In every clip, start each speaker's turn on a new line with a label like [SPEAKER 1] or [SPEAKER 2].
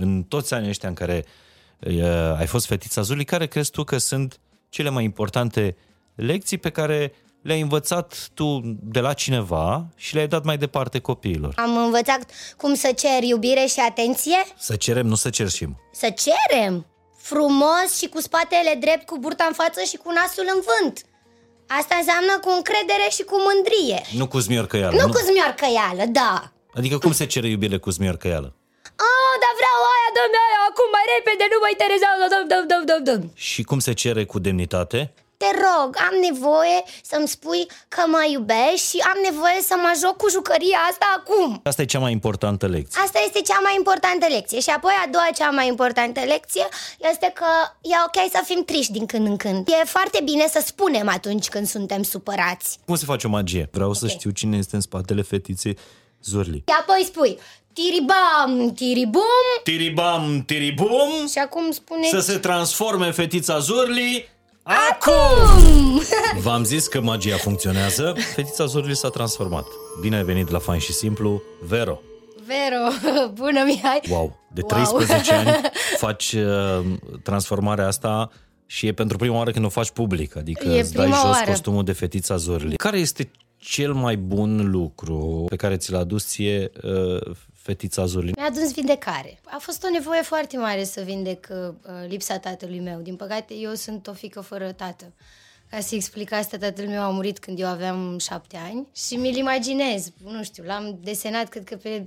[SPEAKER 1] în toți anii ăștia în care uh, ai fost fetița Zuli, care crezi tu că sunt cele mai importante lecții pe care le-ai învățat tu de la cineva și le-ai dat mai departe copiilor?
[SPEAKER 2] Am învățat cum să cer iubire și atenție,
[SPEAKER 1] Să cerem, nu să cerșim.
[SPEAKER 2] să cerem frumos și cu spatele drept, cu burta în față și cu nasul în vânt. Asta înseamnă cu încredere și cu mândrie.
[SPEAKER 1] Nu cu zmiorcăială.
[SPEAKER 2] Nu cu zmiorcăială, da.
[SPEAKER 1] Adică cum se cere iubire cu zmiorcăială?
[SPEAKER 2] Oh, dar vreau aia, dă aia, acum mai repede, nu mă interesează, dăm, dăm, dăm, dăm, dăm.
[SPEAKER 1] Și cum se cere cu demnitate?
[SPEAKER 2] Te rog, am nevoie să-mi spui că mă iubești și am nevoie să mă joc cu jucăria asta acum.
[SPEAKER 1] Asta e cea mai importantă lecție.
[SPEAKER 2] Asta este cea mai importantă lecție Și apoi a doua cea mai importantă lecție Este că e ok să fim triști din când în când E foarte bine să spunem atunci când suntem supărați
[SPEAKER 1] Cum se face o magie? Vreau să
[SPEAKER 2] Ok.
[SPEAKER 1] știu cine este în spatele fetiței Zurli.
[SPEAKER 2] Și apoi spui Tiribam, tiribum
[SPEAKER 1] Tiribam, tiribum,
[SPEAKER 2] Și acum spune
[SPEAKER 1] să se transforme fetița Zurli acum!
[SPEAKER 2] Acum!
[SPEAKER 1] V-am zis că magia funcționează. Fetița Zurli s-a transformat. Bine ai venit la Fain și Simplu, Vero.
[SPEAKER 2] Vero, bună Mihai
[SPEAKER 1] Wow, de
[SPEAKER 2] Wow.
[SPEAKER 1] 13 ani faci uh, transformarea asta și e pentru prima oară când o faci public, adică
[SPEAKER 2] E
[SPEAKER 1] îți dai
[SPEAKER 2] prima
[SPEAKER 1] jos
[SPEAKER 2] oară.
[SPEAKER 1] costumul de fetița Zorli. Care este cel mai bun lucru pe care ți l-a adus ție uh, fetița Zorli?
[SPEAKER 2] Mi-a adus vindecare. A fost o nevoie foarte mare să vindec uh, lipsa tatălui meu. Din păcate, eu sunt o fică fără tată. Ca să explic asta, tatăl meu a murit când eu aveam șapte ani și mi-l imaginez, nu știu, l-am desenat cred că pe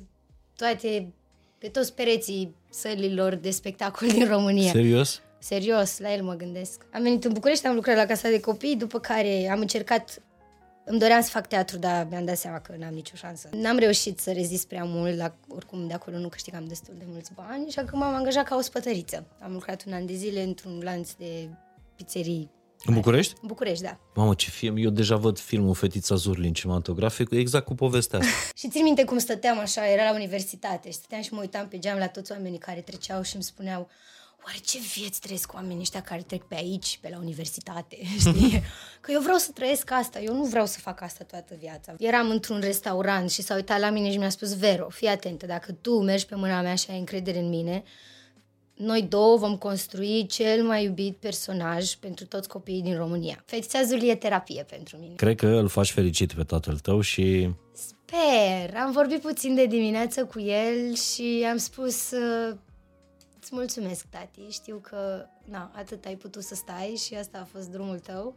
[SPEAKER 2] toate, pe toți pereții sălilor de spectacol din România.
[SPEAKER 1] Serios?
[SPEAKER 2] Serios, la el mă gândesc. Am venit în București, am lucrat la Casa de Copii, după care am încercat îmi doream să fac teatru, dar mi-am dat seama că n-am nicio șansă. N-am reușit să rezist prea mult, la, oricum de acolo nu câștigam destul de mulți bani, așa că m-am angajat ca o spătăriță. Am lucrat un an de zile într-un lanț de pizzerii
[SPEAKER 1] În București?
[SPEAKER 2] în București, da.
[SPEAKER 1] Mamă, ce film! Eu deja văd filmul Fetița Zurli în cinematografic, exact cu povestea asta.
[SPEAKER 2] Și țin minte cum stăteam așa, era la universitate și stăteam și mă uitam pe geam la toți oamenii care treceau și îmi spuneau Oare ce vieți trăiesc oamenii ăștia care trec pe aici, pe la universitate, știi? Că eu vreau să trăiesc asta, eu nu vreau să fac asta toată viața. Eram într-un restaurant și s-a uitat la mine și mi-a spus Vero, fii atentă, dacă tu mergi pe mâna mea și ai încredere în mine, noi două vom construi cel mai iubit personaj pentru toți copiii din România. Fetița Zuli e terapie pentru mine.
[SPEAKER 1] Cred că îl faci fericit pe tatăl tău și
[SPEAKER 2] Sper. Am vorbit puțin de dimineață cu el și am spus uh, îți mulțumesc, tati. Știu că na, atât ai putut să stai și asta a fost drumul tău,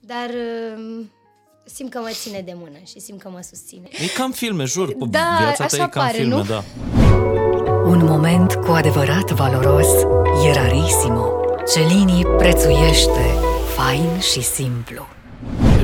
[SPEAKER 2] dar uh, simt că mă ține de mână și simt că mă susține.
[SPEAKER 1] e cam filme, jur, cu
[SPEAKER 2] Da,
[SPEAKER 1] viața ta
[SPEAKER 2] așa
[SPEAKER 1] e cam
[SPEAKER 2] pare,
[SPEAKER 1] filme,
[SPEAKER 2] nu?
[SPEAKER 1] da.
[SPEAKER 3] Un moment cu adevărat valoros e rarissimo. Celini prețuiește fain și simplu.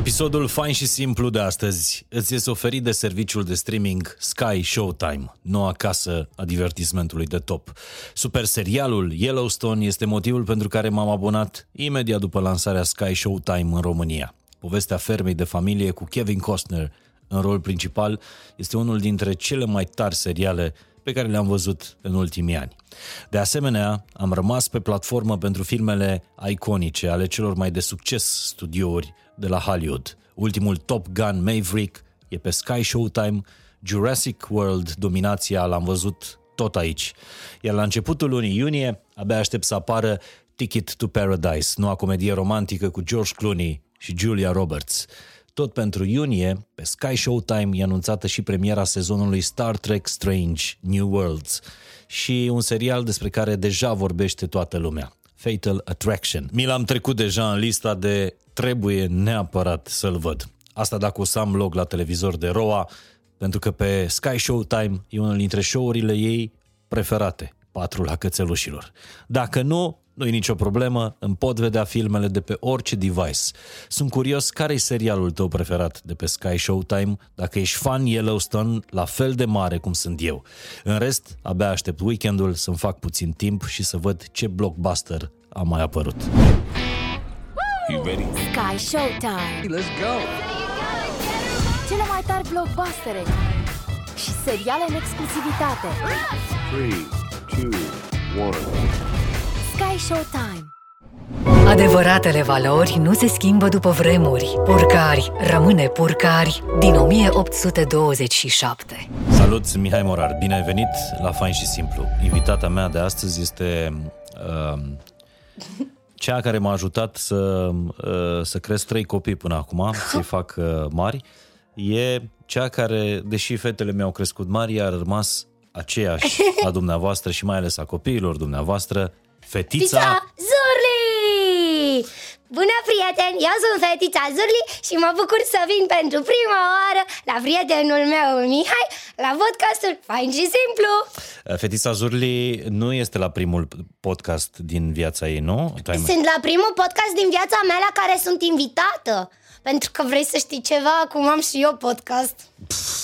[SPEAKER 1] Episodul fain și simplu de astăzi îți este oferit de serviciul de streaming Sky Showtime, noua casă a divertismentului de top. Super serialul Yellowstone este motivul pentru care m-am abonat imediat după lansarea Sky Showtime în România. Povestea fermei de familie cu Kevin Costner în rol principal este unul dintre cele mai tari seriale pe care le-am văzut în ultimii ani. De asemenea, am rămas pe platformă pentru filmele iconice ale celor mai de succes studiouri de la Hollywood. Ultimul Top Gun Maverick e pe Sky Showtime, Jurassic World Dominația l-am văzut tot aici. Iar la începutul lunii iunie, abia aștept să apară Ticket to Paradise, noua comedie romantică cu George Clooney și Julia Roberts. Tot pentru iunie, pe Sky Showtime e anunțată și premiera sezonului Star Trek Strange New Worlds și un serial despre care deja vorbește toată lumea. Fatal Attraction. Mi l-am trecut deja în lista de trebuie neapărat să-l văd. Asta dacă o să am loc la televizor de ROA, pentru că pe Sky Showtime e unul dintre show-urile ei preferate, Patrul la cățelușilor. Dacă nu, nu e nicio problemă, îmi pot vedea filmele de pe orice device. Sunt curios care e serialul tău preferat de pe Sky Showtime, dacă ești fan Yellowstone la fel de mare cum sunt eu. În rest, abia aștept weekendul să-mi fac puțin timp și să văd ce blockbuster a mai apărut.
[SPEAKER 4] You ready?
[SPEAKER 5] Sky Showtime
[SPEAKER 4] Let's go.
[SPEAKER 5] Cele mai tari blockbustere Și seriale în exclusivitate
[SPEAKER 4] Three, two, one.
[SPEAKER 5] Sky Showtime
[SPEAKER 3] Adevăratele valori nu se schimbă după vremuri. Purcari rămâne purcari din 1827.
[SPEAKER 1] Salut, sunt Mihai Morar. Bine ai venit la Fain și Simplu. Invitata mea de astăzi este uh, cea care m-a ajutat să, uh, să cresc trei copii până acum, să-i fac uh, mari. E cea care, deși fetele mi-au crescut mari, a rămas aceeași a dumneavoastră și mai ales a copiilor dumneavoastră, fetița...
[SPEAKER 2] Pizza Zurli! Bună, prieteni! Eu sunt fetița Zurli și mă bucur să vin pentru prima oară la prietenul meu, Mihai, la podcastul Fain și Simplu.
[SPEAKER 1] Fetița Zurli nu este la primul podcast din viața ei, nu? Tu ai-
[SPEAKER 2] Sunt la primul podcast din viața mea la care sunt invitată. Pentru că vrei să știi ceva, acum am și eu podcast.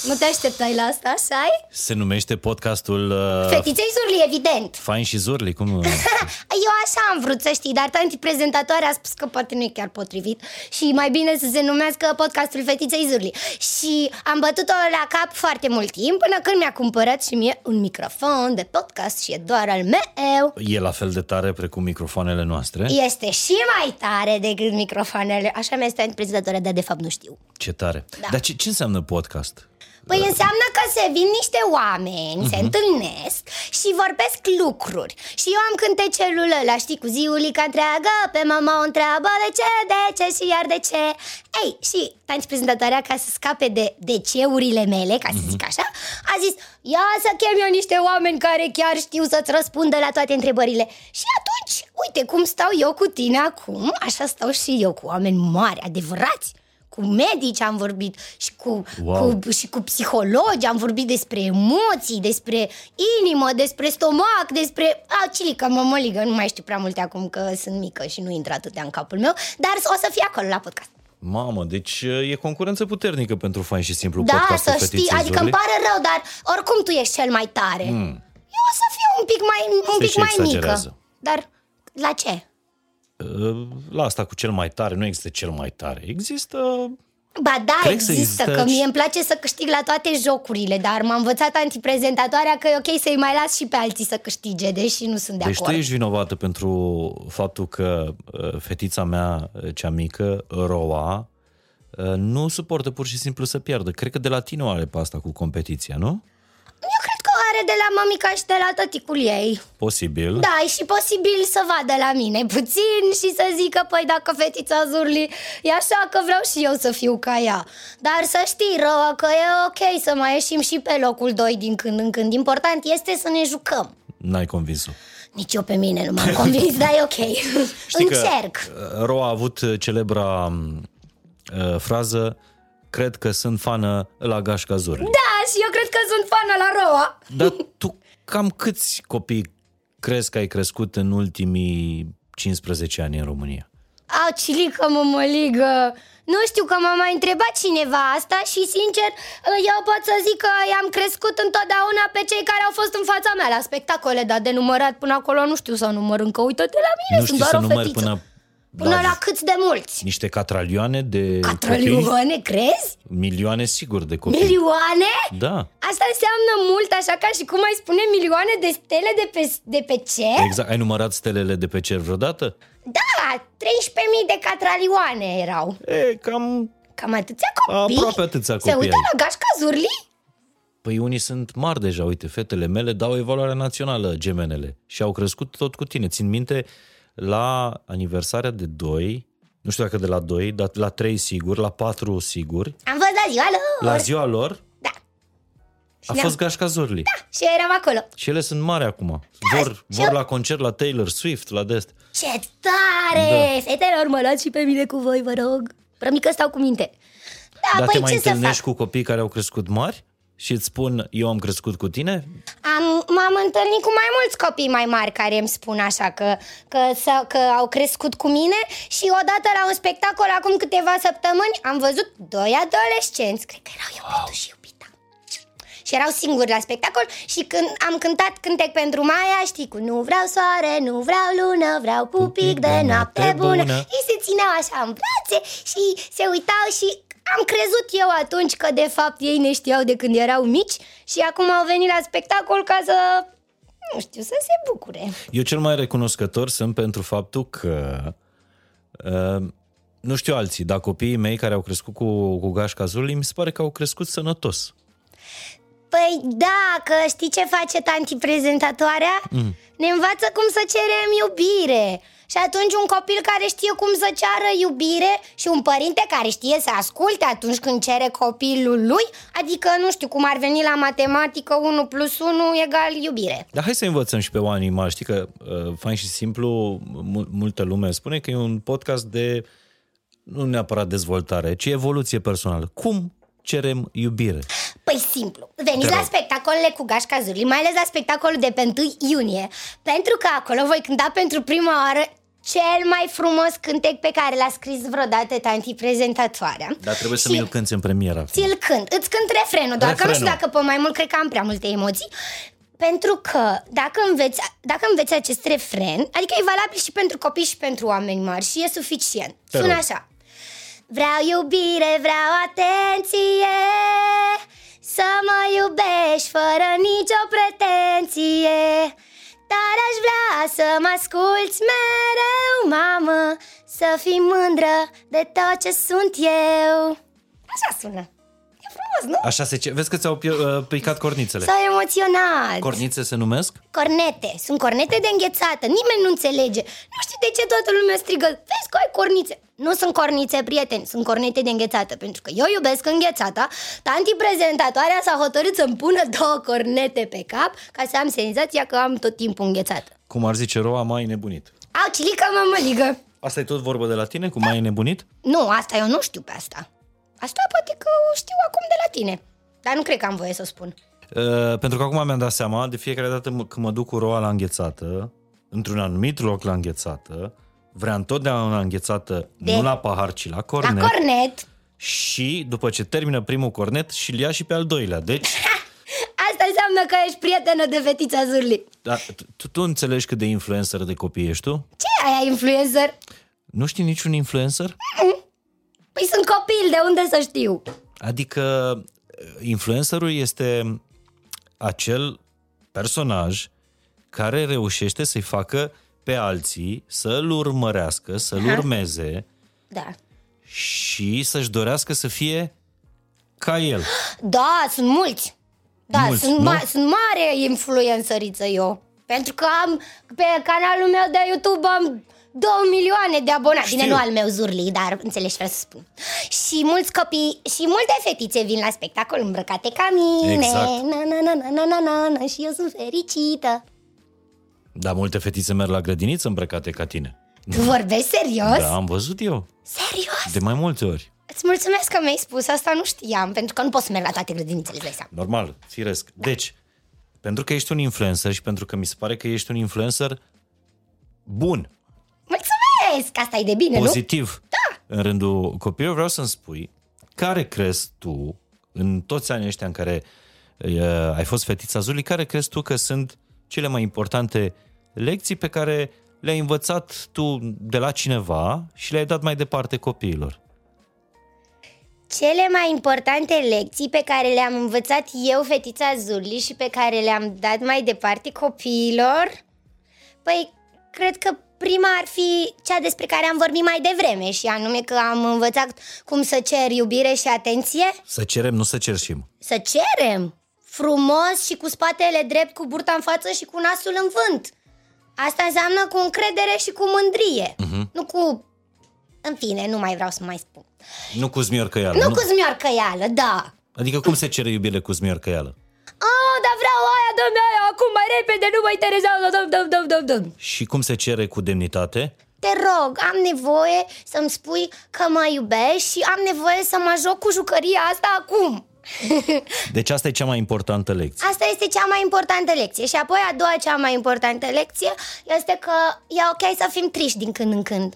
[SPEAKER 2] Nu te așteptai la asta, așa
[SPEAKER 1] Se numește podcastul uh,
[SPEAKER 2] Fetiței Zurli, evident.
[SPEAKER 1] Fain și Zurli, cum...
[SPEAKER 2] Eu așa am vrut să știi, dar tanti prezentatoare a spus că poate nu e chiar potrivit și mai bine să se numească podcastul Fetiței Zurli. Și am bătut-o la cap foarte mult timp până când mi-a cumpărat și mie un microfon de podcast și e doar al meu.
[SPEAKER 1] E la fel de tare precum microfoanele noastre.
[SPEAKER 2] Este și mai tare decât microfoanele. Așa mi-a stat prezentatoarea, dar de fapt nu știu.
[SPEAKER 1] Ce tare.
[SPEAKER 2] Da.
[SPEAKER 1] Dar ce, ce înseamnă podcast?
[SPEAKER 2] Păi înseamnă că se vin niște oameni, uh-huh. se întâlnesc și vorbesc lucruri. Și eu am cântecelul ăla, știi, cu ziulica întreagă, pe mama o întreabă de ce, de ce și iar de ce. Ei, și tanti prezentatoarea, ca să scape de de ceurile mele, ca să zic așa, a zis, ia să chem eu niște oameni care chiar știu să-ți răspundă la toate întrebările. Și atunci, uite cum stau eu cu tine acum, așa stau și eu cu oameni mari, adevărați cu medici am vorbit și cu,
[SPEAKER 1] Wow.
[SPEAKER 2] cu, și cu psihologi, am vorbit despre emoții, despre inimă, despre stomac, despre... A, cilică, mămăligă, nu mai știu prea multe acum că sunt mică și nu intră atâtea în capul meu, dar o să fie acolo la podcast.
[SPEAKER 1] Mamă, deci e concurență puternică pentru Fain și Simplu
[SPEAKER 2] Da,
[SPEAKER 1] podcastul
[SPEAKER 2] să știi,
[SPEAKER 1] Fetiței
[SPEAKER 2] adică îmi
[SPEAKER 1] Zurli.
[SPEAKER 2] pare rău, dar oricum tu ești cel mai tare. Mm. Eu o să fiu un pic mai, un
[SPEAKER 1] Se
[SPEAKER 2] pic
[SPEAKER 1] și
[SPEAKER 2] mai mică.
[SPEAKER 1] exagerează.
[SPEAKER 2] Dar la ce?
[SPEAKER 1] Uh, La asta cu cel mai tare, nu există cel mai tare. Există...
[SPEAKER 2] Ba da,
[SPEAKER 1] Cred că
[SPEAKER 2] există,
[SPEAKER 1] există
[SPEAKER 2] că
[SPEAKER 1] și-
[SPEAKER 2] mie îmi place să câștig la toate jocurile, dar m-a învățat antiprezentatoarea că e ok să-i mai las și pe alții să câștige, deși nu sunt de
[SPEAKER 1] Deci tu
[SPEAKER 2] acord.
[SPEAKER 1] ești vinovată pentru faptul că uh, fetița mea, uh, cea mică, Roa, uh, nu suportă pur și simplu să piardă. Cred că de la tine o are pe asta cu competiția, nu?
[SPEAKER 2] Eu cred că o are de la mămica și de la tăticul ei.
[SPEAKER 1] Posibil.
[SPEAKER 2] Da, e și posibil să vadă la mine puțin și să zică, păi dacă fetița Zurli e așa că vreau și eu să fiu ca ea. Dar să știi, rău, că e ok să mai ieșim și pe locul 2 din când în când. Important este să ne jucăm.
[SPEAKER 1] N-ai convins-o.
[SPEAKER 2] Nici eu pe mine nu m-am convins, dar e ok.
[SPEAKER 1] Știi
[SPEAKER 2] Încerc.
[SPEAKER 1] Că uh, Ro a avut uh, celebra uh, frază Cred că sunt fană la Gașca Zurli.
[SPEAKER 2] Da, și eu cred că sunt fană la Roa.
[SPEAKER 1] Dar tu cam câți copii crezi că ai crescut în ultimii 15 ani în România?
[SPEAKER 2] Au, cilică, mămăligă. Nu știu că m-a mai întrebat cineva asta și, sincer, eu pot să zic că i-am crescut întotdeauna pe cei care au fost în fața mea la spectacole, dar de numărat până acolo nu știu să număr încă. Uită-te la mine,
[SPEAKER 1] nu
[SPEAKER 2] sunt
[SPEAKER 1] știi
[SPEAKER 2] doar
[SPEAKER 1] să
[SPEAKER 2] o
[SPEAKER 1] numeri
[SPEAKER 2] fetiță.
[SPEAKER 1] până
[SPEAKER 2] Până la câți de mulți?
[SPEAKER 1] niște catralioane de copii?
[SPEAKER 2] Catralioane, crezi?
[SPEAKER 1] Milioane sigur de copii.
[SPEAKER 2] Milioane?
[SPEAKER 1] Da.
[SPEAKER 2] Asta înseamnă mult, așa ca și cum ai spune milioane de stele de pe, de pe cer?
[SPEAKER 1] Exact. Ai numărat stelele de pe cer vreodată?
[SPEAKER 2] Da, 13.000 de catralioane erau.
[SPEAKER 1] E, cam...
[SPEAKER 2] Cam atâția copii?
[SPEAKER 1] Aproape atâția
[SPEAKER 2] Se
[SPEAKER 1] copii
[SPEAKER 2] uită
[SPEAKER 1] ai.
[SPEAKER 2] la gașca Zurli?
[SPEAKER 1] Păi unii sunt mari deja, uite, fetele mele dau evaluarea națională, gemenele, și au crescut tot cu tine. Țin minte, la aniversarea de 2, nu știu dacă de la 2, dar la 3 sigur, la 4 sigur,
[SPEAKER 2] Am fost la ziua lor.
[SPEAKER 1] la ziua lor
[SPEAKER 2] Da.
[SPEAKER 1] a
[SPEAKER 2] ne-am-
[SPEAKER 1] fost Gașca Zorli.
[SPEAKER 2] Da, și eu eram acolo.
[SPEAKER 1] Și ele sunt mari acum. Vor,
[SPEAKER 2] și
[SPEAKER 1] vor
[SPEAKER 2] eu-
[SPEAKER 1] la concert la Taylor Swift, la Dest.
[SPEAKER 2] Ce tare! Da. Fetelor, mă luați și pe mine cu voi, vă rog. Vrem că stau cu minte. Da,
[SPEAKER 1] Dar
[SPEAKER 2] păi
[SPEAKER 1] te mai
[SPEAKER 2] ce să
[SPEAKER 1] întâlnești
[SPEAKER 2] fac?
[SPEAKER 1] cu copii care au crescut mari și îți spun, eu am crescut cu tine?
[SPEAKER 2] Am, m-am întâlnit cu mai mulți copii mai mari care îmi spun așa că, că, să, că au crescut cu mine și odată la un spectacol acum câteva săptămâni am văzut doi adolescenți, cred că erau iubitul și iubita. Și erau singuri la spectacol și când am cântat cântec pentru Maia, știi, cu nu vreau soare, nu vreau lună, vreau pupic de noapte bună.
[SPEAKER 1] bună.
[SPEAKER 2] Ei se țineau așa în brațe și se uitau și am crezut eu atunci că de fapt ei ne știau de când erau mici și acum au venit la spectacol ca să, nu știu, să se bucure.
[SPEAKER 1] Eu cel mai recunoscător sunt pentru faptul că Uh, nu știu alții, dar copiii mei care au crescut cu, cu gașca Zuli, mi se pare că au crescut sănătos.
[SPEAKER 2] Păi da, că știi ce face tanti prezentatoarea? Mm. Ne învață cum să cerem iubire Și atunci un copil care știe cum să ceară iubire Și un părinte care știe să asculte atunci când cere copilul lui Adică, nu știu, cum ar veni la matematică 1 plus 1 egal iubire
[SPEAKER 1] Dar hai să învățăm și pe o animal. Știi că, uh, fain și simplu, mul- multă lume spune că e un podcast de, nu neapărat dezvoltare, ci evoluție personală. Cum cerem iubire?
[SPEAKER 2] Păi simplu, veniți
[SPEAKER 1] Te
[SPEAKER 2] la
[SPEAKER 1] rog.
[SPEAKER 2] spectacolele cu Gașca Zurli, mai ales la spectacolul de pe 1 iunie Pentru că acolo voi cânta pentru prima oară cel mai frumos cântec pe care l-a scris vreodată tanti prezentatoarea
[SPEAKER 1] Dar trebuie să
[SPEAKER 2] Și-
[SPEAKER 1] mi-l cânti în premiera.
[SPEAKER 2] Ți-l cânt, îți cânt refrenul, doar că nu știu
[SPEAKER 1] Refrenul.
[SPEAKER 2] dacă pe mai mult cred că am prea multe emoții pentru că dacă înveți, dacă înveți acest refren, adică e valabil și pentru copii și pentru oameni mari și e suficient.
[SPEAKER 1] Te
[SPEAKER 2] Sună
[SPEAKER 1] rog.
[SPEAKER 2] așa. Vreau iubire, vreau atenție Să mă iubești fără nicio pretenție. Dar aș vrea să mă asculți mereu, mamă Să fii mândră de tot ce sunt eu. Așa sună. E frumos, nu?
[SPEAKER 1] Așa se ce... Vezi că ți-au pi- uh, picat cornițele.
[SPEAKER 2] S-au emoționat
[SPEAKER 1] Cornițe se numesc?
[SPEAKER 2] Cornete, sunt cornete de înghețată, nimeni nu înțelege Nu știu de ce toată lumea strigă Vezi că ai cornițe Nu sunt cornițe, prieteni, sunt cornete de înghețată Pentru că eu iubesc înghețata Tanti prezentatoarea s-a hotărât să-mi pună două cornete pe cap Ca să am senzația că am tot timpul înghețată
[SPEAKER 1] Cum ar zice Roa, mai nebunit.
[SPEAKER 2] Au cilica mămăligă
[SPEAKER 1] Asta e tot vorbă de la tine, cu mai nebunit?
[SPEAKER 2] Nu, asta eu nu știu pe asta Asta poate că o știu acum de la tine Dar nu cred că am voie să o spun
[SPEAKER 1] Uh, pentru că acum mi-am dat seama, de fiecare dată mă- când mă duc cu roa la înghețată, într-un anumit loc la înghețată, vrea întotdeauna înghețată,
[SPEAKER 2] De-
[SPEAKER 1] nu la pahar, ci la
[SPEAKER 2] La
[SPEAKER 1] cornet.
[SPEAKER 2] cornet
[SPEAKER 1] și după ce termină primul cornet și îl ia și pe al doilea. Deci,
[SPEAKER 2] Asta înseamnă că ești prietenă de fetița Zurli
[SPEAKER 1] da, tu, tu înțelegi cât de influencer de copii ești tu?
[SPEAKER 2] Ce e aia influencer?
[SPEAKER 1] Nu știi niciun influencer?
[SPEAKER 2] Păi sunt copil, de unde să știu?
[SPEAKER 1] Adică uh, influencerul este acel personaj care reușește să-i facă pe alții să-l urmărească, să-l
[SPEAKER 2] Aha.
[SPEAKER 1] urmeze
[SPEAKER 2] Da.
[SPEAKER 1] și să-și dorească să fie ca el.
[SPEAKER 2] Da, sunt mulți. Da,
[SPEAKER 1] Mulți,
[SPEAKER 2] sunt,
[SPEAKER 1] nu?
[SPEAKER 2] ma- sunt mare influențăriță eu. Pentru că am, pe canalul meu de YouTube am 2 milioane de abonați.
[SPEAKER 1] Știu.
[SPEAKER 2] Bine, nu al meu Zurli, dar înțelegi ce vreau să spun. Și mulți copii și multe fetițe vin la spectacol îmbrăcate ca mine.
[SPEAKER 1] Exact.
[SPEAKER 2] Na, na, na, na, na, na, na, na, și eu sunt fericită.
[SPEAKER 1] Dar multe fetițe merg la grădiniță îmbrăcate ca tine.
[SPEAKER 2] Tu vorbești serios?
[SPEAKER 1] Da, am văzut eu.
[SPEAKER 2] Serios?
[SPEAKER 1] De mai multe ori.
[SPEAKER 2] Îți mulțumesc că mi-ai spus asta, nu știam, pentru că nu pot să merg la toate grădinițele, îți dai seama.
[SPEAKER 1] Normal, firesc. Deci, pentru că ești un influencer și pentru că mi se pare că ești un influencer bun,
[SPEAKER 2] Mulțumesc! Asta e de bine, nu?
[SPEAKER 1] pozitiv da. în rândul copiilor, vreau să-mi spui care crezi tu, în toți anii ăștia în care uh, ai fost fetița Zuli, care crezi tu că sunt cele mai importante lecții pe care le-ai învățat tu de la cineva și le-ai dat mai departe copiilor?
[SPEAKER 2] Cele mai importante lecții pe care le-am învățat eu, fetița Zurli, și pe care le-am dat mai departe copiilor, păi, cred că prima ar fi cea despre care am vorbit mai devreme, și anume că am învățat cum să cer iubire și atenție,
[SPEAKER 1] Să cerem, nu să cerșim.
[SPEAKER 2] să cerem frumos și cu spatele drept, cu burta în față și cu nasul în vânt. Asta înseamnă cu încredere și cu mândrie, nu cu... În fine, nu mai vreau să mai spun.
[SPEAKER 1] Nu cu zmiorcăială.
[SPEAKER 2] Nu cu zmiorcăială, da.
[SPEAKER 1] Adică cum se cere iubire cu zmiorcăială?
[SPEAKER 2] Ah, dar vreau aia, dă-mi aia, acum mai repede, nu mă interesează, dăm, dăm, dăm, dăm, dăm.
[SPEAKER 1] Și cum se cere cu demnitate?
[SPEAKER 2] Te rog, am nevoie să-mi spui că mă iubești și am nevoie să mă joc cu jucăria asta acum.
[SPEAKER 1] Deci asta e cea mai importantă lecție.
[SPEAKER 2] Asta este cea mai importantă lecție Și apoi a doua cea mai importantă lecție Este că e ok să fim triști din când în când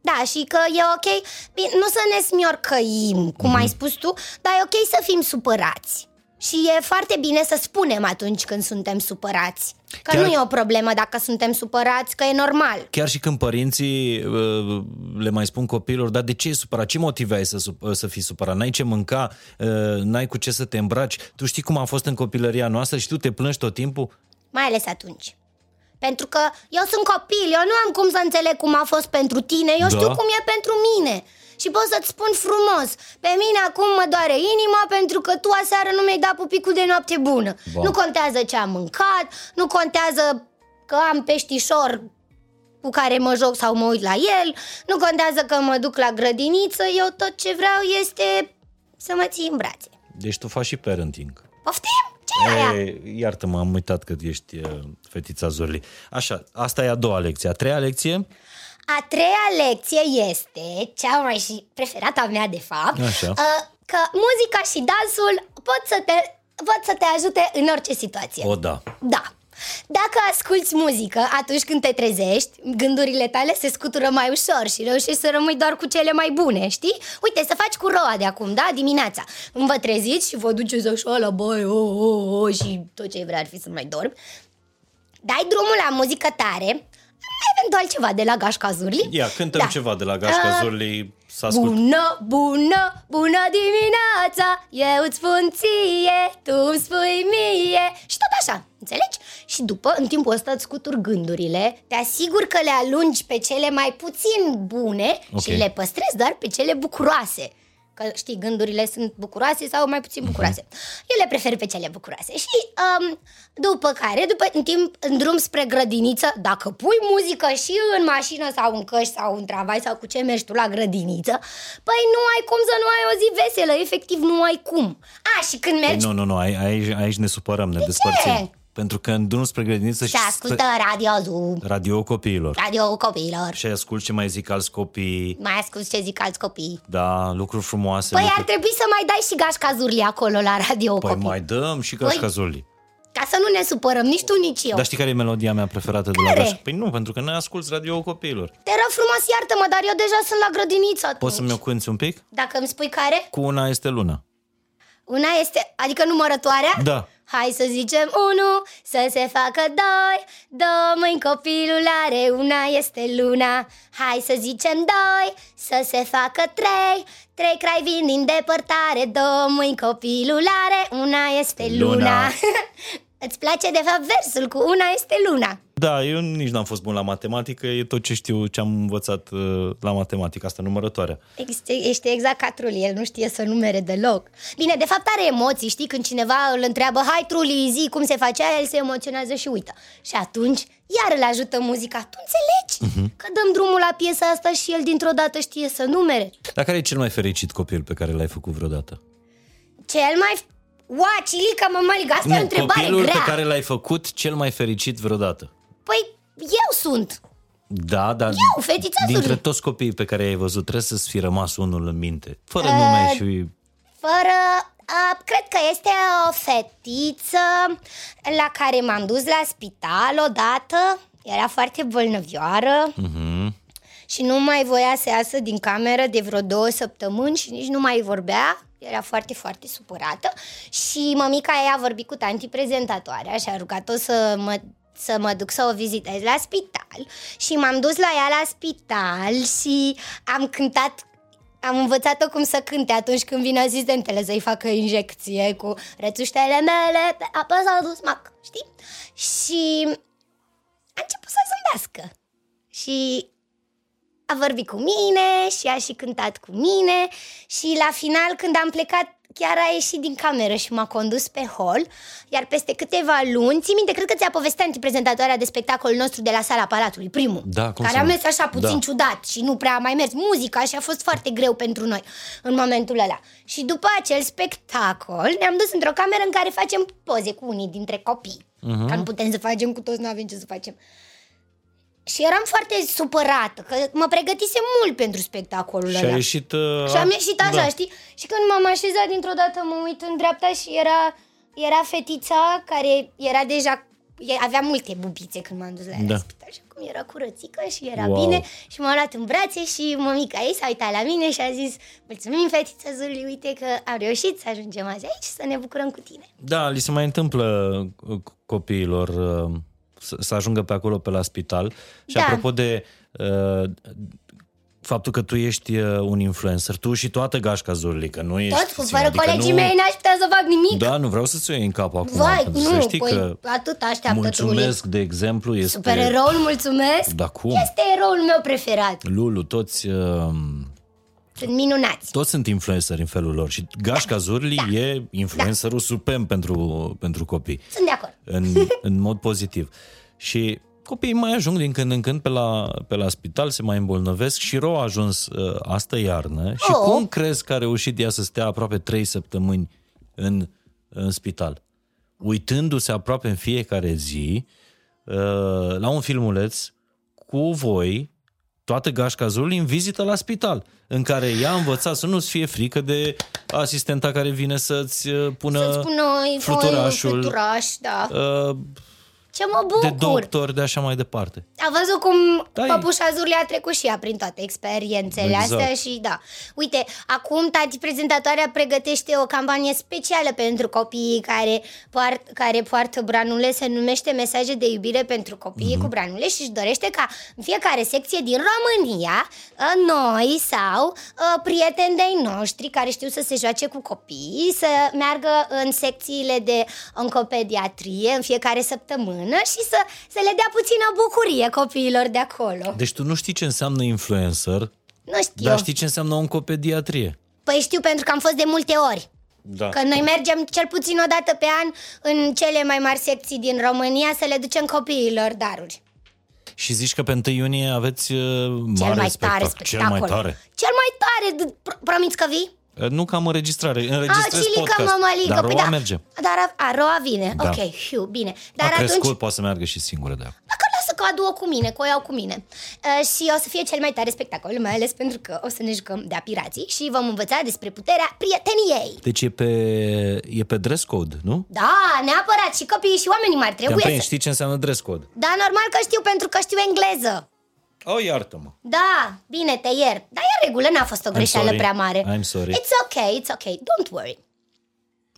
[SPEAKER 2] Da, și că e ok bine, Nu să ne smiorcăim, cum ai spus tu Dar e ok să fim supărați și e foarte bine să spunem atunci când suntem supărați Că
[SPEAKER 1] Chiar-
[SPEAKER 2] nu e o problemă dacă suntem supărați, că e normal
[SPEAKER 1] Chiar și când părinții uh, le mai spun copiilor, dar de ce e supărat? Ce motive ai să, sup- să fii supărat? N-ai ce mânca, uh, n-ai cu ce să te îmbraci? Tu știi cum a fost în copilăria noastră și tu te plângi tot timpul?
[SPEAKER 2] Mai ales atunci Pentru că eu sunt copil, eu nu am cum să înțeleg cum a fost pentru tine, eu
[SPEAKER 1] Da.
[SPEAKER 2] știu cum e pentru mine. Și pot să-ți spun frumos, pe mine acum mă doare inima pentru că tu aseară nu mi-ai dat pupicul de noapte bună.
[SPEAKER 1] Ba.
[SPEAKER 2] Nu contează ce am mâncat, nu contează că am peștișor cu care mă joc sau mă uit la el, nu contează că mă duc la grădiniță, eu tot ce vreau este să mă ții în brațe.
[SPEAKER 1] Deci tu faci și parenting.
[SPEAKER 2] Poftim? Ce e aia?
[SPEAKER 1] E, iartă-mă, am uitat că ești uh, fetița Zorli. Așa, asta e a doua lecție. A treia lecție?
[SPEAKER 2] A treia lecție este, cea mai și preferata mea de fapt,
[SPEAKER 1] Așa.
[SPEAKER 2] uh, că muzica și dansul pot să te, pot să te ajute în orice situație.
[SPEAKER 1] O, da.
[SPEAKER 2] Da. Dacă asculți muzică atunci când te trezești, gândurile tale se scutură mai ușor și reușești să rămâi doar cu cele mai bune, știi? Uite, să faci cu roa de acum, da? Dimineața. Când vă treziți și vă duceți așa la băi, o, o, o, și tot ce vrea ar fi să mai dormi, dai drumul la muzică tare, eventual ceva de la Gașca Zurli.
[SPEAKER 1] Ia, cântăm
[SPEAKER 2] Da.
[SPEAKER 1] ceva de la Gașca
[SPEAKER 2] Uh,
[SPEAKER 1] Zorli să ascult.
[SPEAKER 2] Bună, bună, bună dimineața Eu îți spun ție, tu îmi spui mie Și tot așa, înțelegi? Și după, în timpul ăsta îți scuturi gândurile Te asigur că le alungi pe cele mai puțin bune
[SPEAKER 1] Ok.
[SPEAKER 2] Și le păstrezi doar pe cele bucuroase Că știi, gândurile sunt bucuroase sau mai puțin bucuroase. Eu le prefer pe cele bucuroase. Și um, după care, după, în timp, în drum spre grădiniță Dacă pui muzică și în mașină sau în căști sau în tramvai sau cu ce mergi tu la grădiniță Păi nu ai cum să nu ai o zi veselă, efectiv nu ai cum. A, și când
[SPEAKER 1] Păi
[SPEAKER 2] mergi
[SPEAKER 1] nu, nu, nu, aici, aici, aici ne supărăm, ne despărțim. Pentru că în drum spre grădiniță
[SPEAKER 2] și ascultă radio Zoom,
[SPEAKER 1] radio copiilor.
[SPEAKER 2] radio copiilor
[SPEAKER 1] Și ascult ce mai zic alți copii,
[SPEAKER 2] Mai asculti ce zic alți copii
[SPEAKER 1] da, lucruri frumoase.
[SPEAKER 2] Păi
[SPEAKER 1] lucruri...
[SPEAKER 2] ar trebui să mai dai și gașca zurli acolo la radio
[SPEAKER 1] Păi
[SPEAKER 2] copii
[SPEAKER 1] mai dăm și Gașca
[SPEAKER 2] Păi-
[SPEAKER 1] Zorli.
[SPEAKER 2] Ca să nu ne supărăm, nici tu, nici eu
[SPEAKER 1] Dar știi care e melodia mea preferată de la
[SPEAKER 2] Care?
[SPEAKER 1] Gașca? Păi nu, pentru că noi asculți radio copiilor.
[SPEAKER 2] Te rog frumos, iartă-mă, dar eu deja sunt la grădiniță atunci.
[SPEAKER 1] Poți să-mi o cânti un pic?
[SPEAKER 2] Dacă îmi spui care?
[SPEAKER 1] Cu una este luna.
[SPEAKER 2] Una este, adică numărătoarea?
[SPEAKER 1] Da.
[SPEAKER 2] Hai să zicem unu, să se facă doi. Două mâini copilul are, una este luna. Hai să zicem doi, să se facă trei. Trei crai vin din depărtare. Două mâini copilul are, una este luna,
[SPEAKER 1] Luna.
[SPEAKER 2] Îți place de fapt versul cu una este luna
[SPEAKER 1] Da, eu nici n-am fost bun la matematică, e tot ce știu, ce am învățat uh, la matematică, asta numărătoarea.
[SPEAKER 2] Ești, ești exact ca Truli, el nu știe să numere deloc Bine, de fapt are emoții, știi? Când cineva îl întreabă Hai Truli, zi cum se face aia, el se emoționează și uită Și atunci, iar îl ajută muzica Tu înțelegi? Că dăm drumul la piesa asta și el dintr-o dată știe să numere
[SPEAKER 1] Dar care e cel mai fericit copil pe care l-ai făcut vreodată?
[SPEAKER 2] Cel mai... Ua, Cilica, mămăliga, asta e o întrebare
[SPEAKER 1] copilul
[SPEAKER 2] grea
[SPEAKER 1] pe care l-ai făcut cel mai fericit vreodată.
[SPEAKER 2] Păi, eu sunt
[SPEAKER 1] Da, dar
[SPEAKER 2] Eu, fetița
[SPEAKER 1] dintre
[SPEAKER 2] Zuri.
[SPEAKER 1] toți copiii pe care i-ai văzut, trebuie să-ți fi rămas unul în minte. Fără
[SPEAKER 2] Uh,
[SPEAKER 1] nume și...
[SPEAKER 2] Fără... A, cred că este o fetiță la care m-am dus la spital odată. Era foarte bolnăvioară și nu mai voia să iasă din cameră de vreo două săptămâni și nici nu mai vorbea. Era foarte, foarte supărată și mămica ei a vorbit cu tanti prezentatoarea și a rugat-o să mă să mă duc să o vizitez la spital și m-am dus la ea la spital și am cântat am învățat-o cum să cânte atunci când vine asistentele să-i facă injecție cu rețuștele mele pe apă s-au dus mac, știi? Și a început să zâmbească și a vorbit cu mine și a și cântat cu mine și la final când am plecat chiar a ieșit din cameră și m-a condus pe hol, iar peste câteva luni, ții minte, cred că ți-a povestit antiprezentatoarea de spectacolul nostru de la sala Palatului, primul,
[SPEAKER 1] Da, cum
[SPEAKER 2] care
[SPEAKER 1] să
[SPEAKER 2] a
[SPEAKER 1] nu?
[SPEAKER 2] mers așa puțin
[SPEAKER 1] Da.
[SPEAKER 2] ciudat și nu prea a mai mers muzica și a fost foarte greu pentru noi în momentul ăla. Și după acel spectacol ne-am dus într-o cameră în care facem poze cu unii dintre copii.
[SPEAKER 1] Mhm.
[SPEAKER 2] Că nu putem să facem cu toți, nu avem ce să facem. Și eram foarte supărată, că mă pregătisem mult pentru spectacolul
[SPEAKER 1] Și
[SPEAKER 2] ăla.
[SPEAKER 1] a ieșit... Uh,
[SPEAKER 2] Și am ieșit așa,
[SPEAKER 1] da.
[SPEAKER 2] știi? Și când m-am așezat dintr-o dată mă uit în dreapta și era, era fetița care era deja e- avea multe bubițe când m-am dus la ea
[SPEAKER 1] Da.
[SPEAKER 2] la spital și acum era curățică și era
[SPEAKER 1] Wow.
[SPEAKER 2] bine și m-a luat în brațe și mămica ei s-a uitat la mine și a zis Mulțumim fetița Zuli, uite că am reușit să ajungem azi aici să ne bucurăm cu tine
[SPEAKER 1] Da, li se mai întâmplă uh, copiilor uh, să, să ajungă pe acolo, pe la spital. Și
[SPEAKER 2] Da.
[SPEAKER 1] apropo de uh, faptul că tu ești uh, un influencer, tu și toată gașca Zurli, că nu ești...
[SPEAKER 2] Tot, cu
[SPEAKER 1] puțin,
[SPEAKER 2] fără
[SPEAKER 1] adică
[SPEAKER 2] colegii
[SPEAKER 1] nu...
[SPEAKER 2] mei n-aș putea să fac nimic.
[SPEAKER 1] Da, nu vreau să-ți o iei în cap acum.
[SPEAKER 2] Vai,
[SPEAKER 1] pentru
[SPEAKER 2] nu,
[SPEAKER 1] să știi
[SPEAKER 2] păi,
[SPEAKER 1] că
[SPEAKER 2] atât așteaptă
[SPEAKER 1] mulțumesc, de exemplu, este
[SPEAKER 2] Supereroul, mulțumesc.
[SPEAKER 1] Da, cum?
[SPEAKER 2] Este eroul meu preferat.
[SPEAKER 1] Lulu, toți, uh,
[SPEAKER 2] Sunt minunați.
[SPEAKER 1] toți sunt influenceri în felul lor și Gașca Zurli
[SPEAKER 2] Da.
[SPEAKER 1] e influencerul suprem pentru, pentru copii.
[SPEAKER 2] Sunt de acord.
[SPEAKER 1] în, în mod pozitiv. Și copiii mai ajung din când în când pe la, pe la spital, se mai îmbolnăvesc și Ro a ajuns uh, astă iarnă. Și
[SPEAKER 2] Oh.
[SPEAKER 1] cum crezi că a reușit ea să stea aproape trei săptămâni în, în spital? Uitându-se aproape în fiecare zi uh, la un filmuleț cu voi, toată gașca Zurli, în vizită la spital, în care ea a învățat să nu-ți fie frică de asistenta care vine să-ți uh, pună
[SPEAKER 2] Să-ți spun noi,
[SPEAKER 1] fluturașul,
[SPEAKER 2] fluturaș, da.
[SPEAKER 1] uh,
[SPEAKER 2] Ce mă
[SPEAKER 1] de
[SPEAKER 2] bucur.
[SPEAKER 1] doctor, de așa mai departe.
[SPEAKER 2] A văzut cum
[SPEAKER 1] Da, e-
[SPEAKER 2] păpușa Zurli a trecut și ea prin toate experiențele
[SPEAKER 1] Exact.
[SPEAKER 2] astea și da. Uite, acum tati prezentatoarea pregătește o campanie specială pentru copiii care, poart, care poartă branule, se numește Mesaje de iubire pentru copiii
[SPEAKER 1] Mhm.
[SPEAKER 2] cu branule și își dorește ca în fiecare secție din România, ă, noi sau ă, prieteni de-ai noștri care știu să se joace cu copiii, să meargă în secțiile de oncopediatrie în fiecare săptămână și să, să le dea puțină bucurie copiilor de acolo.
[SPEAKER 1] Deci tu nu știi ce înseamnă influencer,
[SPEAKER 2] Nu știu.
[SPEAKER 1] dar știi ce înseamnă oncopediatrie.
[SPEAKER 2] Păi știu pentru că am fost de multe ori.
[SPEAKER 1] Da.
[SPEAKER 2] Că noi mergem cel puțin o dată pe an în cele mai mari secții din România să le ducem copiilor daruri.
[SPEAKER 1] Și zici că pe 1 iunie aveți uh,
[SPEAKER 2] Cel
[SPEAKER 1] mare
[SPEAKER 2] mai
[SPEAKER 1] spectacol.
[SPEAKER 2] tare spectacol.
[SPEAKER 1] Cel mai tare.
[SPEAKER 2] Cel mai tare, d- pro- promiți că vii?
[SPEAKER 1] Uh, Nu că am înregistrare,
[SPEAKER 2] A,
[SPEAKER 1] înregistrez
[SPEAKER 2] Cilica,
[SPEAKER 1] podcast.
[SPEAKER 2] mămăligă,
[SPEAKER 1] dar
[SPEAKER 2] păi
[SPEAKER 1] Roa
[SPEAKER 2] da.
[SPEAKER 1] merge.
[SPEAKER 2] Dar a, a, Roa vine,
[SPEAKER 1] Da.
[SPEAKER 2] ok, hiu, bine.
[SPEAKER 1] A
[SPEAKER 2] Dar atunci,
[SPEAKER 1] crescut, poate să meargă și singură de acum.
[SPEAKER 2] dacă lasă că o adu-o cu mine, că o iau cu mine. Uh, și o să fie cel mai tare spectacol, mai ales pentru că o să ne jucăm de-a pirații și vom învăța despre puterea prieteniei.
[SPEAKER 1] Deci e pe, e pe dress code, nu?
[SPEAKER 2] Da, neapărat, și copiii și oamenii mari
[SPEAKER 1] Te-am
[SPEAKER 2] trebuie
[SPEAKER 1] prins,
[SPEAKER 2] să...
[SPEAKER 1] știi ce înseamnă dress code?
[SPEAKER 2] Da, normal că știu pentru că știu engleză.
[SPEAKER 1] Oh, iartă-mă.
[SPEAKER 2] Da, bine, te iert. Dar e în regulă, n-a fost o greșeală
[SPEAKER 1] sorry.
[SPEAKER 2] prea mare.
[SPEAKER 1] I'm sorry.
[SPEAKER 2] It's okay, it's okay, don't worry.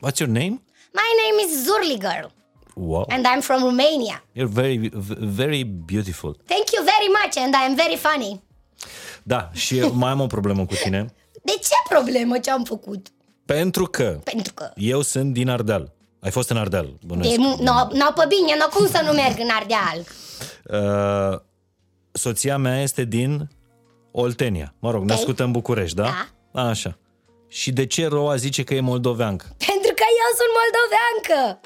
[SPEAKER 1] What's your name?
[SPEAKER 2] My name is Zurli Girl
[SPEAKER 1] Wow.
[SPEAKER 2] and I'm from Romania.
[SPEAKER 1] You're very, very beautiful.
[SPEAKER 2] Thank you very much and I am very funny.
[SPEAKER 1] Da, și mai am o problemă cu tine.
[SPEAKER 2] De ce problemă ce am făcut?
[SPEAKER 1] Pentru că
[SPEAKER 2] Pentru că
[SPEAKER 1] eu sunt din Ardeal. Ai fost în Ardeal, bănuiesc.
[SPEAKER 2] de, n-o, n-o pe bine, n-o cum să nu merg în Ardeal.
[SPEAKER 1] Uh, soția mea este din Oltenia. Mă rog, născută în București, da? Da. Așa. Și de ce Roa zice că e moldoveancă?
[SPEAKER 2] Pentru că eu sunt moldoveancă.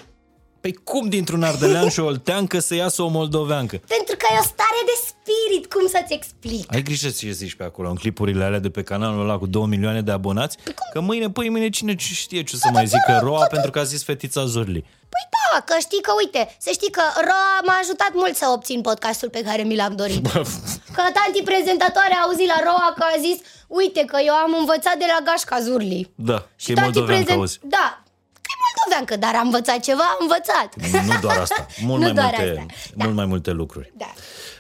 [SPEAKER 1] Păi cum dintr-un ardelean și o olteancă să iasă o moldoveancă?
[SPEAKER 2] Pentru că e o stare de spirit, cum să-ți explic?
[SPEAKER 1] Ai grijă ce zici pe acolo, în clipurile alea de pe canalul ăla cu 2 milioane de abonați, că mâine, păi mâine cine știe ce o să mai zică Roa pentru că a zis fetița Zurli.
[SPEAKER 2] Păi da, că știi că, uite, să știi că Roa m-a ajutat mult să obțin podcastul pe care mi l-am dorit. Că tanti prezentatoare a auzit la Roa că a zis, uite că eu am învățat de la Gașca Zurli.
[SPEAKER 1] Da, că
[SPEAKER 2] Și
[SPEAKER 1] e
[SPEAKER 2] tanti
[SPEAKER 1] moldoveancă, auzi.
[SPEAKER 2] Da, că e moldoveancă, dar am învățat ceva, am învățat.
[SPEAKER 1] Nu doar asta, mult,
[SPEAKER 2] Nu
[SPEAKER 1] mai,
[SPEAKER 2] doar
[SPEAKER 1] multe,
[SPEAKER 2] asta, da.
[SPEAKER 1] mult mai multe lucruri.
[SPEAKER 2] Da.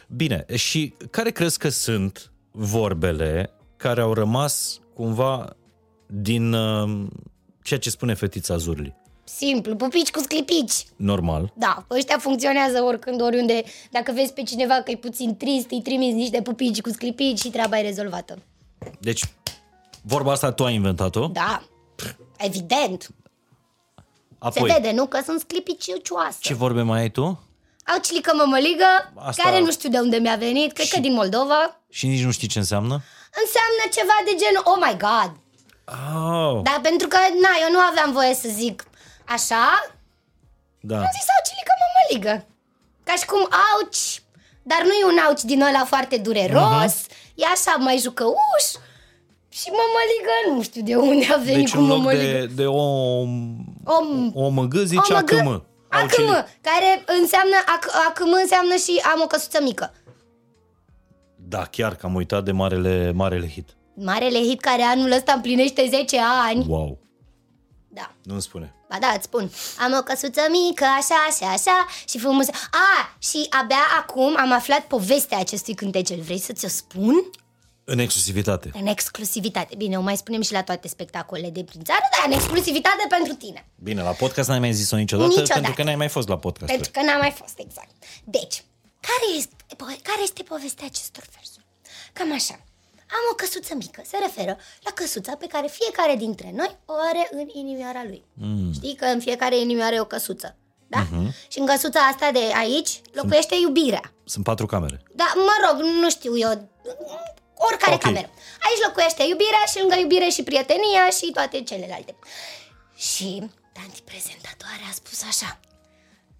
[SPEAKER 1] Bine, și care crezi că sunt vorbele care au rămas cumva din uh, ceea ce spune fetița Zurli?
[SPEAKER 2] Simplu, pupici cu sclipici.
[SPEAKER 1] Normal.
[SPEAKER 2] Da, ăștia funcționează oricând, oriunde. Dacă vezi pe cineva că e puțin trist, îi trimiți niște pupici cu sclipici și treaba e rezolvată.
[SPEAKER 1] Deci, vorba asta tu ai inventat-o?
[SPEAKER 2] Da, evident.
[SPEAKER 1] Apoi,
[SPEAKER 2] Se vede, nu? Că sunt sclipiciucioase.
[SPEAKER 1] ce vorbe mai ai tu?
[SPEAKER 2] Au cilică mămăligă,
[SPEAKER 1] Asta-
[SPEAKER 2] care nu știu de unde mi-a venit, cred că din Moldova.
[SPEAKER 1] Și nici nu știi ce înseamnă?
[SPEAKER 2] Înseamnă ceva de genul, oh my god.
[SPEAKER 1] Oh,
[SPEAKER 2] Dar pentru că, na, eu nu aveam voie să zic așa,
[SPEAKER 1] da.
[SPEAKER 2] am zis aucilică mămăligă. Ca și cum auci, dar nu e un auci din ăla foarte dureros, e așa mai jucăuș. Și mămăligă, nu știu de unde a venit
[SPEAKER 1] Deci
[SPEAKER 2] cu
[SPEAKER 1] în loc
[SPEAKER 2] mămăligă.
[SPEAKER 1] de, de o,
[SPEAKER 2] Om,
[SPEAKER 1] o măgă zice acâmă.
[SPEAKER 2] Acâmă, care înseamnă, ac, acâmă înseamnă și am o căsuță mică.
[SPEAKER 1] Da, chiar că am uitat de marele, marele hit.
[SPEAKER 2] Marele hit care anul ăsta împlinește 10 ani.
[SPEAKER 1] Wow,
[SPEAKER 2] Da.
[SPEAKER 1] nu-mi spune.
[SPEAKER 2] Ba da, îți spun. Am o căsuță mică, așa, așa, așa și frumos. A, și abia acum am aflat povestea acestui cântecel. Vrei să ți-o spun?
[SPEAKER 1] În exclusivitate.
[SPEAKER 2] În exclusivitate. Bine, o mai spunem și la toate spectacolele de prin țară, dar în exclusivitate pentru tine.
[SPEAKER 1] Bine, la podcast n-ai mai zis-o niciodată,
[SPEAKER 2] Niciodată.
[SPEAKER 1] pentru că n-ai mai fost la podcast.
[SPEAKER 2] Pentru că n-am mai fost, exact. Deci, care este, po- care este povestea acestor versuri? Cam așa. Am o căsuță mică, se referă la căsuța pe care fiecare dintre noi o are în inimioara lui. Mm. Știi că în fiecare inimioară e o căsuță. Da? Uh-huh. Și în căsuța asta de aici locuiește iubirea.
[SPEAKER 1] Sunt patru camere.
[SPEAKER 2] Da, mă rog, nu știu eu, oricare
[SPEAKER 1] Ok.
[SPEAKER 2] cameră. Aici locuiește iubirea și lângă iubire și prietenia și toate celelalte. Și tanti prezentatoare a spus așa,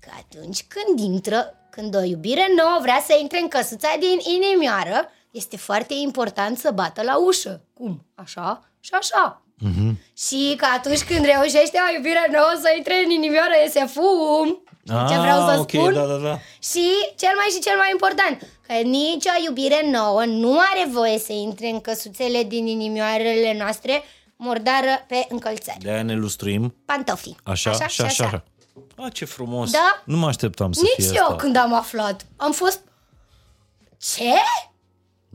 [SPEAKER 2] că atunci când intră, când o iubire nouă vrea să intre în căsuța din inimioară, este foarte important să bată la ușă. Cum? Așa și așa. Mm-hmm. Și că atunci când reușește o iubire nouă să intre în inimioară, iese fum. Știi ce vreau să
[SPEAKER 1] Ah, ok,
[SPEAKER 2] spun?
[SPEAKER 1] da, da, da.
[SPEAKER 2] Și cel mai și cel mai important, că nicio iubire nouă nu are voie să intre în căsuțele din inimioarele noastre murdară pe încălțări.
[SPEAKER 1] De-aia ne lustruim
[SPEAKER 2] Pantofii.
[SPEAKER 1] așa, așa și așa. așa. A, ce frumos.
[SPEAKER 2] Da?
[SPEAKER 1] Nu mă așteptam să
[SPEAKER 2] Nici
[SPEAKER 1] fie
[SPEAKER 2] eu
[SPEAKER 1] asta.
[SPEAKER 2] când am aflat. Am fost... Ce?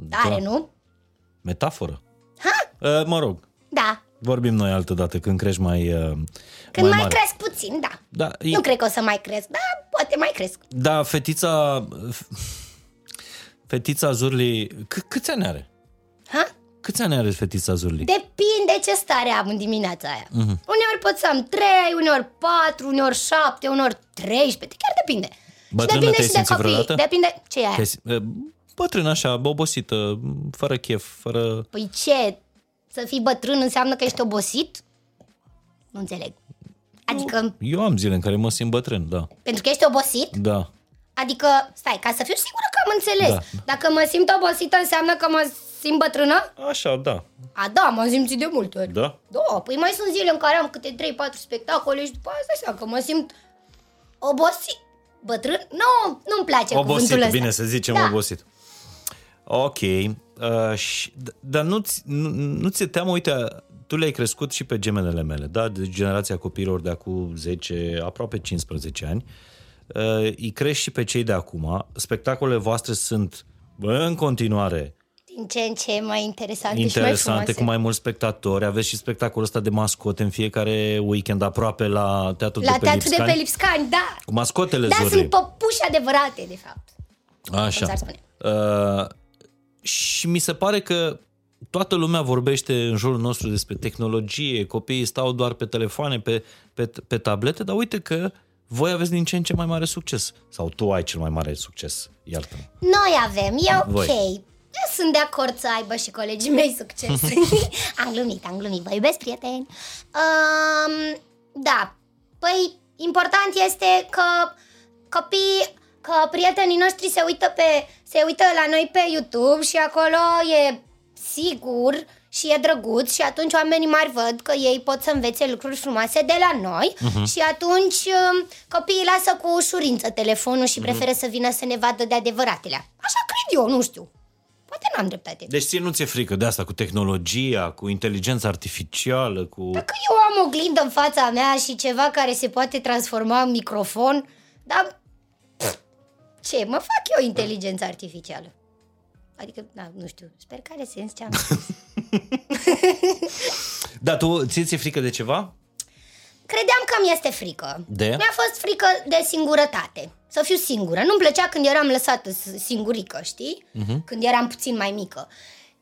[SPEAKER 2] Tare,
[SPEAKER 1] Da.
[SPEAKER 2] nu?
[SPEAKER 1] Metaforă.
[SPEAKER 2] Ha?
[SPEAKER 1] Uh, mă rog,
[SPEAKER 2] Da.
[SPEAKER 1] vorbim noi altă dată când crești mai, uh,
[SPEAKER 2] Când mai,
[SPEAKER 1] mare.
[SPEAKER 2] cresc puțin, da.
[SPEAKER 1] Da, e,
[SPEAKER 2] Nu cred că o să mai cresc, dar poate mai cresc.
[SPEAKER 1] da, fetița... Fetița Zurli... C- câți ani are?
[SPEAKER 2] Ha?
[SPEAKER 1] Câți ani are fetița Zurli?
[SPEAKER 2] Depinde ce stare am în dimineața aia.
[SPEAKER 1] Mhm.
[SPEAKER 2] Mm-hmm. Uneori pot să am 3, uneori 4, uneori 7, uneori 13, chiar depinde.
[SPEAKER 1] Bătrână
[SPEAKER 2] și depinde
[SPEAKER 1] te-ai
[SPEAKER 2] și de
[SPEAKER 1] simțit
[SPEAKER 2] copii.
[SPEAKER 1] vreodată?
[SPEAKER 2] Depinde ce e aia.
[SPEAKER 1] Te- uh, Bătrână așa, obosită, fără chef, fără...
[SPEAKER 2] Păi ce? Să fii bătrân înseamnă că ești obosit? Nu înțeleg. Adică,
[SPEAKER 1] Eu am zile în care mă simt bătrân, da.
[SPEAKER 2] pentru că ești obosit?
[SPEAKER 1] Da.
[SPEAKER 2] Adică, stai, ca să fiu sigură că am înțeles.
[SPEAKER 1] Da.
[SPEAKER 2] Dacă mă simt obosită, înseamnă că mă simt bătrână?
[SPEAKER 1] Așa, da.
[SPEAKER 2] A, da, m-am simțit de multe ori.
[SPEAKER 1] Da?
[SPEAKER 2] Da, păi mai sunt zile în care am câte 3-4 spectacole și după aia îți dai seama că mă simt obosit. Bătrân? Nu, nu-mi place cuvântul
[SPEAKER 1] Obosit,
[SPEAKER 2] ăsta.
[SPEAKER 1] bine să zicem
[SPEAKER 2] da.
[SPEAKER 1] obosit. Ok. Uh, și, d- dar nu, ți, nu, nu ți-e teamă, uite, tu le-ai crescut și pe gemenele mele, da? De generația copiilor de acum 10, aproape 15 ani. Uh, îi crești și pe cei de acum. Spectacolele voastre sunt bă, în continuare
[SPEAKER 2] Din ce în ce mai interesante, și mai
[SPEAKER 1] interesante,
[SPEAKER 2] frumoase.
[SPEAKER 1] cu mai mulți spectatori. Aveți și spectacolul ăsta de mascote în fiecare weekend aproape la Teatrul
[SPEAKER 2] La
[SPEAKER 1] de pe
[SPEAKER 2] teatru de
[SPEAKER 1] Lipscani.
[SPEAKER 2] pe Lipscani, da.
[SPEAKER 1] Cu mascotele
[SPEAKER 2] Da,
[SPEAKER 1] Zurli.
[SPEAKER 2] sunt păpuși adevărate, de fapt.
[SPEAKER 1] Așa.
[SPEAKER 2] Cum s-ar spune.
[SPEAKER 1] Uh, și mi se pare că toată lumea vorbește în jurul nostru despre tehnologie, copiii stau doar pe telefoane, pe, pe, pe tablete, dar uite că voi aveți din ce în ce mai mare succes. Sau tu ai cel mai mare succes, iartă-mă.
[SPEAKER 2] Noi avem, e ok.
[SPEAKER 1] Voi.
[SPEAKER 2] Eu sunt de acord să aibă și colegii mei succes. am glumit, am glumit. Vă iubesc, prieteni. Um, da. Păi, important este că copiii, că prietenii noștri se uită, pe, se uită la noi pe YouTube și acolo e sigur și e drăguț și atunci oamenii mari văd că ei pot să învețe lucruri frumoase de la noi uh-huh. și atunci um, copiii lasă cu ușurință telefonul și preferă să vină să ne vadă de adevăratele. Așa cred eu, nu știu. Poate n-am dreptate.
[SPEAKER 1] Deci ție nu ți-e frică de asta cu tehnologia, cu inteligența artificială, cu...
[SPEAKER 2] Dacă eu am o oglindă în fața mea și ceva care se poate transforma în microfon, dar pf, ce, mă fac eu inteligența artificială? Adică, na, nu știu, sper că are sens ce am spus.
[SPEAKER 1] Da, tu ție ți-e frică de ceva?
[SPEAKER 2] Credeam că mi este frică.
[SPEAKER 1] De?
[SPEAKER 2] Mi-a fost frică de singurătate. Să fiu singură. Nu-mi plăcea când eram lăsată s- singurică, știi? Uh-huh. Când eram puțin mai mică.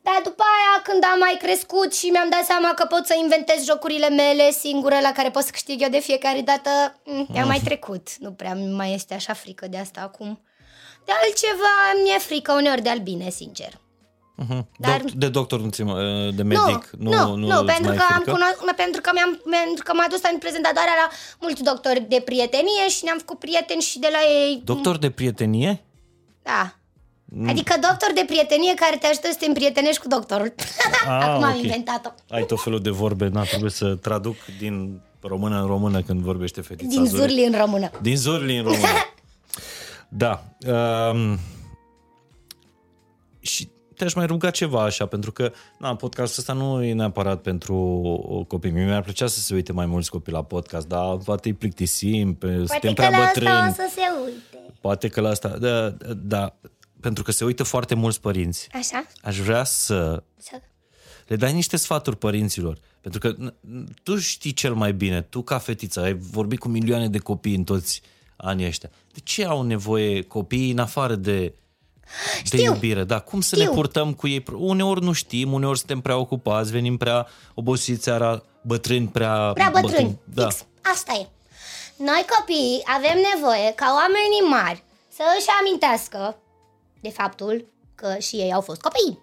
[SPEAKER 2] Dar după aia, când am mai crescut și mi-am dat seama că pot să inventez jocurile mele singură la care pot să câștig eu de fiecare dată, mm, mi-a mai trecut. Nu prea mai este așa frică de asta acum. De altceva mi-e frică uneori de albine, sincer. Dar-
[SPEAKER 1] Dar... De doctor, nu ți de medic?
[SPEAKER 2] nu, nu, nu,
[SPEAKER 1] îți
[SPEAKER 2] pentru
[SPEAKER 1] mai
[SPEAKER 2] că,
[SPEAKER 1] e
[SPEAKER 2] am
[SPEAKER 1] frică?
[SPEAKER 2] cuno- pentru că, mi-am, pentru că m-a dus în prezentatoarea la mulți doctori de prietenie și ne-am făcut prieteni și de la ei...
[SPEAKER 1] Doctor de prietenie?
[SPEAKER 2] Da. Adică doctor de prietenie care te ajută să te împrietenești cu doctorul.
[SPEAKER 1] Ah,
[SPEAKER 2] Acum am
[SPEAKER 1] ok.
[SPEAKER 2] inventat-o.
[SPEAKER 1] Ai tot felul de vorbe, na, trebuie să traduc din română în română când vorbește fetița
[SPEAKER 2] Din
[SPEAKER 1] Zuri.
[SPEAKER 2] zurli în română.
[SPEAKER 1] Din Zurli în română. da. Um, și te-aș mai ruga ceva așa, pentru că na, podcastul ăsta nu e neapărat pentru copii. Mie mi-ar plăcea să se uite mai mulți copii la podcast, dar poate îi plictisim, pe,
[SPEAKER 2] Poate
[SPEAKER 1] suntem
[SPEAKER 2] că
[SPEAKER 1] prea
[SPEAKER 2] la asta
[SPEAKER 1] bătrâni.
[SPEAKER 2] o să se uite.
[SPEAKER 1] Poate că la asta, da, da, pentru că se uită foarte mulți părinți.
[SPEAKER 2] Așa?
[SPEAKER 1] Aș vrea să
[SPEAKER 2] Să...
[SPEAKER 1] le dai niște sfaturi părinților. Pentru că n- n- tu știi cel mai bine, tu ca fetiță, ai vorbit cu milioane de copii în toți anii ăștia. De ce au nevoie copiii în afară de de
[SPEAKER 2] Știu.
[SPEAKER 1] iubire. Da, cum să ne
[SPEAKER 2] Știu.
[SPEAKER 1] purtăm cu ei? Uneori nu știm, uneori suntem prea ocupați, venim prea obosiți seara, bătrâni prea...
[SPEAKER 2] Prea bătrâni.
[SPEAKER 1] Da.
[SPEAKER 2] Fix. Asta e. Noi copiii avem nevoie ca oamenii mari să își amintească de faptul că și ei au fost copii.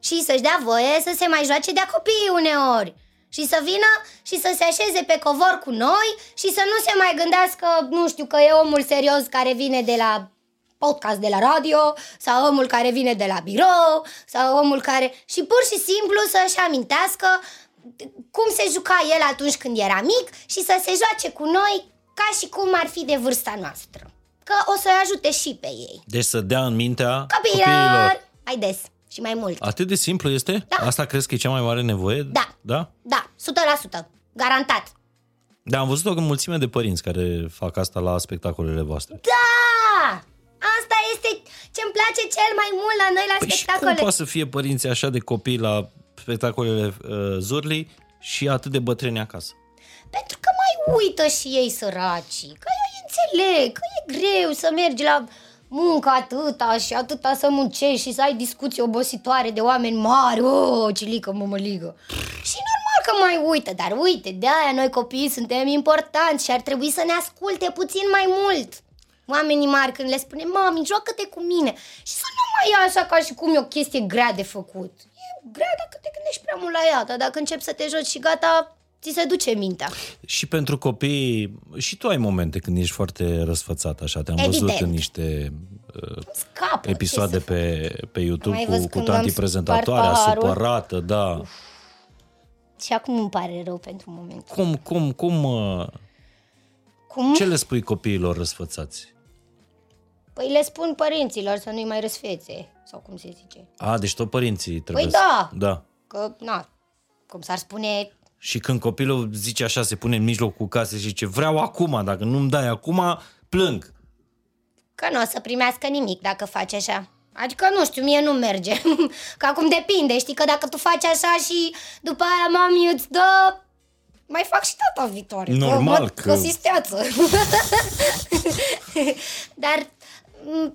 [SPEAKER 2] Și să-și dea voie să se mai joace de-a copiii uneori. Și să vină și să se așeze pe covor cu noi și să nu se mai gândească, nu știu, că e omul serios care vine de la podcast de la radio sau omul care vine de la birou sau omul care... Și pur și simplu să-și amintească cum se juca el atunci când era mic și să se joace cu noi ca și cum ar fi de vârsta noastră. Că o să-i ajute și pe ei.
[SPEAKER 1] Deci să dea în mintea
[SPEAKER 2] Copiilor! Mai des și mai mult.
[SPEAKER 1] Atât de simplu este?
[SPEAKER 2] Da.
[SPEAKER 1] Asta crezi că e cea mai mare nevoie?
[SPEAKER 2] Da.
[SPEAKER 1] Da?
[SPEAKER 2] Da, 100%. Garantat.
[SPEAKER 1] Da, am văzut o mulțime de părinți care fac asta la spectacolele voastre.
[SPEAKER 2] Da! Asta este ce-mi place cel mai mult la noi la
[SPEAKER 1] Păi și
[SPEAKER 2] spectacole.
[SPEAKER 1] cum poate să fie părinții așa de copii la spectacolele uh, Zurli și atât de bătrâni acasă?
[SPEAKER 2] Pentru că mai uită și ei săracii. Că eu îi înțeleg, că e greu să mergi la muncă atâta și atâta să muncești și să ai discuții obositoare de oameni mari. Oh, cilică, mămăligă. Și normal că mai uită, dar uite, de aia noi copiii suntem importanți și ar trebui să ne asculte puțin mai mult. Oamenii mari când le spune, mami, joacă-te cu mine și să nu mai ia așa ca și cum e o chestie grea de făcut. E grea dacă te gândești prea mult la ea, dar dacă începi să te joci și gata, ți se duce mintea.
[SPEAKER 1] Și pentru copii, și tu ai momente când ești foarte răsfățat, așa, te-am
[SPEAKER 2] Evident.
[SPEAKER 1] văzut în niște uh,
[SPEAKER 2] Scapă.
[SPEAKER 1] episoade
[SPEAKER 2] ce să
[SPEAKER 1] pe, pe YouTube
[SPEAKER 2] Mai
[SPEAKER 1] cu,
[SPEAKER 2] văzut
[SPEAKER 1] cu
[SPEAKER 2] când
[SPEAKER 1] tanti
[SPEAKER 2] am
[SPEAKER 1] prezentatoarea,
[SPEAKER 2] spart paharul?
[SPEAKER 1] supărată, da.
[SPEAKER 2] fac? Și acum îmi pare rău pentru moment.
[SPEAKER 1] Cum, cum, cum, uh,
[SPEAKER 2] Cum?
[SPEAKER 1] ce le spui copiilor răsfățați?
[SPEAKER 2] Păi le spun părinților să nu-i mai răsfețe. Sau cum se zice.
[SPEAKER 1] A, deci tot părinții trebuie
[SPEAKER 2] Păi
[SPEAKER 1] să...
[SPEAKER 2] da.
[SPEAKER 1] Da.
[SPEAKER 2] Că, na, cum s-ar spune,
[SPEAKER 1] Și când copilul zice așa, se pune în mijlocul casei și zice vreau acum, dacă nu-mi dai acum, plâng.
[SPEAKER 2] că nu o să primească nimic dacă faci așa. Adică, nu știu, mie nu merge. că acum depinde, știi, că dacă tu faci așa și după aia mami îți dă... Mai fac și data viitoare.
[SPEAKER 1] Normal
[SPEAKER 2] că...
[SPEAKER 1] că-
[SPEAKER 2] Că sisteață. Dar m,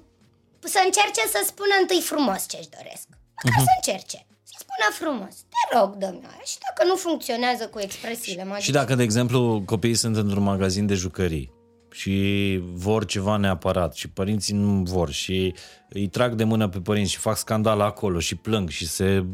[SPEAKER 2] să încerce să spună întâi frumos ce-și doresc. Măcar să încerce. Să spună frumos. Te rog, domnule. Și dacă nu funcționează cu expresiile magice...
[SPEAKER 1] Și dacă, de exemplu, copiii sunt într-un magazin de jucării și vor ceva neapărat și părinții nu vor și îi trag de mână pe părinți și fac scandal acolo și plâng și se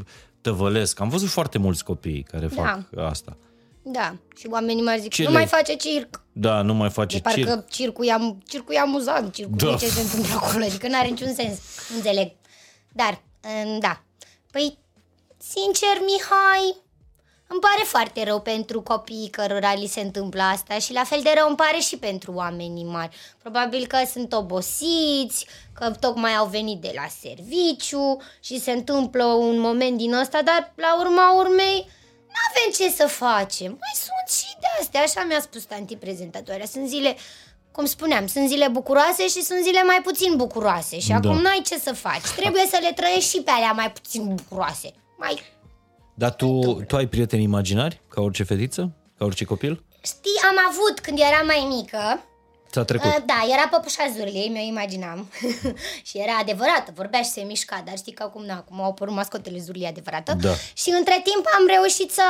[SPEAKER 1] tăvălesc. Am văzut foarte mulți copii care
[SPEAKER 2] Da.
[SPEAKER 1] fac asta.
[SPEAKER 2] Da. Și oamenii mari zic,
[SPEAKER 1] Ce
[SPEAKER 2] nu
[SPEAKER 1] le-
[SPEAKER 2] mai face circ.
[SPEAKER 1] Da, nu mai face
[SPEAKER 2] De parcă
[SPEAKER 1] circ.
[SPEAKER 2] circul, e, am, circul e amuzant, circul
[SPEAKER 1] Da.
[SPEAKER 2] da. ce se întâmplă acolo, adică nu are niciun sens, nu înțeleg. Dar, mm, da, păi, sincer, Mihai, îmi pare foarte rău pentru copiii cărora li se întâmplă asta și la fel de rău îmi pare și pentru oamenii mari. Probabil că sunt obosiți, că tocmai au venit de la serviciu și se întâmplă un moment din ăsta, dar la urma urmei nu avem ce să facem. Mai sunt și de astea, așa mi-a spus tanti prezentatoarea. Sunt zile, cum spuneam, sunt zile bucuroase și sunt zile mai puțin bucuroase. Și
[SPEAKER 1] Da.
[SPEAKER 2] acum n-ai ce să faci. Trebuie să le trăiești și pe alea mai puțin bucuroase. Mai
[SPEAKER 1] Dar tu, tu ai prieteni imaginari, ca orice fetiță, ca orice copil?
[SPEAKER 2] Știi, am avut când eram mai mică,
[SPEAKER 1] Ți-a trecut?
[SPEAKER 2] uh, da, era păpușa Zurliei, mi-o imaginam. și era adevărată, vorbea și se mișca, dar știi că acum, na, acum au apărut mascotele Zurliei adevărată.
[SPEAKER 1] Da.
[SPEAKER 2] Și între timp am reușit să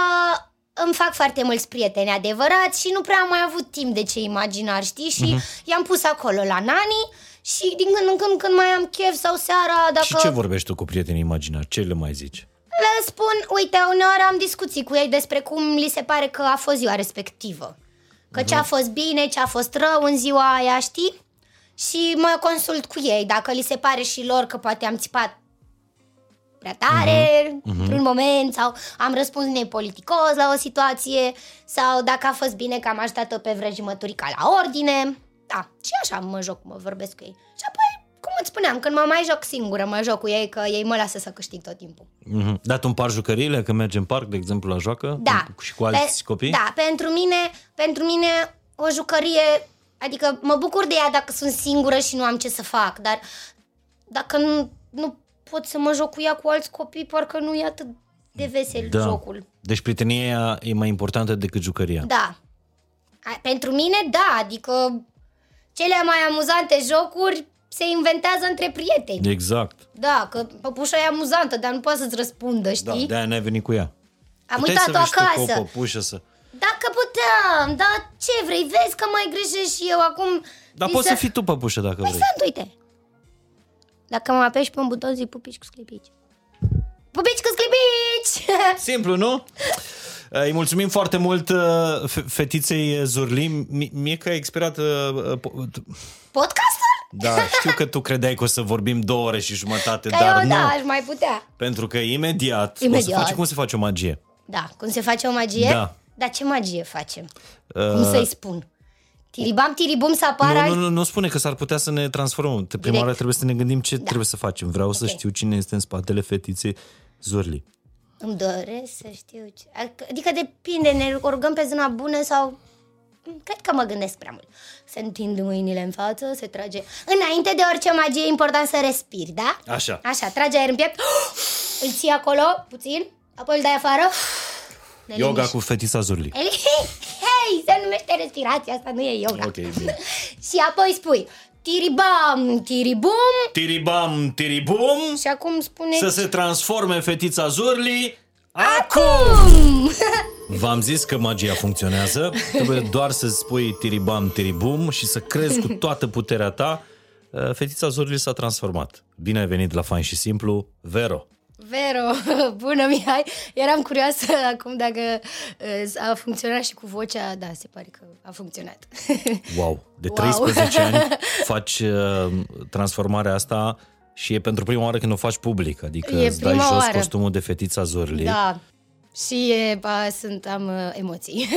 [SPEAKER 2] îmi fac foarte mulți prieteni adevărați și nu prea am mai avut timp de ce imaginar, știi? Și
[SPEAKER 1] Mhm.
[SPEAKER 2] i-am pus acolo la nani și din când în când, când mai am chef sau seara, dacă...
[SPEAKER 1] Și ce vorbești tu cu prietenii imaginari? Ce le mai zici?
[SPEAKER 2] Le spun, uite, uneori am discuții cu ei despre cum li se pare că a fost ziua respectivă. Că ce a fost bine, ce a fost rău în ziua aia, știi? Și mă consult cu ei, dacă li se pare și lor că poate am țipat prea tare uh-huh. într-un moment sau am răspuns nepoliticos la o situație sau dacă a fost bine că am ajutat-o pe vrăjimăturica la ordine. Da, și așa mă joc, mă vorbesc cu ei. Și apoi, cum îți spuneam, când mă mai joc singură, mă joc cu ei, că ei mă lasă să câștig tot timpul.
[SPEAKER 1] Mm-hmm. Dar tu împar jucăriile când mergi în parc, de exemplu, la joacă?
[SPEAKER 2] Da.
[SPEAKER 1] Și cu alți copii?
[SPEAKER 2] Da, pentru mine, pentru mine o jucărie, adică mă bucur de ea dacă sunt singură și nu am ce să fac, dar dacă nu, nu pot să mă joc cu ea cu alți copii, parcă nu e atât de vesel
[SPEAKER 1] Da.
[SPEAKER 2] jocul.
[SPEAKER 1] Deci prietenia e mai importantă decât jucăria.
[SPEAKER 2] Da. A, pentru mine, da, adică cele mai amuzante jocuri se inventează între prieteni.
[SPEAKER 1] Exact.
[SPEAKER 2] Da, că păpușa e amuzantă, dar nu poate să-ți răspundă,
[SPEAKER 1] Da,
[SPEAKER 2] știi?
[SPEAKER 1] de-aia n-ai venit cu ea.
[SPEAKER 2] Am
[SPEAKER 1] Puteai
[SPEAKER 2] uitat-o
[SPEAKER 1] să vii și tu
[SPEAKER 2] acasă.
[SPEAKER 1] cu o păpușă să...
[SPEAKER 2] Dacă puteam, dar ce vrei? Vezi că mai greșesc și eu acum...
[SPEAKER 1] Dar
[SPEAKER 2] zi
[SPEAKER 1] poți să fii tu păpușă dacă
[SPEAKER 2] Păi
[SPEAKER 1] vrei.
[SPEAKER 2] sunt, uite. Dacă mă apeși pe un buton, zic pupici cu sclipici. Pupici cu sclipici!
[SPEAKER 1] Simplu, nu? Îi mulțumim foarte mult uh, fe- fetiței Zurli. Mi- Mie că a expirat... uh, uh, po-
[SPEAKER 2] Podcastul?
[SPEAKER 1] Da, știu că tu credeai că o să vorbim două ore și jumătate,
[SPEAKER 2] Că
[SPEAKER 1] dar
[SPEAKER 2] eu,
[SPEAKER 1] nu.
[SPEAKER 2] da, aș mai putea.
[SPEAKER 1] Pentru că imediat, o
[SPEAKER 2] Imediat.
[SPEAKER 1] să face cum se face o magie.
[SPEAKER 2] Da, cum se face o magie?
[SPEAKER 1] Da.
[SPEAKER 2] Dar ce magie facem? Cum să-i spun? Tiribam, tiribum să apară...
[SPEAKER 1] Uh, Nu, nu, nu, nu spune că s-ar putea să ne transformăm. Te- Prima oară trebuie să ne gândim ce trebuie să facem. Vreau să
[SPEAKER 2] Ok.
[SPEAKER 1] știu cine este în spatele fetiței Zurli.
[SPEAKER 2] Îmi doresc să știu ce... Adică depinde, ne rugăm pe zona bună sau... Cred că mă gândesc prea mult. Se întind mâinile în față, se trage... Înainte de orice magie e important să respiri, da?
[SPEAKER 1] Așa.
[SPEAKER 2] Așa, trage aer în piept, îl ții acolo, puțin, apoi îl dai afară. Ne
[SPEAKER 1] Yoga
[SPEAKER 2] liniști.
[SPEAKER 1] cu fetița Zurli.
[SPEAKER 2] Hei, se numește respirație, asta nu e yoga.
[SPEAKER 1] Ok, bine.
[SPEAKER 2] Și apoi spui tiribam, tiribum
[SPEAKER 1] Tiribam, tiribum,
[SPEAKER 2] și acum spune
[SPEAKER 1] să se transforme fetița Zurli acum!
[SPEAKER 2] Acum!
[SPEAKER 1] V-am zis că magia funcționează, trebuie doar să spui tiribam, tiribum și să crezi cu toată puterea ta. Uh, Fetița Zurli s-a transformat. Bine ai venit la Fain și Simplu, Vero.
[SPEAKER 2] Vero, bună Mihai! Eram curioasă acum dacă uh, a funcționat și cu vocea. Da, se pare că a funcționat.
[SPEAKER 1] Wow, de
[SPEAKER 2] Wow.
[SPEAKER 1] 13 ani faci uh, transformarea asta și e pentru prima oară când o faci public, adică
[SPEAKER 2] E
[SPEAKER 1] îți dai
[SPEAKER 2] prima
[SPEAKER 1] jos
[SPEAKER 2] oară.
[SPEAKER 1] costumul de fetița Zurli.
[SPEAKER 2] da, și e, ba, sunt, am uh, emoții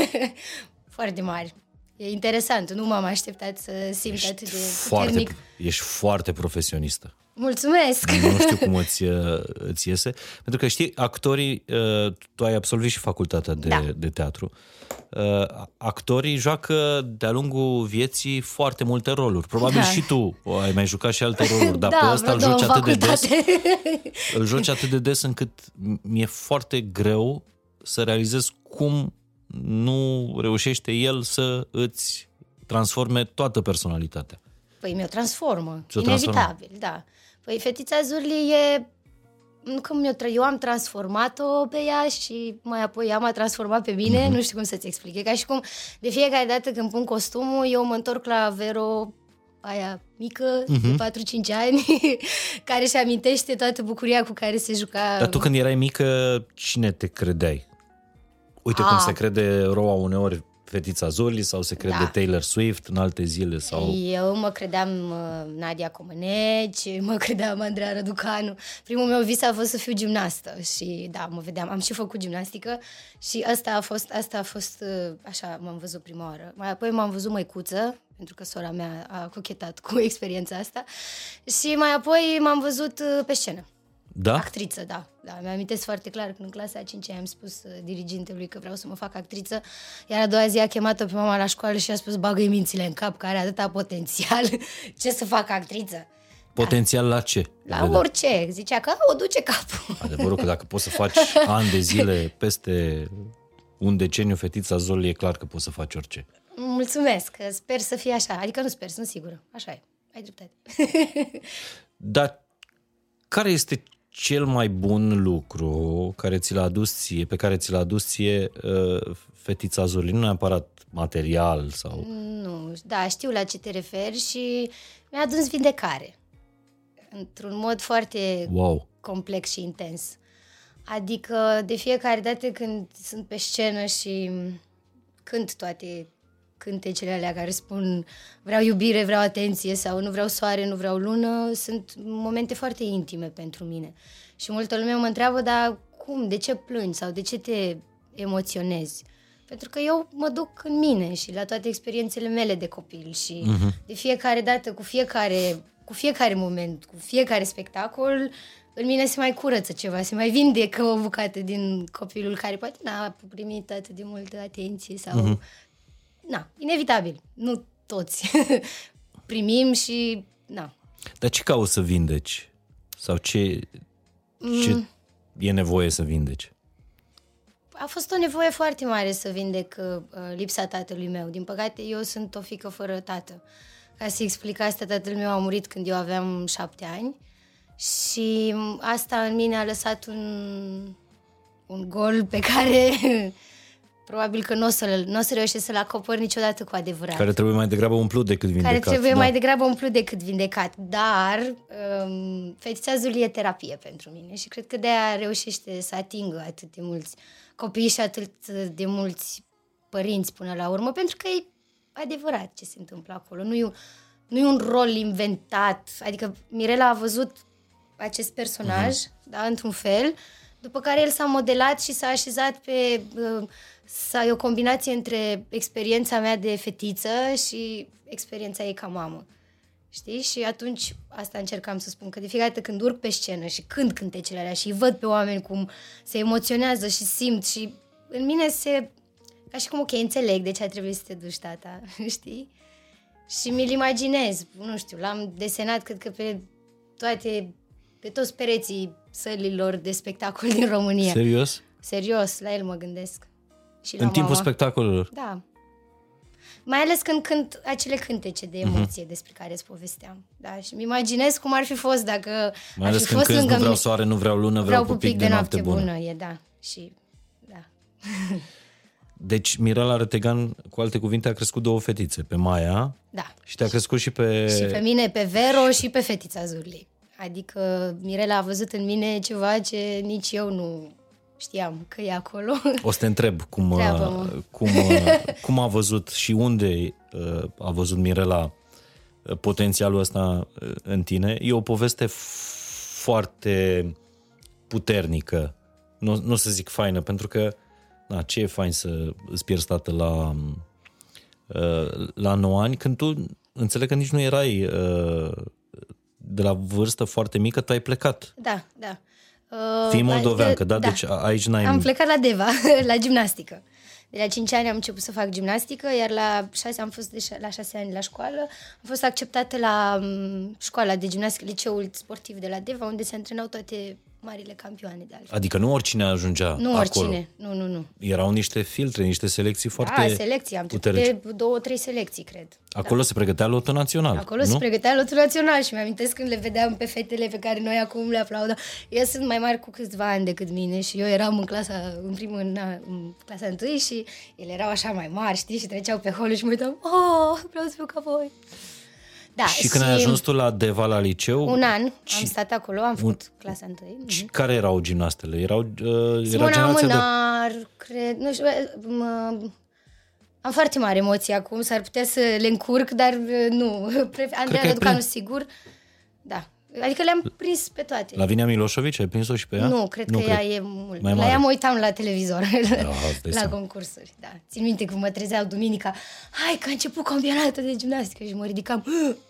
[SPEAKER 2] foarte mari. E interesant, nu m-am așteptat să simt atât de
[SPEAKER 1] foarte,
[SPEAKER 2] puternic.
[SPEAKER 1] ești foarte profesionistă.
[SPEAKER 2] Mulțumesc!
[SPEAKER 1] Nu știu cum îți, uh, îți iese. Pentru că știi, actorii, uh, tu ai absolvit și facultatea de,
[SPEAKER 2] Da.
[SPEAKER 1] de teatru, uh, actorii joacă de-a lungul vieții foarte multe roluri. Probabil
[SPEAKER 2] Da.
[SPEAKER 1] și tu ai mai jucat și alte roluri, dar
[SPEAKER 2] da,
[SPEAKER 1] pe ăsta îl
[SPEAKER 2] vreo
[SPEAKER 1] joci
[SPEAKER 2] două
[SPEAKER 1] atât de des,
[SPEAKER 2] facultate.
[SPEAKER 1] îl joci atât de des încât mi-e foarte greu să realizez cum nu reușește el să îți transforme toată personalitatea.
[SPEAKER 2] Păi mi-o transformă,
[SPEAKER 1] Ți-o transformă.
[SPEAKER 2] inevitabil, da. Păi fetița Zurli e... Nu că mi-o tra- eu am transformat-o pe ea și mai apoi ea m-a transformat pe mine,
[SPEAKER 1] Mhm.
[SPEAKER 2] mm-hmm. nu știu cum să-ți explic. E ca și cum de fiecare dată când pun costumul, eu mă întorc la Vero aia mică,
[SPEAKER 1] Mhm.
[SPEAKER 2] mm-hmm. de 4-5 ani, care își amintește toată bucuria cu care se juca.
[SPEAKER 1] Dar tu când erai mică, cine te credeai? Uite
[SPEAKER 2] Ah.
[SPEAKER 1] cum se crede roa uneori fetița Zoli sau se crede
[SPEAKER 2] Da.
[SPEAKER 1] Taylor Swift în alte zile sau...
[SPEAKER 2] Eu mă credeam uh, Nadia Comăneci, mă credeam Andreea Răducanu. Primul meu vis a fost să fiu gimnastă și da, mă vedeam, am și făcut gimnastică și asta a fost, asta a fost uh, așa, m-am văzut prima oară. Mai apoi m-am văzut măicuță, pentru că sora mea a cochetat cu experiența asta și mai apoi m-am văzut uh, pe scenă.
[SPEAKER 1] Da?
[SPEAKER 2] Actriță, da. da. Mi-amintesc foarte clar când în clasa a 5 am spus uh, dirigintelui că vreau să mă fac actriță, iar a doua zi a chemat-o pe mama la școală și a spus bagă-i mințile în cap, că are atâta potențial, ce să fac actriță?
[SPEAKER 1] Potențial la ce?
[SPEAKER 2] La
[SPEAKER 1] Vede.
[SPEAKER 2] orice. Zicea că o duce capul.
[SPEAKER 1] Adevărul că dacă poți să faci ani de zile peste un deceniu fetița Zoli, e clar că poți să faci orice.
[SPEAKER 2] Mulțumesc, sper să fie așa. Adică nu sper, sunt sigură. Așa e. Ai dreptate.
[SPEAKER 1] Dar care este cel mai bun lucru care ți l-a adus ție, pe care ți l-a adus ție uh, fetița Zoli? Nu neapărat material sau...
[SPEAKER 2] Nu, da, știu la ce te referi și mi-a adus vindecare. Într-un mod foarte
[SPEAKER 1] Wow!
[SPEAKER 2] complex și intens. Adică de fiecare dată când sunt pe scenă și cânt toate cântecele alea care spun vreau iubire, vreau atenție sau nu vreau soare, nu vreau lună, sunt momente foarte intime pentru mine. Și multă lume mă întreabă, dar cum, de ce plângi sau de ce te emoționezi? Pentru că eu mă duc în mine și la toate experiențele mele de copil și de fiecare dată, cu fiecare, cu fiecare moment, cu fiecare spectacol, în mine se mai curăță ceva, se mai vindecă o bucată din copilul care poate n-a primit atât de multă atenție sau... Na, inevitabil. Nu toți primim și... Na.
[SPEAKER 1] Dar ce cauți să vindeci? Sau ce, ce
[SPEAKER 2] Mm.
[SPEAKER 1] e nevoie să vindeci?
[SPEAKER 2] A fost o nevoie foarte mare să vindec uh, lipsa tatălui meu. Din păcate, eu sunt o fică fără tată. Ca să explic asta, tatăl meu a murit când eu aveam șapte ani și asta în mine a lăsat un, un gol pe care probabil că nu o să, n-o să reușesc să-l acopăr niciodată cu adevărat.
[SPEAKER 1] Care trebuie mai degrabă umplut decât vindecat.
[SPEAKER 2] care trebuie
[SPEAKER 1] da.
[SPEAKER 2] mai degrabă umplut decât vindecat. Dar um, fetița Zuli e terapie pentru mine și cred că de-aia reușește să atingă atât de mulți copii și atât de mulți părinți până la urmă, pentru că e adevărat ce se întâmplă acolo. Nu e, un- nu e un rol inventat. Adică Mirela a văzut acest personaj, uh-huh. da, într-un fel, după care el s-a modelat și s-a așezat pe... Uh, să e o combinație între experiența mea de fetiță și experiența ei ca mamă. Știi? Și atunci asta încercam să spun, că de fiecare dată când urc pe scenă și când cântecele alea și îi văd pe oameni cum se emoționează și simt și în mine se... Ca și cum, ok, înțeleg de ce a trebuit să te duci, tata, știi? Și mi-l imaginez, nu știu, l-am desenat, cred că pe toate, pe toți pereții sălilor de spectacol din România.
[SPEAKER 1] Serios?
[SPEAKER 2] Serios, la el mă gândesc. Și la
[SPEAKER 1] În timpul
[SPEAKER 2] mama.
[SPEAKER 1] spectacolelor.
[SPEAKER 2] Da. Mai ales când cânt acele cântece
[SPEAKER 1] Mhm.
[SPEAKER 2] de emoție uh-huh. despre care îți povesteam. Da, și îmi imaginez cum ar fi fost dacă
[SPEAKER 1] Mai
[SPEAKER 2] ar
[SPEAKER 1] ales
[SPEAKER 2] fi
[SPEAKER 1] când
[SPEAKER 2] fost
[SPEAKER 1] cânti,
[SPEAKER 2] lângă
[SPEAKER 1] nu vreau
[SPEAKER 2] mine.
[SPEAKER 1] soare, nu vreau lună, vreau, pupic de noapte bună.
[SPEAKER 2] bună. E, da. Și, da.
[SPEAKER 1] Deci Mirela Retegan, cu alte cuvinte, a crescut două fetițe, pe Maia
[SPEAKER 2] Da.
[SPEAKER 1] și te-a crescut și pe...
[SPEAKER 2] Și pe mine, pe Vero și pe fetița Zurli. Adică Mirela a văzut în mine ceva ce nici eu nu știam că e acolo.
[SPEAKER 1] O să te întreb cum,
[SPEAKER 2] Întreabă-mă.
[SPEAKER 1] uh, cum, uh, cum a văzut și unde uh, a văzut Mirela uh, potențialul ăsta uh, în tine. E o poveste f- foarte puternică. Nu, nu o să zic faină, pentru că na, ce e fain să îți pierzi tatăl la, uh, la 9 ani, când tu înțeleg că nici nu erai uh, de la vârstă foarte mică, tu ai plecat.
[SPEAKER 2] Da, da. Uh,
[SPEAKER 1] Fii moldoveancă,
[SPEAKER 2] adică-
[SPEAKER 1] da? Deci aici n-ai...
[SPEAKER 2] Am plecat la Deva, la gimnastică. De la 5 ani am început să fac gimnastică, iar la 6 am fost de șa- la 6 ani la școală. Am fost acceptată la um, școala de gimnastică, liceul sportiv de la Deva, unde se antrenau toate marile campioane de altfel.
[SPEAKER 1] Adică nu oricine ajungea
[SPEAKER 2] Nu
[SPEAKER 1] acolo.
[SPEAKER 2] oricine, nu, nu, nu.
[SPEAKER 1] Erau niște filtre, niște selecții foarte
[SPEAKER 2] Da, selecții, am trecut
[SPEAKER 1] puternice.
[SPEAKER 2] de două, trei selecții, cred.
[SPEAKER 1] Acolo se pregătea lotul național,
[SPEAKER 2] Acolo
[SPEAKER 1] nu?
[SPEAKER 2] se pregătea lotul național și mi-amintesc când le vedeam pe fetele pe care noi acum le aplaudăm. Eu sunt mai mari cu câțiva ani decât mine și eu eram în clasa, în primul, na, în clasa întâi și ele erau așa mai mari, știi, și treceau pe hol și mă uitam, oh, vreau să fiu ca voi. Da,
[SPEAKER 1] și când ai ajuns tu la Deva la liceu,
[SPEAKER 2] Un an am stat acolo, am făcut clasa întâi.
[SPEAKER 1] și care erau gimnastele? Erau, uh, era
[SPEAKER 2] Simona
[SPEAKER 1] generația de...
[SPEAKER 2] Mânar, cred, nu știu, mă, am foarte mare emoții acum, s-ar putea să le încurc, dar uh, nu. Prefer-
[SPEAKER 1] că
[SPEAKER 2] Andreea
[SPEAKER 1] ai
[SPEAKER 2] Răducanu,
[SPEAKER 1] prins.
[SPEAKER 2] sigur. Da. Adică le-am prins pe toate.
[SPEAKER 1] La Vinia Miloșovici, ai prins-o și pe ea?
[SPEAKER 2] Nu, cred
[SPEAKER 1] nu
[SPEAKER 2] că ea e mult.
[SPEAKER 1] Mai
[SPEAKER 2] la
[SPEAKER 1] mare.
[SPEAKER 2] ea mă uitam la televizor,
[SPEAKER 1] îți dai
[SPEAKER 2] la
[SPEAKER 1] seama.
[SPEAKER 2] concursuri, da. Țin minte cum mă trezeau duminica, hai că a început campionatul de gimnastică și mă ridicam,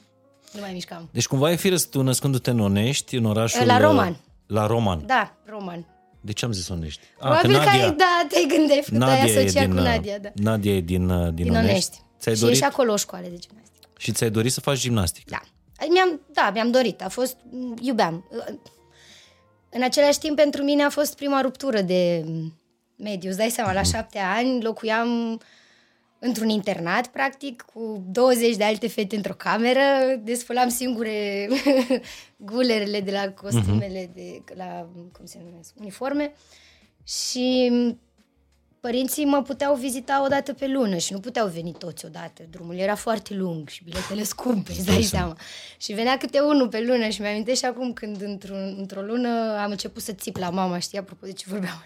[SPEAKER 2] nu mai mișcam.
[SPEAKER 1] Deci cumva e firesc tu născându-te în Onești, în orașul...
[SPEAKER 2] La
[SPEAKER 1] uh,
[SPEAKER 2] Roman.
[SPEAKER 1] La Roman.
[SPEAKER 2] Da, roman.
[SPEAKER 1] De ce am zis Onești?
[SPEAKER 2] Probabil că ai, da, te gândești, că ai
[SPEAKER 1] Nadia e
[SPEAKER 2] asociat
[SPEAKER 1] din,
[SPEAKER 2] cu
[SPEAKER 1] uh,
[SPEAKER 2] Nadia, da.
[SPEAKER 1] Nadia e din, uh, din,
[SPEAKER 2] Din
[SPEAKER 1] Onești.
[SPEAKER 2] Onești.
[SPEAKER 1] Ți-ai
[SPEAKER 2] și
[SPEAKER 1] dorit,
[SPEAKER 2] e și acolo o școală de gimnastică.
[SPEAKER 1] și ți-ai dorit să faci gimnastică.
[SPEAKER 2] Da. Mi-am, da, mi-am dorit. A fost, iubeam. În același timp, pentru mine a fost prima ruptură de mediu. Îți dai seama, la șapte ani locuiam într-un internat, practic, cu 20 de alte fete într-o cameră, desfălam singure gulerele de la costumele, de la, cum se numesc, uniforme și părinții mă puteau vizita o dată pe lună și nu puteau veni toți odată. Drumul era foarte lung și biletele scumpe, îți dai seama. Și venea câte unul pe lună și mi-am și acum când într-un, într-o lună am început să țip la mama, știi, apropo de ce vorbeam.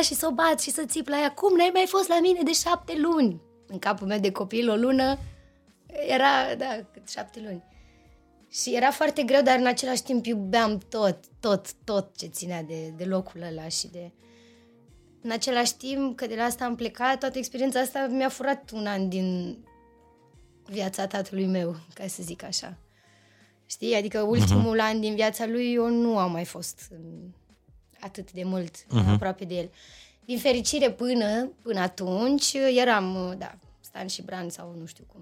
[SPEAKER 2] Ah, și să o bat și să țip la ea. Cum n-ai mai fost la mine de șapte luni? În capul meu de copil o lună era, da, cât șapte luni. Și era foarte greu, dar în același timp iubeam tot, tot, tot ce ținea de, de locul ăla și de... În același timp, că de la asta am plecat, toată experiența asta mi-a furat un an din viața tatălui meu, ca să zic așa. Știi? Adică ultimul uh-huh. an din viața lui eu nu am mai fost mm, atât de mult uh-huh. aproape de el. Din fericire până, până atunci eram, da, Stan și Bran sau nu știu cum.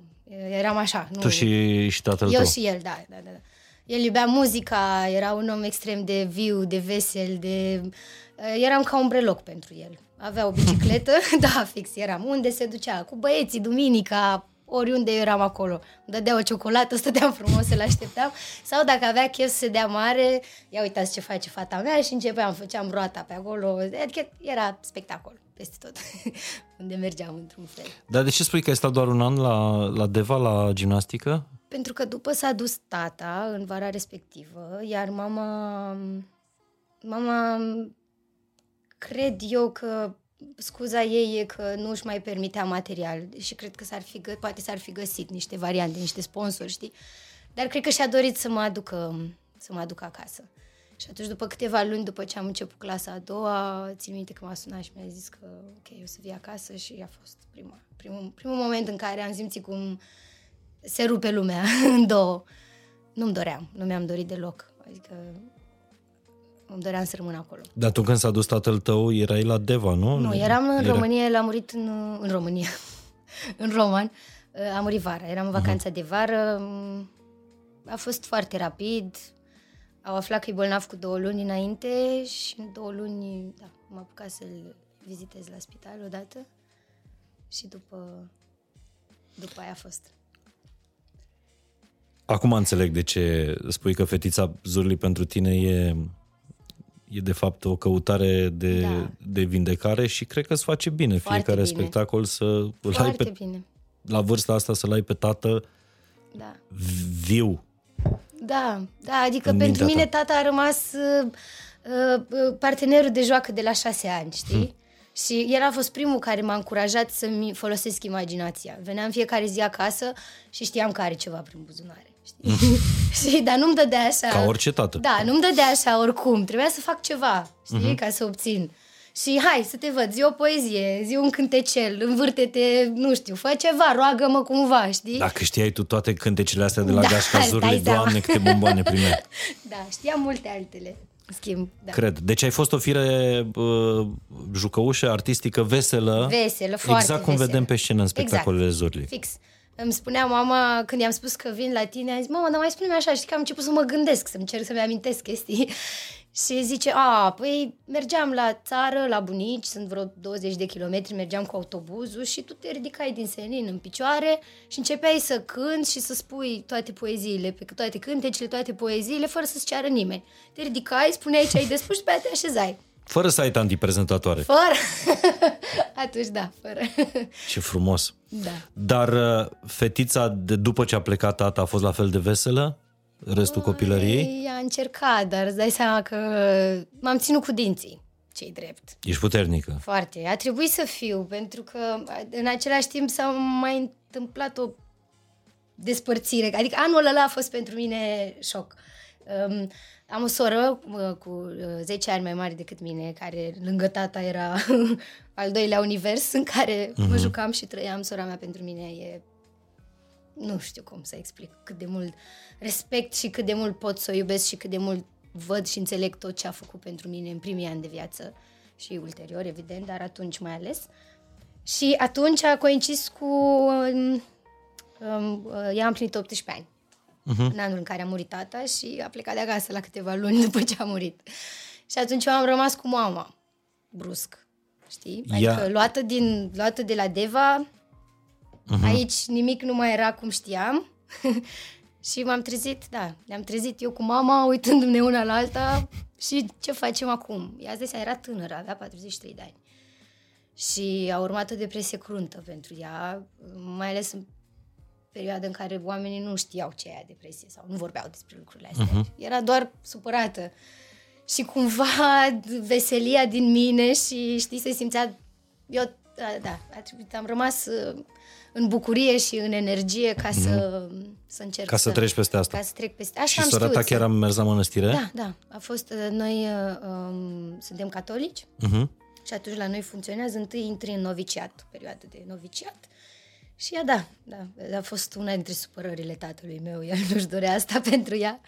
[SPEAKER 2] Eram așa. Nu,
[SPEAKER 1] Tu și, și tatăl
[SPEAKER 2] eu
[SPEAKER 1] tău.
[SPEAKER 2] și el, da, da, da. da. El iubea muzica, era un om extrem de viu, de vesel, de... uh, Eram ca un breloc pentru el. Avea o bicicletă, da, fix, eram unde se ducea, cu băieții, duminica, oriunde eu eram acolo. Îmi dădea o ciocolată, stăteam frumos, să-l așteptam. Sau dacă avea chef să se dea mare, ia uitați ce face fata mea și începeam, făceam roata pe acolo. Adică era spectacol peste tot, unde mergeam într-un fel.
[SPEAKER 1] Dar de ce spui că ai stat doar un an la, la Deva, la gimnastică?
[SPEAKER 2] Pentru că după s-a dus tata în vara respectivă, iar mama, mama cred eu că scuza ei e că nu își mai permitea material și cred că s-ar fi, gă- poate s-ar fi găsit niște variante, niște sponsori, știi? Dar cred că și-a dorit să mă aducă, să mă aducă acasă. Și atunci, după câteva luni, după ce am început clasa a doua, țin minte că m-a sunat și mi-a zis că, ok, o să vii acasă și a fost prima, primul, primul moment în care am simțit cum se rupe lumea în două. Nu-mi doream, nu mi-am dorit deloc. Adică îmi doream să rămân acolo.
[SPEAKER 1] Dar tu când s-a dus tatăl tău, erai la Deva, nu?
[SPEAKER 2] Nu, eram în
[SPEAKER 1] Era-
[SPEAKER 2] România, el a murit în, în România, în Roman. A murit vara, eram în vacanța de vară. A fost foarte rapid. Au aflat că e bolnav cu două luni înainte și în două luni da, m-am apucat să-l vizitez la spital odată și după, după aia a fost.
[SPEAKER 1] Acum înțeleg de ce spui că fetița Zurli pentru tine e, e de fapt o căutare de,
[SPEAKER 2] Da.
[SPEAKER 1] de vindecare și cred că îți face bine
[SPEAKER 2] Foarte
[SPEAKER 1] fiecare
[SPEAKER 2] bine.
[SPEAKER 1] spectacol să îl ai
[SPEAKER 2] Foarte
[SPEAKER 1] pe,
[SPEAKER 2] bine.
[SPEAKER 1] la vârsta asta să-l ai pe tată
[SPEAKER 2] Da.
[SPEAKER 1] viu.
[SPEAKER 2] Da, da, adică
[SPEAKER 1] În
[SPEAKER 2] pentru
[SPEAKER 1] mintea
[SPEAKER 2] mine
[SPEAKER 1] ta.
[SPEAKER 2] tata a rămas uh, uh, partenerul de joacă de la șase ani, știi?
[SPEAKER 1] Hmm.
[SPEAKER 2] Și el a fost primul care m-a încurajat să-mi folosesc imaginația. Veneam fiecare zi acasă și știam că are ceva prin buzunare. Știi? și, dar nu-mi dădea așa...
[SPEAKER 1] Ca orice tată.
[SPEAKER 2] Da, nu-mi dădea așa oricum. Trebuia să fac ceva, știi,
[SPEAKER 1] Mhm.
[SPEAKER 2] ca să obțin. Și hai să te văd, zi o poezie, zi un cântecel, învârte-te, nu știu, fă ceva, roagă-mă cumva, știi?
[SPEAKER 1] Dacă știai tu toate cântecele astea de la
[SPEAKER 2] Da,
[SPEAKER 1] Gașca
[SPEAKER 2] îți
[SPEAKER 1] Zurli,
[SPEAKER 2] dai seama.
[SPEAKER 1] doamne, câte bomboane primeai.
[SPEAKER 2] Da, știam multe altele. În schimb, da.
[SPEAKER 1] Cred. Deci ai fost o fire uh, jucăușă, artistică, veselă.
[SPEAKER 2] Veselă, foarte
[SPEAKER 1] Exact cum
[SPEAKER 2] veselă.
[SPEAKER 1] vedem pe scenă în spectacolele
[SPEAKER 2] exact.
[SPEAKER 1] Zurli.
[SPEAKER 2] Fix. Îmi spunea mama, când i-am spus că vin la tine, a zis, mama, dar mai spune-mi așa, știi că am început să mă gândesc, să-mi cer să-mi amintesc chestii. Și zice, a, păi mergeam la țară, la bunici, sunt vreo 20 de kilometri, mergeam cu autobuzul și tu te ridicai din senin în picioare și începeai să cânti și să spui toate poeziile, pe toate cântecele, toate poeziile, fără să-ți ceară nimeni. Te ridicai, spuneai ce ai de spus și pe aia te așezai.
[SPEAKER 1] Fără să ai tanti prezentatoare.
[SPEAKER 2] Fără. Atunci da, fără.
[SPEAKER 1] Ce frumos.
[SPEAKER 2] Da.
[SPEAKER 1] Dar uh, fetița, de după ce a plecat tata, a fost la fel de veselă? Restul copilăriei?
[SPEAKER 2] Ei, a încercat, dar îți dai seama că m-am ținut cu dinții, cei drept.
[SPEAKER 1] Ești puternică.
[SPEAKER 2] Foarte. A trebuit să fiu, pentru că în același timp s-a mai întâmplat o despărțire. Adică anul ăla a fost pentru mine șoc. Um, am o soră uh, cu uh, 10 ani mai mare decât mine, care lângă tata era al doilea univers în care uh-huh. mă jucam și trăiam. Sora mea pentru mine e nu știu cum să explic cât de mult respect și cât de mult pot să o iubesc și cât de mult văd și înțeleg tot ce a făcut pentru mine în primii ani de viață și ulterior, evident, dar atunci mai ales. Și atunci a coincis cu... Um, um, uh, ea a împlinit 18 ani. Uh-huh. În anul în care a murit tata și a plecat de acasă la câteva luni după ce a murit. Și atunci eu am rămas cu mama, brusc. Știi? Adică
[SPEAKER 1] Ea-
[SPEAKER 2] luată, din, luată de la Deva, Uh-huh. Aici nimic nu mai era cum știam și m-am trezit, da, ne-am trezit eu cu mama, uitându-ne una la alta și ce facem acum? Ea de seama, era tânără, avea 43 de ani. Și a urmat o depresie cruntă pentru ea, mai ales în perioada în care oamenii nu știau ce e aia depresie sau nu vorbeau despre lucrurile astea. Uh-huh. Era doar supărată. Și cumva veselia din mine și, știi, se simțea... Eu, da, da a trebuit, am rămas uh, în bucurie și în energie ca să, să încerc
[SPEAKER 1] Ca să treci peste asta.
[SPEAKER 2] Ca să trec peste Așa
[SPEAKER 1] Și
[SPEAKER 2] am
[SPEAKER 1] sora ta
[SPEAKER 2] știut
[SPEAKER 1] chiar
[SPEAKER 2] să-
[SPEAKER 1] a mers la mănăstire?
[SPEAKER 2] Da, da. A fost, uh, noi uh, um, suntem catolici
[SPEAKER 1] Uh-huh.
[SPEAKER 2] și atunci la noi funcționează, întâi intri în noviciat, perioadă de noviciat. Și ea, da, da, a fost una dintre supărările tatălui meu, el nu-și dorea asta pentru ea.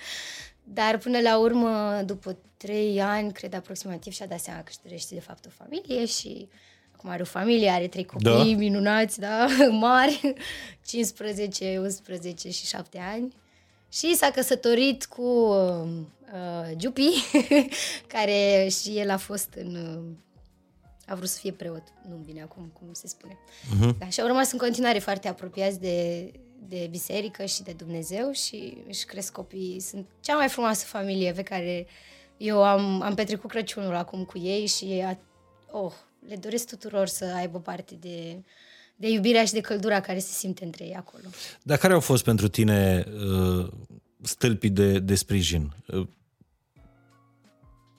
[SPEAKER 2] Dar până la urmă, după trei ani, cred aproximativ, și-a dat seama că își dorește de fapt o familie și acum are o familie, are trei copii
[SPEAKER 1] Da.
[SPEAKER 2] minunați, da, mari, 15, 11 și 7 ani. Și s-a căsătorit cu uh, Giupi, care și el a fost în uh, a vrut să fie preot. Nu-mi vine acum cum se spune. Uh-huh. Da, și au rămas în continuare foarte apropiați de, de biserică și de Dumnezeu și își cresc copiii. Sunt cea mai frumoasă familie pe care eu am, am petrecut Crăciunul acum cu ei și a, oh, le doresc tuturor să aibă parte de, de iubirea și de căldura care se simte între ei acolo.
[SPEAKER 1] Dar care au fost pentru tine uh, stâlpii de, de sprijin uh,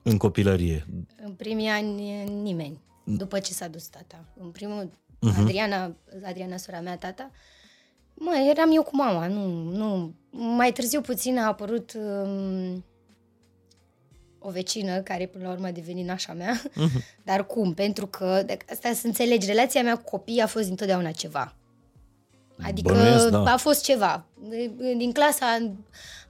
[SPEAKER 1] în copilărie?
[SPEAKER 2] În primii ani nimeni, după ce s-a dus tata. În primul, uh-huh. Adriana, Adriana, sora mea, tata, mă, eram eu cu mama, nu, nu. Mai târziu puțin a apărut um, o vecină care până la urmă a devenit nașa mea. Uh-huh. Dar cum? Pentru că, de asta să înțelegi, relația mea cu copiii a fost întotdeauna ceva. Adică
[SPEAKER 1] Bănuiesc, da.
[SPEAKER 2] a fost ceva. Din clasa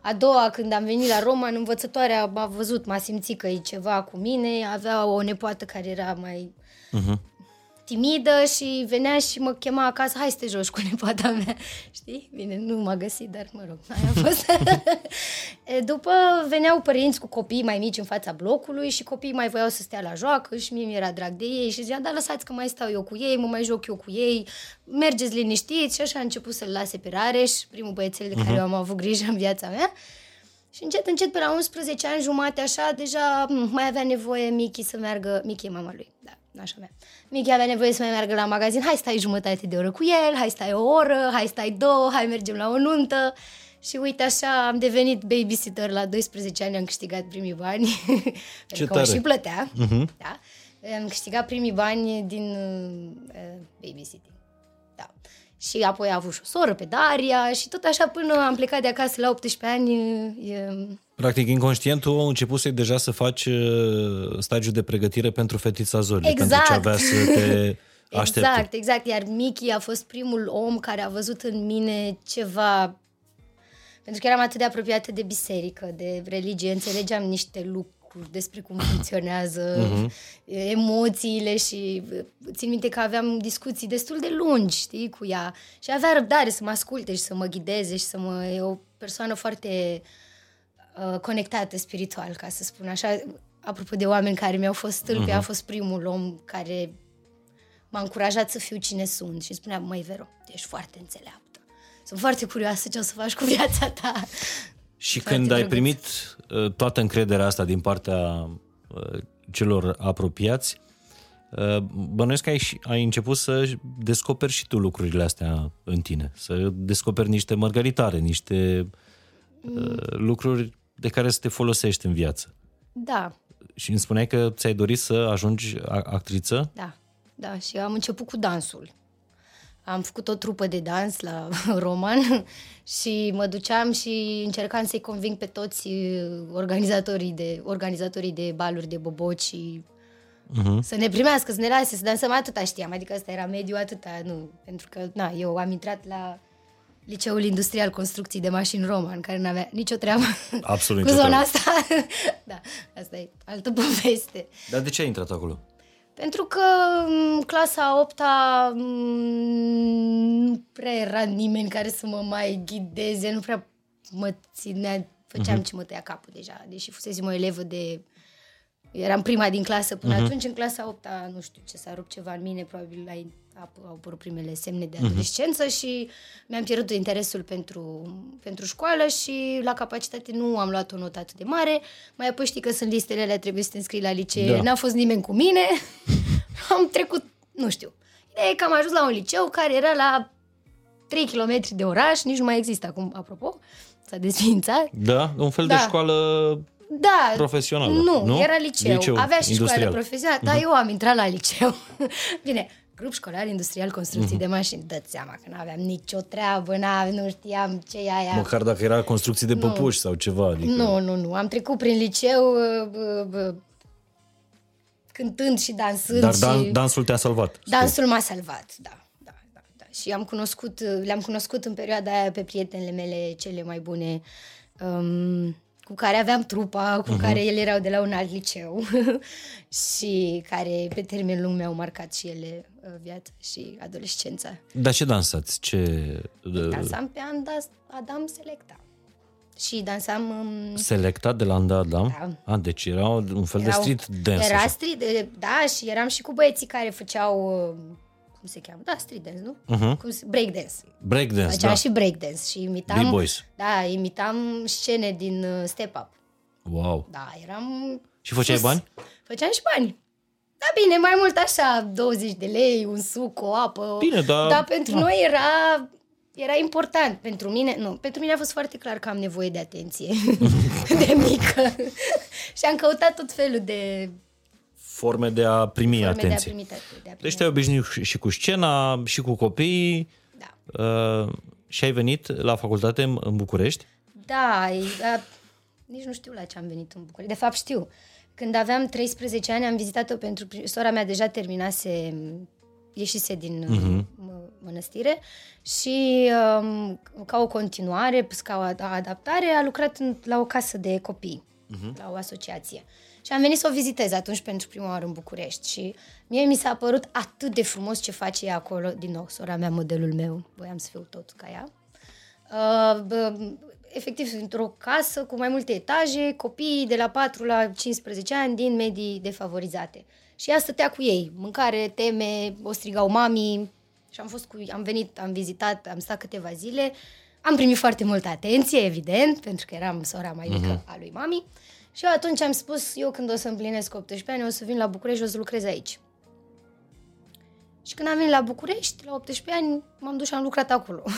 [SPEAKER 2] a doua, când am venit la Roma, în învățătoarea m-a văzut, m-a simțit că e ceva cu mine, avea o nepoată care era mai
[SPEAKER 1] Uh-huh.
[SPEAKER 2] Timidă și venea și mă chema acasă, hai să te joci cu nepoata mea, știi? Bine, nu m-a găsit, dar mă rog, aia a fost. E, După veneau părinți cu copii mai mici în fața blocului și copiii mai voiau să stea la joacă și mie mi-era drag de ei și zicea, da, lăsați că mai stau eu cu ei, mă mai joc eu cu ei, mergeți liniștiți și așa a început să-l lase pe Rareș, primul băiețel de care eu am avut grijă în viața mea. Și încet, încet, pe la 11 ani jumate, așa, deja m, mai avea nevoie Michi să meargă, Michi e mama lui, da, nașa mea. Michi avea nevoie să mai meargă la magazin, hai stai jumătate de oră cu el, hai stai o oră, hai stai două, hai mergem la o nuntă. Și uite așa, am devenit babysitter la 12 ani, am câștigat primii bani, pentru că mă
[SPEAKER 1] tare.
[SPEAKER 2] și plătea, da. Am câștigat primii bani din uh, babysitting. Da. Și apoi a avut și o soră pe Daria și tot așa până am plecat de acasă la 18 ani. E,
[SPEAKER 1] Practic, inconștientul a început să deja să faci uh, stagiul de pregătire pentru fetița Zori,
[SPEAKER 2] Exact.
[SPEAKER 1] pentru ce avea să te aștepte.
[SPEAKER 2] Exact, exact. Iar Miki a fost primul om care a văzut în mine ceva... Pentru că eram atât de apropiată de biserică, de religie, înțelegeam niște lucruri despre cum funcționează emoțiile și țin minte că aveam discuții destul de lungi, știi, cu ea. Și avea răbdare să mă asculte și să mă ghideze și să mă... E o persoană foarte uh, conectată spiritual, ca să spun așa. Apropo de oameni care mi-au fost stâlpi, uh-huh. a fost primul om care m-a încurajat să fiu cine sunt și spunea, măi, Vero, tu ești foarte înțeleaptă. Sunt foarte curioasă ce o să faci cu viața ta.
[SPEAKER 1] Și
[SPEAKER 2] Foarte
[SPEAKER 1] când ai
[SPEAKER 2] drăguț.
[SPEAKER 1] primit uh, toată încrederea asta din partea uh, celor apropiați, uh, bănuiesc că ai, și- ai început să descoperi și tu lucrurile astea în tine, să descoperi niște mărgăritare, niște uh, lucruri de care să te folosești în viață.
[SPEAKER 2] Da,
[SPEAKER 1] Și îmi spuneai că ți-ai dorit să ajungi a- actriță?
[SPEAKER 2] da, da. Și am început cu dansul. Am făcut o trupă de dans la Roman și mă duceam și încercam să-i conving pe toți uh, organizatorii de, organizatorii de baluri de boboci și uh-huh. să ne primească, să ne lase, să dansăm, atâta știam. Adică asta era mediul, atâta, nu. Pentru că, na, eu am intrat la Liceul Industrial Construcții de Mașini Roman, care nu avea nicio treabă
[SPEAKER 1] Absolut
[SPEAKER 2] cu
[SPEAKER 1] nicio
[SPEAKER 2] zona
[SPEAKER 1] treabă.
[SPEAKER 2] asta. da, asta e altă poveste.
[SPEAKER 1] Dar de ce ai intrat acolo?
[SPEAKER 2] Pentru că m, clasa 8 -a, nu prea era nimeni care să mă mai ghideze, nu prea mă ținea, făceam uh-huh. ce mă tăia capul deja, deși fusesem o elevă de... Eram prima din clasă până uh-huh. atunci, în clasa 8 -a, nu știu ce s-a rupt ceva în mine, probabil la, au apărut primele semne de adolescență uh-huh. și mi-am pierdut interesul pentru, pentru școală și la capacitate nu am luat o notă atât de mare. Mai apoi știi că sunt listele alea, trebuie să te înscrii la licee,
[SPEAKER 1] Da.
[SPEAKER 2] da. n-a fost nimeni cu mine. am trecut, nu știu. Ideea e că am ajuns la un liceu care era la 3 km de oraș, nici nu mai există acum, apropo, s-a desfințat.
[SPEAKER 1] Da, un fel de
[SPEAKER 2] Da.
[SPEAKER 1] școală
[SPEAKER 2] Da.
[SPEAKER 1] Profesională,
[SPEAKER 2] Nu,
[SPEAKER 1] nu?
[SPEAKER 2] era liceu.
[SPEAKER 1] Liceu
[SPEAKER 2] Avea și
[SPEAKER 1] industrial.
[SPEAKER 2] școală profesională, dar eu am intrat la liceu. Bine, grup școlar industrial construcții de mașini. Dă-ți seama că nu aveam nicio treabă, n nu știam ce e aia.
[SPEAKER 1] Măcar dacă era construcții de păpuși sau ceva. Adică...
[SPEAKER 2] Nu, nu, nu. Am trecut prin liceu uh, uh, uh, cântând și dansând.
[SPEAKER 1] Dar
[SPEAKER 2] și...
[SPEAKER 1] dan- dansul te-a salvat.
[SPEAKER 2] Dansul m-a salvat, da. da, da, da. Și am cunoscut, le-am cunoscut în perioada aia pe prietenele mele cele mai bune, um, cu care aveam trupa, cu uh-huh. care ele erau de la un alt liceu și care pe termen lung mi-au marcat și ele uh, viața și adolescența.
[SPEAKER 1] Dar ce dansați? Ce... uh,
[SPEAKER 2] Dansam pe Andas, Adam Selecta. și dansam... um,
[SPEAKER 1] Selectat de la Anda
[SPEAKER 2] Da.
[SPEAKER 1] Adam? A, deci era un fel de
[SPEAKER 2] erau-
[SPEAKER 1] street dance.
[SPEAKER 2] Era
[SPEAKER 1] așa.
[SPEAKER 2] street, de- da, și eram și cu băieții care făceau... uh, Cum se cheamă? Da, street dance, nu?
[SPEAKER 1] Mhm.
[SPEAKER 2] Cum se, breakdance.
[SPEAKER 1] Breakdance,
[SPEAKER 2] Făceam
[SPEAKER 1] da.
[SPEAKER 2] și breakdance și imitam...
[SPEAKER 1] B-boys.
[SPEAKER 2] Da, imitam scene din uh, Step Up.
[SPEAKER 1] Wow.
[SPEAKER 2] Da, eram...
[SPEAKER 1] Și făceai
[SPEAKER 2] sus.
[SPEAKER 1] bani?
[SPEAKER 2] Făceam și bani. Da, bine, mai mult așa, 20 de lei, un suc, o apă.
[SPEAKER 1] Bine, dar-
[SPEAKER 2] Dar pentru
[SPEAKER 1] da.
[SPEAKER 2] noi era, era important. Pentru mine, nu, pentru mine a fost foarte clar că am nevoie de atenție de mică. și am căutat tot felul de
[SPEAKER 1] Forme de a primi
[SPEAKER 2] forme
[SPEAKER 1] atenție.
[SPEAKER 2] de a primi, de a primi
[SPEAKER 1] Deci te-ai obișnuit și- și cu scena, și cu copiii
[SPEAKER 2] Da.
[SPEAKER 1] uh, și ai venit la facultate în în București?
[SPEAKER 2] Da, e, a, nici nu știu la ce am venit în București. De fapt știu. Când aveam 13 ani am vizitat-o pentru... prim- Sora mea deja terminase, ieșise din uh-huh. mănăstire și um, ca o continuare, plus ca o ad- adaptare, a lucrat în, la o casă de copii, uh-huh. la o asociație. Și am venit să o vizitez atunci pentru prima oară în București și mie mi s-a părut atât de frumos ce face ea acolo. Din nou, sora mea, modelul meu, voiam să fiu tot ca ea. Uh, bă, efectiv, într-o casă cu mai multe etaje, copii de la 4 la 15 ani din medii defavorizate. Și ea stătea cu ei, mâncare, teme, o strigau mami și am fost cu am venit, am vizitat, am stat câteva zile, am primit foarte multă atenție, evident, pentru că eram sora mai mică a lui mami. Și eu atunci am spus, eu când o să împlinesc 18 ani, o să vin la București și o să lucrez aici. Și când am venit la București, la 18 ani, m-am dus și am lucrat acolo.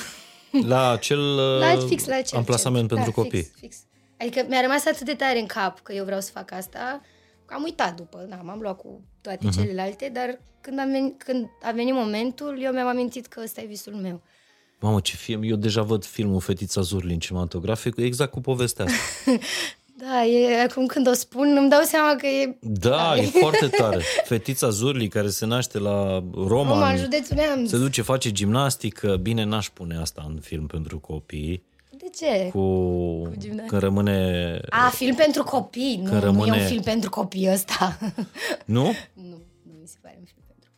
[SPEAKER 1] La acel uh,
[SPEAKER 2] La fix la acel
[SPEAKER 1] amplasament
[SPEAKER 2] centru.
[SPEAKER 1] pentru
[SPEAKER 2] da,
[SPEAKER 1] copii.
[SPEAKER 2] Fix, fix. Adică mi-a rămas atât de tare în cap că eu vreau să fac asta, că am uitat după, da, m-am luat cu toate
[SPEAKER 1] Mhm.
[SPEAKER 2] uh-huh. celelalte, dar când a, venit, când a venit momentul, eu mi-am amintit că ăsta e visul meu.
[SPEAKER 1] Mamă, ce film! Eu deja văd filmul Fetița Zurlin cinematografic, exact cu povestea asta.
[SPEAKER 2] Da, e, acum când o spun, îmi dau seama că e
[SPEAKER 1] Da, e foarte tare. Fetița Zurli care se naște la Roma,
[SPEAKER 2] Roma, în
[SPEAKER 1] în-
[SPEAKER 2] județul Neamț.
[SPEAKER 1] se duce, face gimnastică. Bine, n-aș pune asta în film pentru copii.
[SPEAKER 2] De ce?
[SPEAKER 1] Cu...
[SPEAKER 2] gimnastică.
[SPEAKER 1] Când rămâne...
[SPEAKER 2] A, film pentru copii. Nu,
[SPEAKER 1] Că
[SPEAKER 2] nu e
[SPEAKER 1] rămâne-
[SPEAKER 2] un film pentru copii ăsta.
[SPEAKER 1] Nu?
[SPEAKER 2] nu, nu mi se pare un film pentru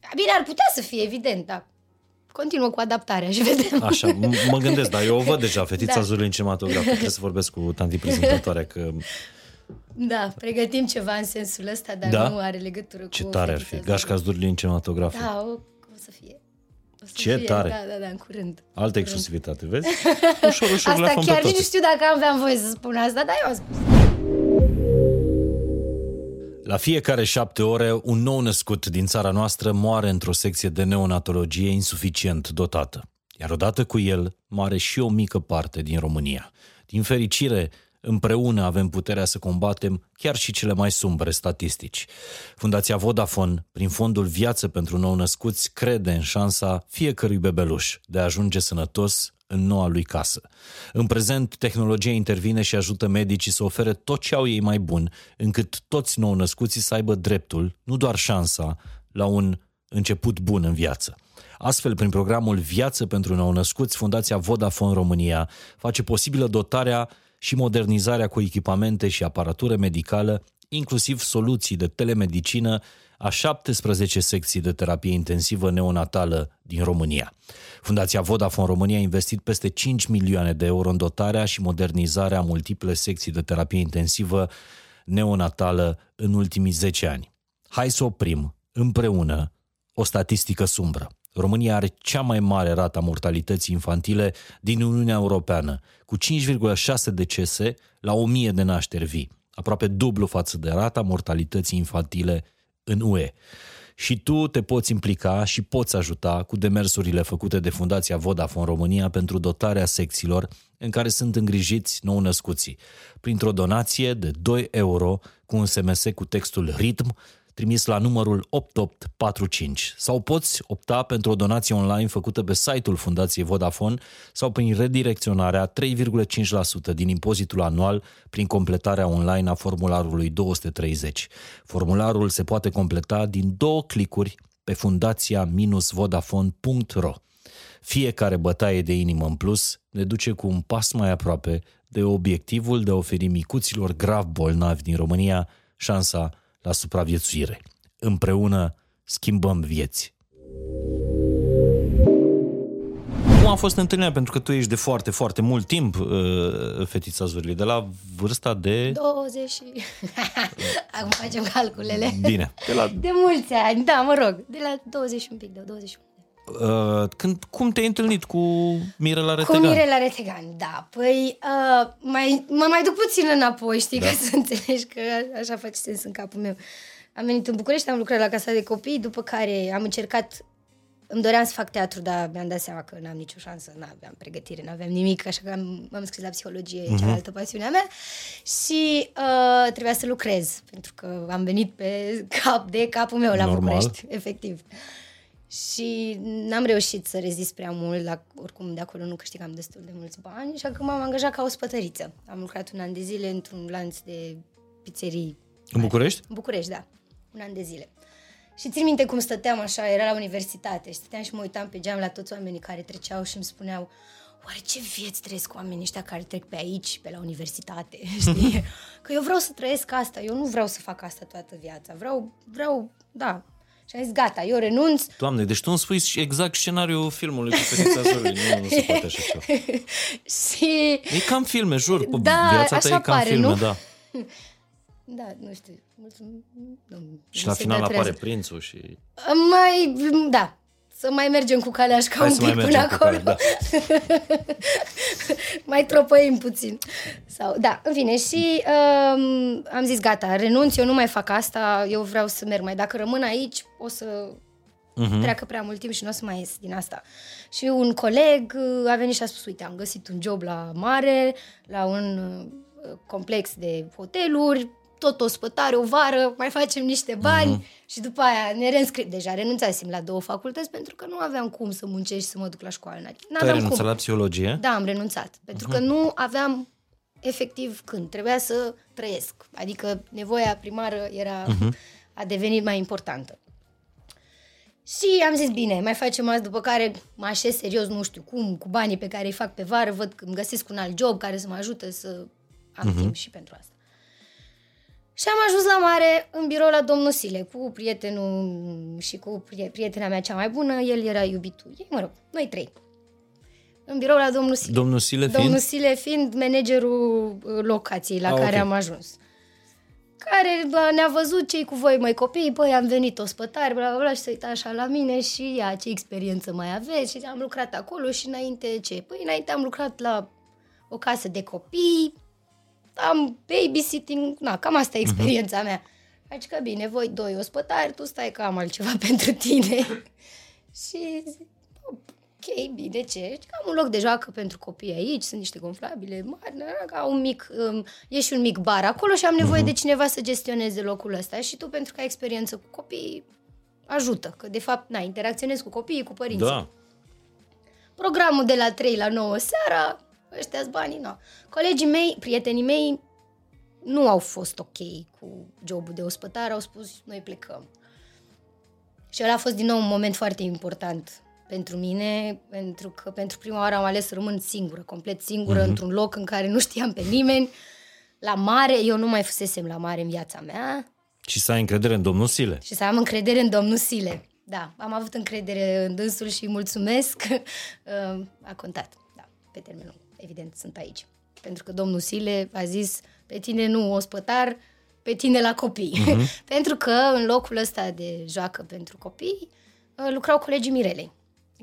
[SPEAKER 2] copii. Bine, ar putea să fie, evident, da. Continuă cu adaptarea și vedem.
[SPEAKER 1] Așa, m- mă gândesc, dar eu o văd deja, Fetița
[SPEAKER 2] Da.
[SPEAKER 1] Zurli în cinematograf. Trebuie să vorbesc cu tanti prezentatoarea că
[SPEAKER 2] Da, pregătim ceva în sensul ăsta, dar
[SPEAKER 1] Da?
[SPEAKER 2] nu are legătură
[SPEAKER 1] ce
[SPEAKER 2] cu
[SPEAKER 1] tare ar
[SPEAKER 2] fetița
[SPEAKER 1] fi.
[SPEAKER 2] asta.
[SPEAKER 1] Gașca Zurli în cinematograf.
[SPEAKER 2] Da, o, o să fie. O să
[SPEAKER 1] Ce
[SPEAKER 2] fie,
[SPEAKER 1] tare.
[SPEAKER 2] Da, da, da, în curând.
[SPEAKER 1] Altă exclusivitate, vezi? Ușor, ușor le
[SPEAKER 2] Asta
[SPEAKER 1] aflăm pe
[SPEAKER 2] chiar nici nu
[SPEAKER 1] toate.
[SPEAKER 2] știu dacă aveam voie să spun asta, dar eu am spus.
[SPEAKER 1] La fiecare șapte ore, un nou născut din țara noastră moare într-o secție de neonatologie insuficient dotată. Iar odată cu el, moare și o mică parte din România. Din fericire, împreună avem puterea să combatem chiar și cele mai sumbre statistici. Fundația Vodafone, prin fondul Viață pentru nou-născuți, crede în șansa fiecărui bebeluș de a ajunge sănătos în noua lui casă. În prezent, tehnologia intervine și ajută medicii să ofere tot ce au ei mai bun, încât toți nou-născuții să aibă dreptul, nu doar șansa, la un început bun în viață. Astfel, prin programul Viață pentru nou-născuți, Fundația Vodafone România face posibilă dotarea și modernizarea cu echipamente și aparatură medicală, inclusiv soluții de telemedicină a 17 secții de terapie intensivă neonatală din România. Fundația Vodafone România a investit peste 5 milioane de euro în dotarea și modernizarea a multiple secții de terapie intensivă neonatală în ultimii 10 ani. Hai să oprim împreună o statistică sumbră. România are cea mai mare rată a mortalității infantile din Uniunea Europeană, cu 5,6 decese la 1000 de nașteri vii, aproape dublu față de rata mortalității infantile în UE. Și tu te poți implica și poți ajuta cu demersurile făcute de Fundația Vodafone România pentru dotarea secțiilor în care sunt îngrijiți nou-născuții, printr-o donație de 2 euro cu un SMS cu textul RITM trimis la numărul 8845 sau poți opta pentru o donație online făcută pe site-ul Fundației Vodafone sau prin redirecționarea 3,5% din impozitul anual prin completarea online a formularului 230. Formularul se poate completa din două clicuri pe fundația-vodafone.ro. Fiecare bătaie de inimă în plus ne duce cu un pas mai aproape de obiectivul de a oferi micuților grav bolnavi din România șansa la supraviețuire. Împreună schimbăm vieți. Nu a fost întâlnirea? Pentru că tu ești de foarte, foarte mult timp uh, fetița Zurli, de la vârsta de...
[SPEAKER 2] 20 și... Acum facem calculele.
[SPEAKER 1] Bine. De la,
[SPEAKER 2] De mulți ani, da, mă rog. De la 20 și un pic, de 21.
[SPEAKER 1] Uh, când, cum te-ai întâlnit cu Mirela
[SPEAKER 2] Cu
[SPEAKER 1] Retegan?
[SPEAKER 2] Mirela Retegan, da. Păi, uh, mai, mă mai duc puțin înapoi, știi, da. ca să înțelegi că așa face sens în capul meu. Am venit în București, am lucrat la Casa de Copii, după care am încercat, îmi doream să fac teatru, dar mi-am dat seama că n-am nicio șansă, n-aveam pregătire, n-aveam nimic, așa că am, m-am scris la psihologie, uh-huh. cealaltă pasiunea mea, și uh, trebuia să lucrez, pentru că am venit pe cap de capul meu la
[SPEAKER 1] Normal.
[SPEAKER 2] București, efectiv. Și n-am reușit să rezist prea mult, la, oricum de acolo nu câștigam destul de mulți bani, așa că m-am angajat ca o spătăriță. Am lucrat un an de zile într-un lanț de pizzerii.
[SPEAKER 1] În București?
[SPEAKER 2] În București, da. Un an de zile. Și țin minte cum stăteam așa, era la universitate și stăteam și mă uitam pe geam la toți oamenii care treceau și îmi spuneau oare ce vieți trăiesc oamenii ăștia care trec pe aici, pe la universitate, știi? Că eu vreau să trăiesc asta, eu nu vreau să fac asta toată viața, vreau, vreau, da. Și am zis, gata, eu renunț,
[SPEAKER 1] Doamne, deci tu îmi spui exact scenariul filmului cu fetița Zurli. Nu, nu se poate așa ceva.
[SPEAKER 2] și
[SPEAKER 1] E cam filme, jur. Pe
[SPEAKER 2] Da,
[SPEAKER 1] viața ta
[SPEAKER 2] așa
[SPEAKER 1] e cam
[SPEAKER 2] pare,
[SPEAKER 1] filme,
[SPEAKER 2] nu?
[SPEAKER 1] da.
[SPEAKER 2] Da, nu știu. Mulțumim. Nu,
[SPEAKER 1] Și
[SPEAKER 2] nu
[SPEAKER 1] la
[SPEAKER 2] se
[SPEAKER 1] final
[SPEAKER 2] datorează.
[SPEAKER 1] apare prințul și...
[SPEAKER 2] Mai, da. Să mai mergem cu calea ca
[SPEAKER 1] Hai
[SPEAKER 2] un
[SPEAKER 1] să mai
[SPEAKER 2] pic până
[SPEAKER 1] mergem cu
[SPEAKER 2] acolo.
[SPEAKER 1] care, da.
[SPEAKER 2] mai tropăim puțin. Sau, da, în fine, și um, am zis, gata, renunț, eu nu mai fac asta, eu vreau să merg mai. Dacă rămân aici, o să uh-huh. treacă prea mult timp și nu o să mai ies din asta. Și un coleg uh, a venit și a spus, uite, am găsit un job la mare, la un uh, complex de hoteluri, tot o spătare, o vară, mai facem niște bani uh-huh. și după aia ne reînscrie. Deja renunțasem la două facultăți pentru că nu aveam cum să muncesc și să mă duc la școală.
[SPEAKER 1] Tu ai
[SPEAKER 2] N-aveam
[SPEAKER 1] renunțat
[SPEAKER 2] cum.
[SPEAKER 1] la psihologie?
[SPEAKER 2] Da, am renunțat. Pentru că nu aveam efectiv când. Trebuia să trăiesc. Adică nevoia primară era a devenit mai importantă. Și am zis, bine, mai facem asta, după care mă așez serios, nu știu cum, cu banii pe care îi fac pe vară, văd că îmi găsesc un alt job care să mă ajute să am timp și pentru asta. Și am ajuns la mare, în birou la domnul Sile, cu prietenul și cu prie- prietena mea cea mai bună, el era iubitul ei, mă rog, noi trei. În birou la domnul Sile.
[SPEAKER 1] Domnul Sile fiind?
[SPEAKER 2] Domnul Sile fiind managerul uh, locației la
[SPEAKER 1] Ah,
[SPEAKER 2] care
[SPEAKER 1] ok.
[SPEAKER 2] am ajuns. Care bă, ne-a văzut cei cu voi, mai copii, băi, am venit ospătari, bla, bla, bla, și se uita așa la mine și ia, ce experiență mai aveți? Și am lucrat acolo și înainte ce? Păi înainte am lucrat la o casă de copii, am babysitting, na, cam asta e experiența mea. Deci că bine, voi doi ospătari, tu stai că am altceva pentru tine. și zic, ok, bine, ce? Zic, Am un loc de joacă pentru copii aici, sunt niște gonflabile mari, na, ca un mic, um, e și un mic bar acolo și am nevoie de cineva să gestioneze locul ăsta. Și tu, pentru că ai experiență cu copii, ajută, că de fapt, na, interacționezi cu copiii, cu părinții.
[SPEAKER 1] Da.
[SPEAKER 2] Programul de la 3 la 9 seara, ăștia banii, nu. Colegii mei, prietenii mei, nu au fost ok cu jobul de ospătar, au spus, noi plecăm. Și ăla a fost din nou un moment foarte important pentru mine, pentru că pentru prima oară am ales să rămân singură, complet singură, mm-hmm. într-un loc în care nu știam pe nimeni, la mare, eu nu mai fusesem la mare în viața mea,
[SPEAKER 1] Și să ai încredere în domnul Sile.
[SPEAKER 2] și să am încredere în domnul Sile. Da, am avut încredere în dânsul și îi mulțumesc. Uh, A contat, da, pe termen lung. Evident, sunt aici. Pentru că domnul Sile a zis, pe tine nu ospătar, pe tine la copii. Uh-huh. pentru că în locul ăsta de joacă pentru copii uh, lucrau colegii Mirelei.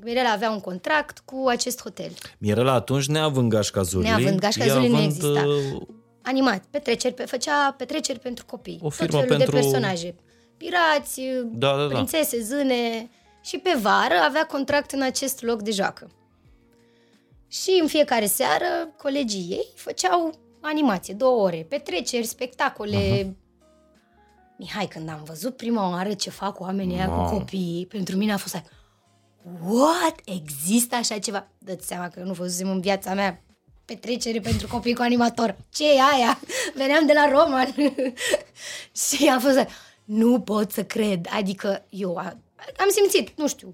[SPEAKER 2] Mirela avea un contract cu acest hotel.
[SPEAKER 1] Mirela atunci, neavând gașca Zurli,
[SPEAKER 2] Neavând Gașca
[SPEAKER 1] ea
[SPEAKER 2] Zurli nu
[SPEAKER 1] având,
[SPEAKER 2] exista.
[SPEAKER 1] uh,
[SPEAKER 2] Animat, petreceri, pe, făcea petreceri pentru copii.
[SPEAKER 1] O firmă
[SPEAKER 2] Tot felul
[SPEAKER 1] pentru-
[SPEAKER 2] de personaje. Pirați,
[SPEAKER 1] Da, da, da.
[SPEAKER 2] prințese, zâne. Și pe vară avea contract în acest loc de joacă. Și în fiecare seară, colegii ei făceau animație, două ore, petreceri, spectacole. Uh-huh. Mihai, când am văzut prima oară ce fac oamenii ăia
[SPEAKER 1] Wow.
[SPEAKER 2] cu copiii, pentru mine a fost like, what? Există așa ceva? Dă-ți seama că nu văzusem în viața mea petrecere pentru copii cu animator. ce e aia? Veneam de la Roman. și a fost like, nu pot să cred. Adică eu a, am simțit, nu știu,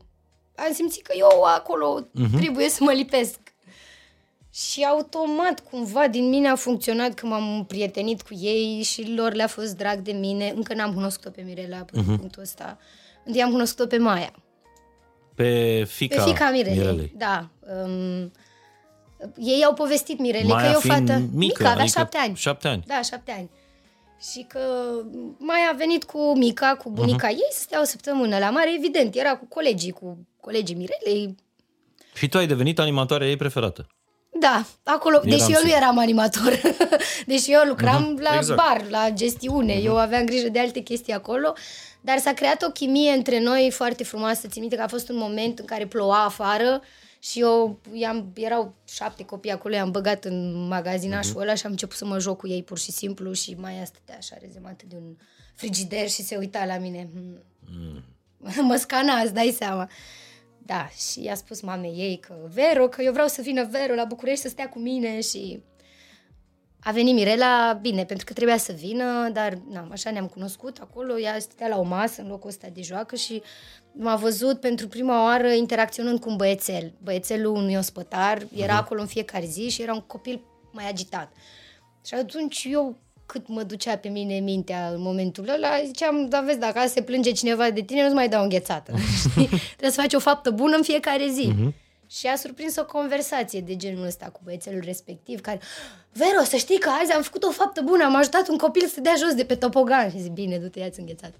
[SPEAKER 2] am simțit că eu acolo uh-huh. trebuie să mă lipesc. Și automat, cumva, din mine a funcționat că m-am împrietenit cu ei și lor le-a fost drag de mine. Încă n-am cunoscut-o pe Mirela până uh-huh. punctul ăsta. Întâi am cunoscut-o pe Maia.
[SPEAKER 1] pe fica,
[SPEAKER 2] Pe fica Mirelei.
[SPEAKER 1] Mirelei.
[SPEAKER 2] Da. Um, ei au povestit Mirelei
[SPEAKER 1] Maia
[SPEAKER 2] că e o
[SPEAKER 1] fiind
[SPEAKER 2] fată
[SPEAKER 1] mică,
[SPEAKER 2] mică avea
[SPEAKER 1] adică
[SPEAKER 2] șapte ani.
[SPEAKER 1] șapte ani.
[SPEAKER 2] Da, șapte ani. Și că mai a venit cu Mica, cu bunica
[SPEAKER 1] Mhm.
[SPEAKER 2] uh-huh. ei să stea o săptămână la mare, evident, era cu colegii, cu colegii Mirelei.
[SPEAKER 1] Și tu ai devenit animatoarea ei preferată.
[SPEAKER 2] Da, acolo,
[SPEAKER 1] Eram
[SPEAKER 2] deși eu nu
[SPEAKER 1] sigur.
[SPEAKER 2] eram animator, deși eu lucram uh-huh, la
[SPEAKER 1] exact.
[SPEAKER 2] bar, la gestiune, uh-huh. eu aveam grijă de alte chestii acolo, dar s-a creat o chimie între noi foarte frumoasă. Țin minte că a fost un moment în care ploua afară și eu i-am, erau șapte copii acolo, i-am băgat în magazinașul uh-huh. ăla și am început să mă joc cu ei pur și simplu și mai stătea așa rezemată de un frigider și se uita la mine. Mm. mă scana, îți dai seama. Da, și i-a spus mamei ei că Vero, că eu vreau să vină Vero la București să stea cu mine și a venit Mirela, bine, pentru că trebuia să vină, dar na, așa ne-am cunoscut acolo, ea stătea la o masă în locul ăsta de joacă și m-a văzut pentru prima oară interacționând cu un băiețel. Băiețelul unui ospătar, era acolo în fiecare zi și era un copil mai agitat. Și atunci eu cât mă ducea pe mine mintea în momentul ăla, ziceam, da vezi, dacă se plânge cineva de tine, nu-ți mai dau înghețată. Știi? Trebuie să faci o faptă bună în fiecare zi. Și a surprins o conversație de genul ăsta cu băiețelul respectiv, care, Vero, să știi că azi am făcut o faptă bună, am ajutat un copil să dea jos de pe topogan. Și zic, bine, du-te, ia-ți înghețată.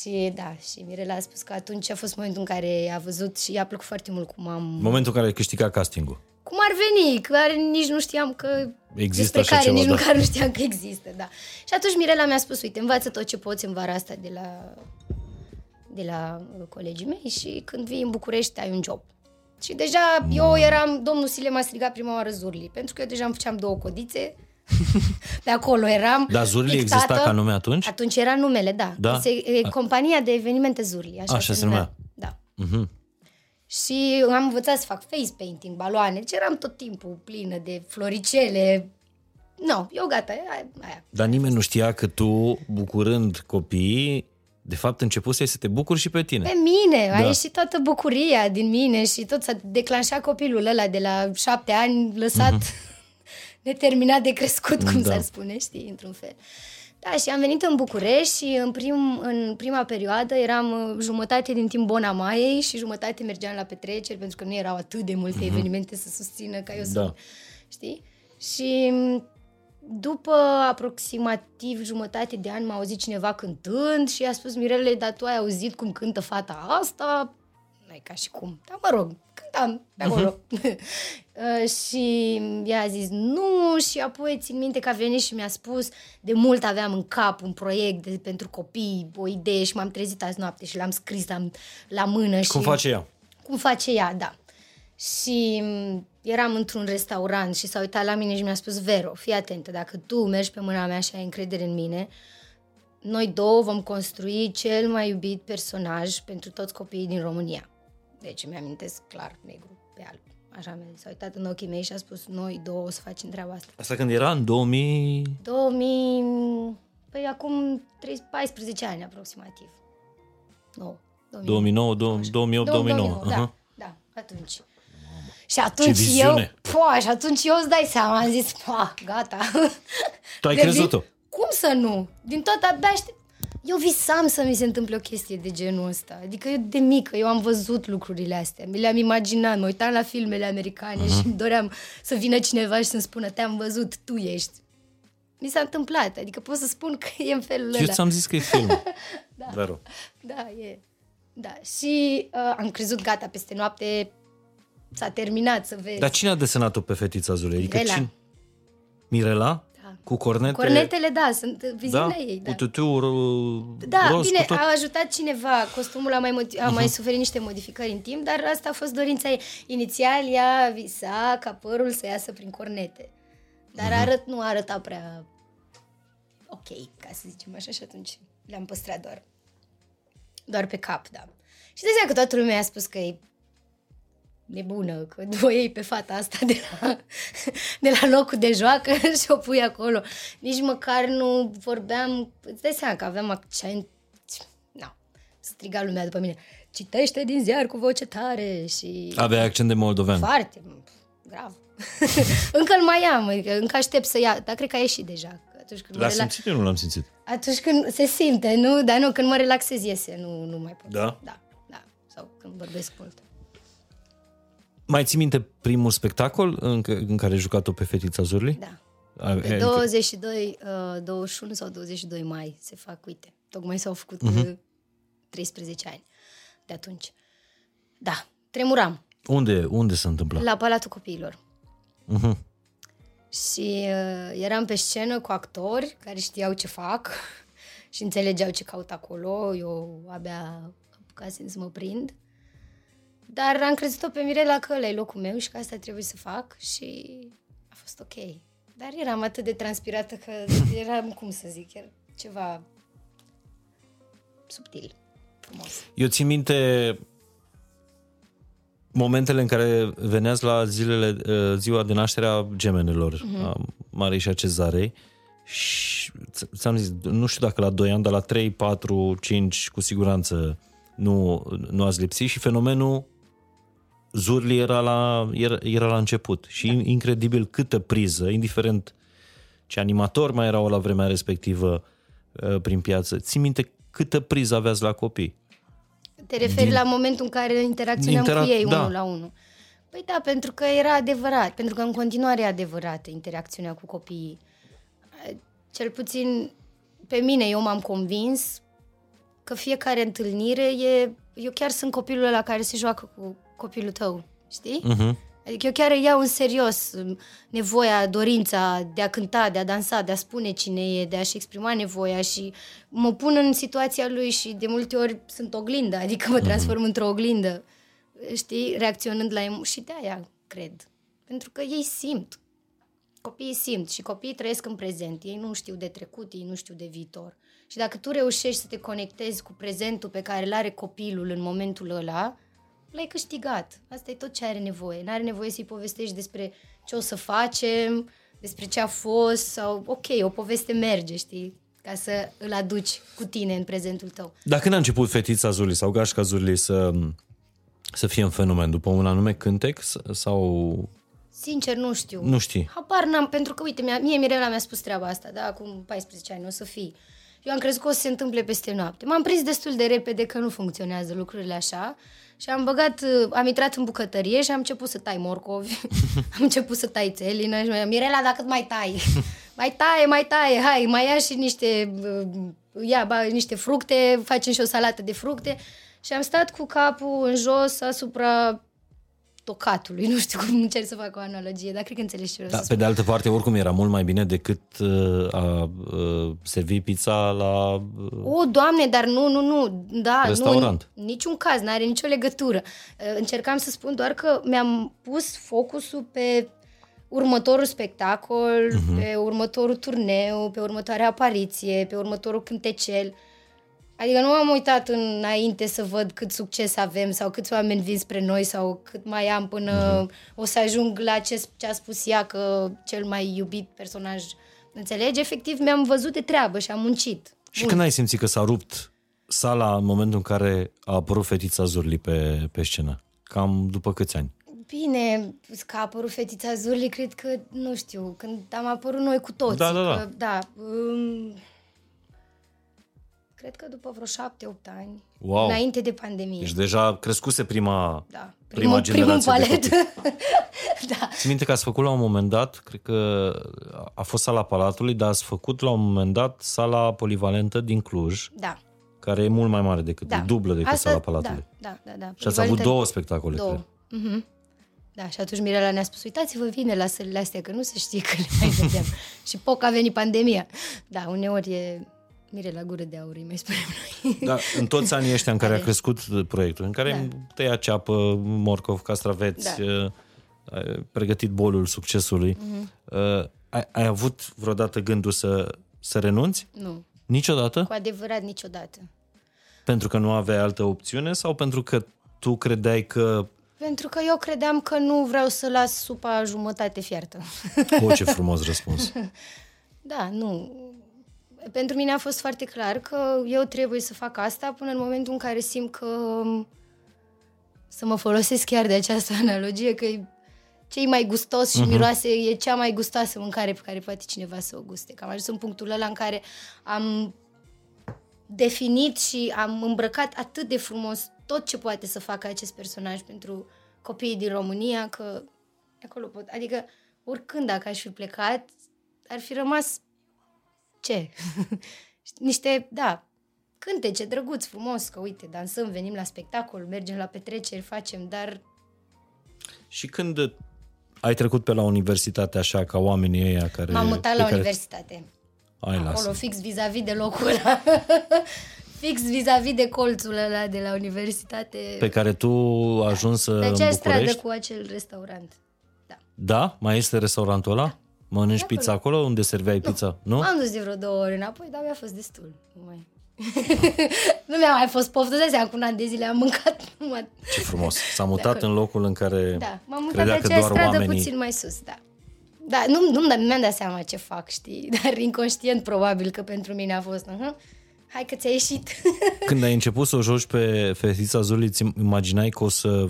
[SPEAKER 2] Și da, și Mirela a spus că atunci a fost momentul în care a văzut și i-a plăcut foarte mult cum am...
[SPEAKER 1] Momentul în care ai câștigat castingul.
[SPEAKER 2] Cum ar veni, care nici nu știam că...
[SPEAKER 1] Există
[SPEAKER 2] despre
[SPEAKER 1] așa
[SPEAKER 2] care
[SPEAKER 1] ceva,
[SPEAKER 2] nici
[SPEAKER 1] da.
[SPEAKER 2] măcar nu știam că există, da. Și atunci Mirela mi-a spus, uite, învață tot ce poți în vara asta de la, de la uh, colegii mei și când vii în București ai un job. Și deja eu eram, domnul Sile m-a strigat prima oară Zurli, pentru că eu deja îmi făceam două codițe, pe acolo eram
[SPEAKER 1] Dar Zurli
[SPEAKER 2] pictată.
[SPEAKER 1] exista ca nume atunci?
[SPEAKER 2] Atunci era numele, da.
[SPEAKER 1] Da?
[SPEAKER 2] Se, e, compania de evenimente Zurli, așa,
[SPEAKER 1] Așa se numea.
[SPEAKER 2] Da. Și am învățat să fac face painting, baloane, deci eram tot timpul plină de floricele. Nu, no, eu gata, aia, aia.
[SPEAKER 1] Dar nimeni nu știa că tu, bucurând copiii, de fapt începusei să te bucuri și pe tine.
[SPEAKER 2] Pe mine, da. a
[SPEAKER 1] Da.
[SPEAKER 2] ieșit toată bucuria din mine și tot s-a declanșat copilul ăla de la șapte ani, lăsat neterminat de crescut, cum
[SPEAKER 1] Da.
[SPEAKER 2] s-ar spune, știi, într-un fel. Da, și am venit în București și în, prim, în prima perioadă eram uh, jumătate din timp bona Maiei și jumătate mergeam la petreceri pentru că nu erau atât de multe evenimente să susțină ca eu să...
[SPEAKER 1] Da.
[SPEAKER 2] Știi? Și m, după aproximativ jumătate de ani m-a auzit cineva cântând și a spus Mirele, dar tu ai auzit cum cântă fata asta? Nu e ca și cum. Dar mă rog, cântam pe acolo. Uh, și i-a zis nu și apoi țin minte că a venit și mi-a spus de mult aveam în cap un proiect de, pentru copii, o idee și m-am trezit azi noapte și l-am scris la, la mână.
[SPEAKER 1] Cum
[SPEAKER 2] și
[SPEAKER 1] face ea?
[SPEAKER 2] cum face ea, da. Și m, eram într-un restaurant și s-a uitat la mine și mi-a spus, Vero, fii atentă, dacă tu mergi pe mâna mea și ai încredere în mine, noi două vom construi cel mai iubit personaj pentru toți copiii din România. Deci mi-amintesc clar, negru pe alb. Așa mi s-a uitat în ochii mei și a spus, noi două o să facem treaba asta.
[SPEAKER 1] Asta când era în 2000...
[SPEAKER 2] 2000... Păi acum 13, 14 ani aproximativ. Nu,
[SPEAKER 1] 2009, 2008, 2009.
[SPEAKER 2] Da,
[SPEAKER 1] aha.
[SPEAKER 2] da, atunci. Și atunci eu,
[SPEAKER 1] viziune!
[SPEAKER 2] poa, și atunci eu îți dai seama, am zis, poa, gata.
[SPEAKER 1] Tu ai
[SPEAKER 2] Devin-
[SPEAKER 1] crezut-o?
[SPEAKER 2] Cum să nu? Din tot abia aștept. Eu visam să mi se întâmple o chestie de genul ăsta. Adică eu de mică, eu am văzut lucrurile astea. Mi le-am imaginat, mă uitam la filmele americane uh-huh. și îmi doream să vină cineva și să-mi spună, te-am văzut, tu ești. Mi s-a întâmplat, adică pot să spun că e în felul
[SPEAKER 1] Eu
[SPEAKER 2] ăla.
[SPEAKER 1] ți-am zis că e film. da. Vero.
[SPEAKER 2] Da, e. Da, și uh, am crezut, gata, peste noapte s-a terminat să vezi.
[SPEAKER 1] Dar cine a desenat-o pe fetița Zule? Adică
[SPEAKER 2] Mirela.
[SPEAKER 1] cine? Mirela?
[SPEAKER 2] Da.
[SPEAKER 1] Cu cornete?
[SPEAKER 2] Cornetele, da, sunt viziunea
[SPEAKER 1] da?
[SPEAKER 2] ei. Da.
[SPEAKER 1] Cu tutul ro-
[SPEAKER 2] Da,
[SPEAKER 1] roz,
[SPEAKER 2] bine,
[SPEAKER 1] cu tot?
[SPEAKER 2] a ajutat cineva, costumul a mai, modi- a mai suferit niște modificări în timp, dar asta a fost dorința ei. Inițial ea visa ca părul să iasă prin cornete, dar arăt, nu arăta prea ok, ca să zicem așa, și atunci le-am păstrat doar, doar pe cap, da. Și de că toată lumea a spus că e nebună, că o iei pe fata asta de la, de la locul de joacă și o pui acolo. Nici măcar nu vorbeam, îți dai seama că aveam accent, nu, striga lumea după mine, citește din ziar cu voce tare și...
[SPEAKER 1] Avea accent de moldovean.
[SPEAKER 2] Foarte, grav. încă îl mai am, adică încă aștept să ia, dar cred că a ieșit deja. că Atunci când, mă
[SPEAKER 1] L-a
[SPEAKER 2] rela-
[SPEAKER 1] simțit? Eu nu l-am simțit.
[SPEAKER 2] atunci când se simte, nu? Dar nu, când mă relaxez iese, nu, nu mai pot.
[SPEAKER 1] Da?
[SPEAKER 2] Da, da. sau când vorbesc mult.
[SPEAKER 1] Mai ții minte primul spectacol în, c- în care ai jucat-o pe fetița Zurli?
[SPEAKER 2] Da.
[SPEAKER 1] A-
[SPEAKER 2] Pe
[SPEAKER 1] e-
[SPEAKER 2] 22, uh, 21 sau 22 mai se fac, uite, tocmai s-au făcut uh 13 ani de atunci. Da, tremuram
[SPEAKER 1] Unde, unde se întâmplă?
[SPEAKER 2] la Palatul Copiilor.
[SPEAKER 1] Mhm.
[SPEAKER 2] Și uh, eram pe scenă cu actori care știau ce fac și înțelegeau ce caut acolo. Eu abia apucasem să mă prind. Dar am crezut-o pe Mirela că ăla e locul meu și că asta trebuie să fac și a fost ok. Dar eram atât de transpirată că eram, cum să zic, era ceva subtil, frumos.
[SPEAKER 1] Eu țin minte momentele în care veneați la zilele, uh, ziua de naștere a gemenelor,
[SPEAKER 2] Mhm.
[SPEAKER 1] a Marei și a Cezarei și ți- ți-am zis, nu știu dacă la 2 ani, dar la 3, 4, 5 cu siguranță nu, nu ați lipsit și fenomenul Zurli era la, era, era la început și da. incredibil câtă priză, indiferent ce animator mai erau la vremea respectivă uh, prin piață. Ții minte câtă priză aveați la copii?
[SPEAKER 2] Te referi Din... la momentul în care interacționam
[SPEAKER 1] Intera-
[SPEAKER 2] cu ei
[SPEAKER 1] da.
[SPEAKER 2] unul la unul. Păi da, pentru că era adevărat, pentru că în continuare e adevărată interacțiunea cu copiii. Cel puțin pe mine, eu m-am convins că fiecare întâlnire e... Eu chiar sunt copilul ăla care se joacă cu copilul tău, știi?
[SPEAKER 1] Uh-huh.
[SPEAKER 2] Adică eu chiar iau în serios um, nevoia, dorința de a cânta, de a dansa, de a spune cine e, de a-și exprima nevoia și mă pun în situația lui și de multe ori sunt oglindă, adică mă transform într-o oglindă, știi, reacționând la emo- și de aia cred. Pentru că ei simt. Copiii simt și copiii trăiesc în prezent. Ei nu știu de trecut, ei nu știu de viitor. Și dacă tu reușești să te conectezi cu prezentul pe care îl are copilul în momentul ăla, l-ai câștigat. Asta e tot ce are nevoie. N-are nevoie să-i povestești despre ce o să facem, despre ce a fost sau, ok, o poveste merge, știi? Ca să îl aduci cu tine în prezentul tău.
[SPEAKER 1] Dar când a început fetița Zurli sau gașca Zurli să, să fie în fenomen? După un anume cântec s- sau
[SPEAKER 2] Sincer, nu știu.
[SPEAKER 1] nu știi?
[SPEAKER 2] Habar n-am, pentru că, uite, mie, mie Mirela mi-a spus treaba asta, da, acum 14 ani, o să fii. Eu am crezut că o să se întâmple peste noapte. M-am prins destul de repede că nu funcționează lucrurile așa și am băgat, uh, am intrat în bucătărie și am început să tai morcovi, am început să tai țelină și mi Mirela, dacă mai tai, mai taie, mai taie, hai, mai ia și niște, uh, ia, ba, niște fructe, facem și o salată de fructe. Și am stat cu capul în jos asupra tocatului. Nu știu cum încerc să fac o analogie, dar cred că înțelegi ce vreau
[SPEAKER 1] Da,
[SPEAKER 2] să
[SPEAKER 1] pe de altă parte, oricum era mult mai bine decât uh, a uh, servi pizza la... Uh,
[SPEAKER 2] O, doamne, dar nu, nu, nu, da,
[SPEAKER 1] Restaurant.
[SPEAKER 2] nu, în niciun caz, n-are nicio legătură. Uh, Încercam să spun doar că mi-am pus focusul pe următorul spectacol, uh-huh. pe următorul turneu, pe următoarea apariție, pe următorul cântecel. Adică nu m-am uitat înainte să văd cât succes avem sau câți oameni vin spre noi sau cât mai am până uh-huh. o să ajung la ce, ce a spus ea că cel mai iubit personaj. Înțelegi? Efectiv mi-am văzut de treabă și am muncit.
[SPEAKER 1] și când ai simțit că s-a rupt sala în momentul în care a apărut fetița Zurli pe, pe scenă? Cam după câți ani?
[SPEAKER 2] Bine, că a apărut fetița Zurli, cred că, nu știu, când am apărut noi cu toții.
[SPEAKER 1] Da, da, da.
[SPEAKER 2] Că, da um, cred că după vreo șapte-opt ani,
[SPEAKER 1] Wow.
[SPEAKER 2] înainte de pandemie.
[SPEAKER 1] Deci deja crescuse prima,
[SPEAKER 2] da,
[SPEAKER 1] prima generație
[SPEAKER 2] primul
[SPEAKER 1] de
[SPEAKER 2] palet.
[SPEAKER 1] copii.
[SPEAKER 2] da.
[SPEAKER 1] Ți minte că ați făcut la un moment dat, cred că a fost sala Palatului, dar ați făcut la un moment dat sala polivalentă din Cluj,
[SPEAKER 2] Da.
[SPEAKER 1] care e mult mai mare decât,
[SPEAKER 2] da.
[SPEAKER 1] e dublă decât
[SPEAKER 2] Asta,
[SPEAKER 1] sala Palatului.
[SPEAKER 2] Da, da, da. da.
[SPEAKER 1] Și ați avut
[SPEAKER 2] Polivalentă-
[SPEAKER 1] două spectacole,
[SPEAKER 2] Două.
[SPEAKER 1] cred.
[SPEAKER 2] Mhm. Da, și atunci Mirela ne-a spus, uitați-vă, vine la sălile astea, că nu se știe că le mai vedem. și poc a venit pandemia. Da, uneori e Mirela gură de aur, îi mai spunem noi.
[SPEAKER 1] Da, în toți anii ăștia în care a
[SPEAKER 2] Are.
[SPEAKER 1] crescut proiectul, în care
[SPEAKER 2] Da.
[SPEAKER 1] tăia ceapă, morcov, castraveți,
[SPEAKER 2] Da.
[SPEAKER 1] uh, ai pregătit bolul succesului,
[SPEAKER 2] Mhm.
[SPEAKER 1] uh, ai, ai avut vreodată gândul să, să renunți?
[SPEAKER 2] nu,
[SPEAKER 1] Niciodată?
[SPEAKER 2] cu adevărat niciodată.
[SPEAKER 1] Pentru că nu aveai altă opțiune sau pentru că tu credeai că...
[SPEAKER 2] Pentru că eu credeam că nu vreau să las supa jumătate fiartă.
[SPEAKER 1] O, ce frumos răspuns.
[SPEAKER 2] da, nu. Pentru mine a fost foarte clar că eu trebuie să fac asta până în momentul în care simt că să mă folosesc chiar de această analogie, că e cei mai gustos și miroase, e cea mai gustoasă mâncare pe care poate cineva să o guste. Că am ajuns în punctul ăla în care am definit și am îmbrăcat atât de frumos tot ce poate să facă acest personaj pentru copiii din România, că acolo pot. Adică, oricând dacă aș fi plecat, ar fi rămas ce? Niște, da, cântece drăguț, frumos, că uite, dansăm, venim la spectacol, mergem la petreceri, facem, dar
[SPEAKER 1] Și când ai trecut pe la universitate așa ca oamenii ăia care...
[SPEAKER 2] m-am mutat
[SPEAKER 1] pe
[SPEAKER 2] la
[SPEAKER 1] care
[SPEAKER 2] universitate.
[SPEAKER 1] Ai
[SPEAKER 2] Acolo,
[SPEAKER 1] lasă.
[SPEAKER 2] fix vis-a-vis de locul ăla. fix vis-a-vis de colțul ăla de la universitate.
[SPEAKER 1] Pe care tu ajuns
[SPEAKER 2] Pe
[SPEAKER 1] în
[SPEAKER 2] aceeași stradă
[SPEAKER 1] București.
[SPEAKER 2] cu acel restaurant. Da.
[SPEAKER 1] Da? Mai este restaurantul ăla? Mănânci
[SPEAKER 2] acolo.
[SPEAKER 1] pizza acolo? Unde serveai pizza? Nu?
[SPEAKER 2] Am dus de vreo două ori înapoi, dar mi-a fost destul. Nu mai... nu mi-a mai fost poftă de seama, cu un an de zile am mâncat numai...
[SPEAKER 1] Ce frumos. S-a mutat
[SPEAKER 2] acolo.
[SPEAKER 1] în locul în care
[SPEAKER 2] Da, m-am mutat
[SPEAKER 1] credea
[SPEAKER 2] pe
[SPEAKER 1] că
[SPEAKER 2] aceeași
[SPEAKER 1] doar
[SPEAKER 2] stradă
[SPEAKER 1] oamenii...
[SPEAKER 2] puțin mai sus, da. Da, nu, nu mi-am dat seama ce fac, știi, dar inconștient probabil că pentru mine a fost, uh-huh, hai că ți-a ieșit.
[SPEAKER 1] Când ai început să o joci pe Fetița Zuli, îți imaginai că o să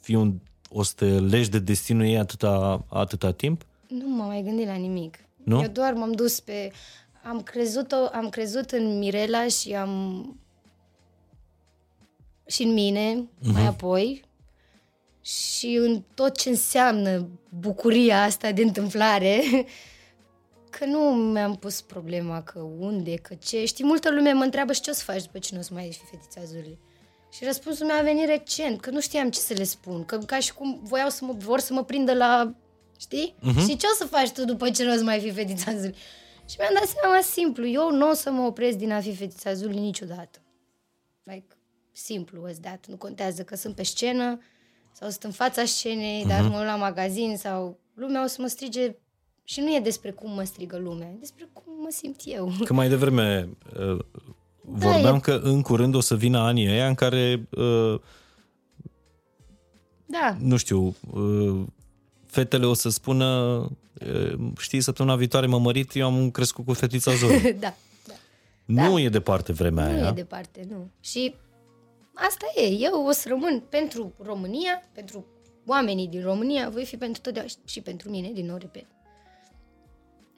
[SPEAKER 1] fii un, o să te legi de destinul ei atâta, atâta timp?
[SPEAKER 2] Nu m-am mai gândit la nimic.
[SPEAKER 1] Nu?
[SPEAKER 2] Eu doar m-am dus pe... Am crezut, am crezut în Mirela și am... și în mine, uh-huh. mai apoi, și în tot ce înseamnă bucuria asta de întâmplare, că nu mi-am pus problema că unde, că ce. Știi, multă lume mă întreabă și ce o să faci după ce nu o să mai ești fetița Zuli. Și răspunsul meu a venit recent, că nu știam ce să le spun, că ca și cum voiau să mă, vor să mă prindă la, știi? Uh-huh. Și ce o să faci tu după ce nu o să mai fi fetița Zuli? Și mi-am dat seama simplu, eu nu o să mă opresc din a fi fetița Zuli niciodată. Like, simplu ăsta dat. Nu contează că sunt pe scenă sau sunt în fața scenei, uh-huh. dar mă uit la magazin sau lumea o să mă strige și nu e despre cum mă strigă lumea, e despre cum mă simt eu.
[SPEAKER 1] Că mai devreme uh, vorbeam
[SPEAKER 2] e-
[SPEAKER 1] că în curând o să vină anii ăia în care, uh,
[SPEAKER 2] Da,
[SPEAKER 1] nu știu, uh, fetele o să spună, uh, știi, săptămâna viitoare mă mărit, eu am crescut cu fetița Zori.
[SPEAKER 2] da, da.
[SPEAKER 1] Nu e departe vremea
[SPEAKER 2] Nu
[SPEAKER 1] aia.
[SPEAKER 2] e departe, nu. Și asta e, eu o să rămân pentru România, pentru oamenii din România, voi fi pentru totdeauna și pentru mine, din nou repet.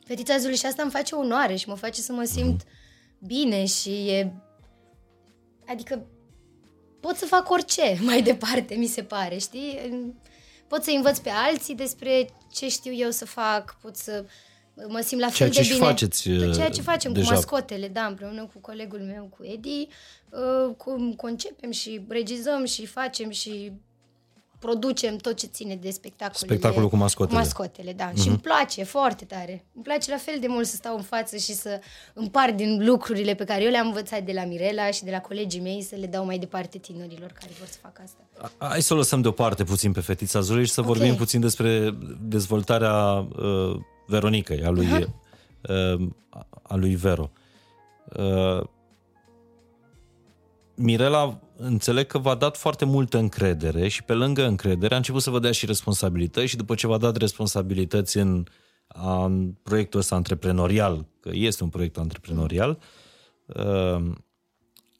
[SPEAKER 2] Fetița Zuli și asta îmi face onoare și mă face să mă simt bine și e... Adică pot să fac orice mai departe, mi se pare, știi? Pot să învăț pe alții despre ce știu eu să fac, pot să mă simt la fel
[SPEAKER 1] Ceea ce
[SPEAKER 2] de
[SPEAKER 1] și
[SPEAKER 2] bine.
[SPEAKER 1] faceți,
[SPEAKER 2] Tot ceea ce facem
[SPEAKER 1] deja.
[SPEAKER 2] cu mascotele, da, împreună cu colegul meu, cu Edi, uh, cum concepem și regizăm și facem și producem tot ce ține de spectacolele.
[SPEAKER 1] Spectacolul cu mascotele.
[SPEAKER 2] Cu mascotele, da. Mm-hmm. Și îmi place foarte tare. Îmi place la fel de mult să stau în față și să împart din lucrurile pe care eu le-am învățat de la Mirela și de la colegii mei să le dau mai departe tinerilor care vor să facă asta.
[SPEAKER 1] Hai să o lăsăm deoparte puțin pe fetița Zuri și să okay. vorbim puțin despre dezvoltarea uh, Veronicăi, a lui, uh, a lui Vero. Uh, Mirela, înțeleg că v-a dat foarte multă încredere și pe lângă încredere a început să vă dea și responsabilități și după ce v-a dat responsabilități în, a, în proiectul ăsta antreprenorial, că este un proiect antreprenorial, uh,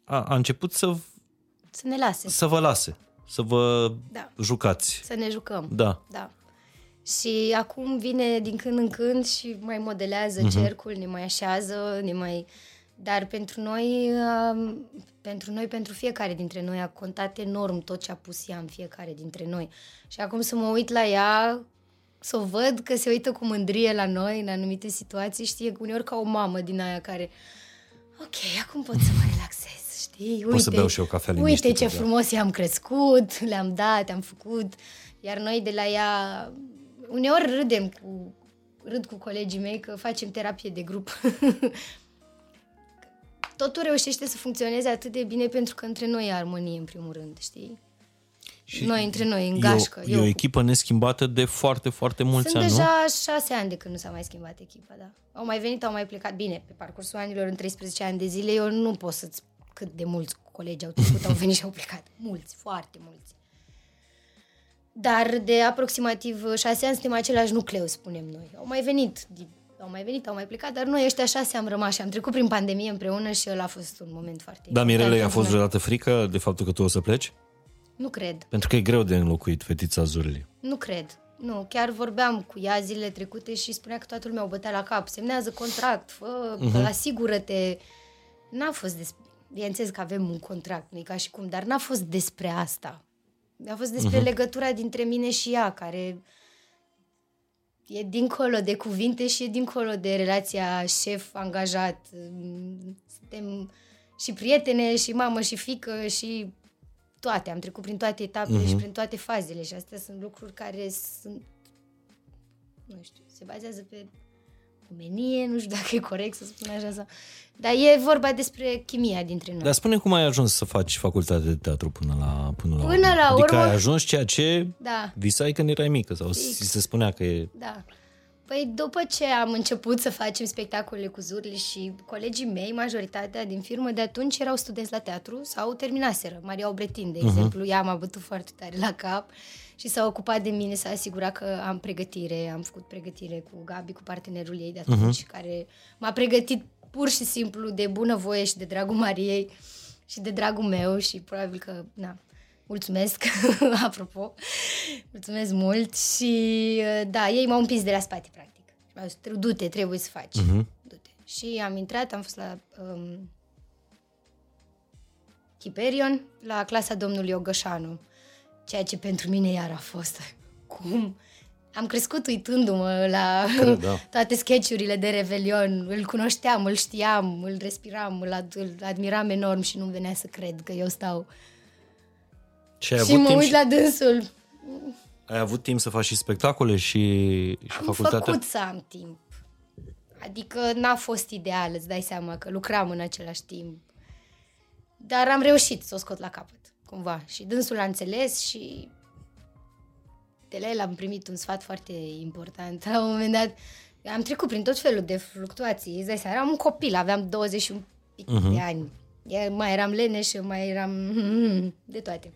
[SPEAKER 1] a, a început să,
[SPEAKER 2] Să ne lase,
[SPEAKER 1] să vă lase, să vă
[SPEAKER 2] Da.
[SPEAKER 1] jucați.
[SPEAKER 2] să ne jucăm.
[SPEAKER 1] Da.
[SPEAKER 2] Da. Și acum vine din când în când și mai modelează uh-huh. cercul, ne mai așează, ne mai... Dar pentru noi, um, pentru noi, pentru fiecare dintre noi a contat enorm tot ce a pus ea în fiecare dintre noi. Și acum să mă uit la ea, să o văd că se uită cu mândrie la noi în anumite situații, știe uneori ca o mamă din aia care ok, acum pot să mă relaxez, știi? Uite,
[SPEAKER 1] să beau și eu cafea
[SPEAKER 2] Uite
[SPEAKER 1] liniștită,
[SPEAKER 2] ce
[SPEAKER 1] da.
[SPEAKER 2] frumos i-am crescut, le-am dat, am făcut, iar noi de la ea, uneori râdem cu, râd cu colegii mei că facem terapie de grup. Totul reușește să funcționeze atât de bine pentru că între noi e armonie, în primul rând, știi?
[SPEAKER 1] Și
[SPEAKER 2] noi între noi, în
[SPEAKER 1] e o-
[SPEAKER 2] gașcă.
[SPEAKER 1] E o, echipă neschimbată de foarte, foarte mulți
[SPEAKER 2] Sunt
[SPEAKER 1] ani, nu?
[SPEAKER 2] deja șase ani de când nu s-a mai schimbat echipa, da. Au mai venit, au mai plecat. Bine, pe parcursul anilor, în 13 ani de zile, eu nu pot să-ți cât de mulți colegi au trecut, au venit și au plecat. Mulți, foarte mulți. Dar de aproximativ șase ani suntem același nucleu, spunem noi. Au mai venit, di- au mai venit, au mai plecat, dar noi ăștia șase am rămas și am trecut prin pandemie împreună și ăla a fost un moment foarte
[SPEAKER 1] Da, Mirele,
[SPEAKER 2] important
[SPEAKER 1] a fost
[SPEAKER 2] pentru noi.
[SPEAKER 1] vreodată frică de faptul că tu o să pleci?
[SPEAKER 2] Nu cred.
[SPEAKER 1] Pentru că e greu de înlocuit fetița Zurli.
[SPEAKER 2] Nu cred. Nu, chiar vorbeam cu ea zilele trecute și spunea că toată lumea o bătea la cap. Semnează contract, fă, uh-huh. asigură-te. N-a fost despre... bineînțeles că avem un contract, nu e ca și cum, dar n-a fost despre asta. A fost despre uh-huh. legătura dintre mine și ea, care e dincolo de cuvinte și e dincolo de relația șef-angajat. Suntem și prietene, și mamă, și fică, și toate. Am trecut prin toate etapele uh-huh. și prin toate fazele și astea sunt lucruri care sunt, nu știu, se bazează pe omenie, nu știu dacă e corect să spun așa sau... Dar e vorba despre chimia dintre noi.
[SPEAKER 1] Dar spune cum ai ajuns să faci facultate de teatru până la până la,
[SPEAKER 2] Până la
[SPEAKER 1] Adică
[SPEAKER 2] urmă-
[SPEAKER 1] ai ajuns ceea ce
[SPEAKER 2] Da.
[SPEAKER 1] visai când erai mică sau ți se spunea că e...
[SPEAKER 2] Da. Păi după ce am început să facem spectacole cu zurli și colegii mei, majoritatea din firmă, de atunci erau studenți la teatru sau terminaseră. Maria Obretin, de exemplu, ea m-a bătut foarte tare la cap și s-a ocupat de mine, s-a asigurat că am pregătire, am făcut pregătire cu Gabi, cu partenerul ei de atunci, care m-a pregătit pur și simplu de bunăvoie și de dragul Mariei și de dragul meu și probabil că, na, mulțumesc, apropo, mulțumesc mult și, da, ei m-au împins de la spate, practic. Și mi-au zis, du-te, trebuie să faci, du-te. Și am intrat, am fost la um, Chiperion, la clasa domnului Ogășanu, ceea ce pentru mine iar a fost, cum... Am crescut uitându-mă la
[SPEAKER 1] Cred, da.
[SPEAKER 2] toate sketchurile de Revelion. Îl cunoșteam, îl știam, îl respiram, îl, ad- îl admiram enorm și nu-mi venea să cred că eu stau
[SPEAKER 1] Și ai
[SPEAKER 2] și
[SPEAKER 1] avut,
[SPEAKER 2] mă
[SPEAKER 1] timp
[SPEAKER 2] uit
[SPEAKER 1] și,
[SPEAKER 2] la dânsul.
[SPEAKER 1] ai avut timp să faci și spectacole și, și
[SPEAKER 2] Am
[SPEAKER 1] facultatea?
[SPEAKER 2] făcut să am timp. Adică n-a fost ideal, îți dai seama că lucram în același timp. Dar am reușit să o scot la capăt, cumva. Și dânsul a înțeles și de la el am primit un sfat foarte important. La un moment dat am trecut prin tot felul de fluctuații. Îți dai seama, eram un copil, aveam 21 pic
[SPEAKER 1] Mhm.
[SPEAKER 2] de ani. Eu mai eram leneș, mai eram de toate.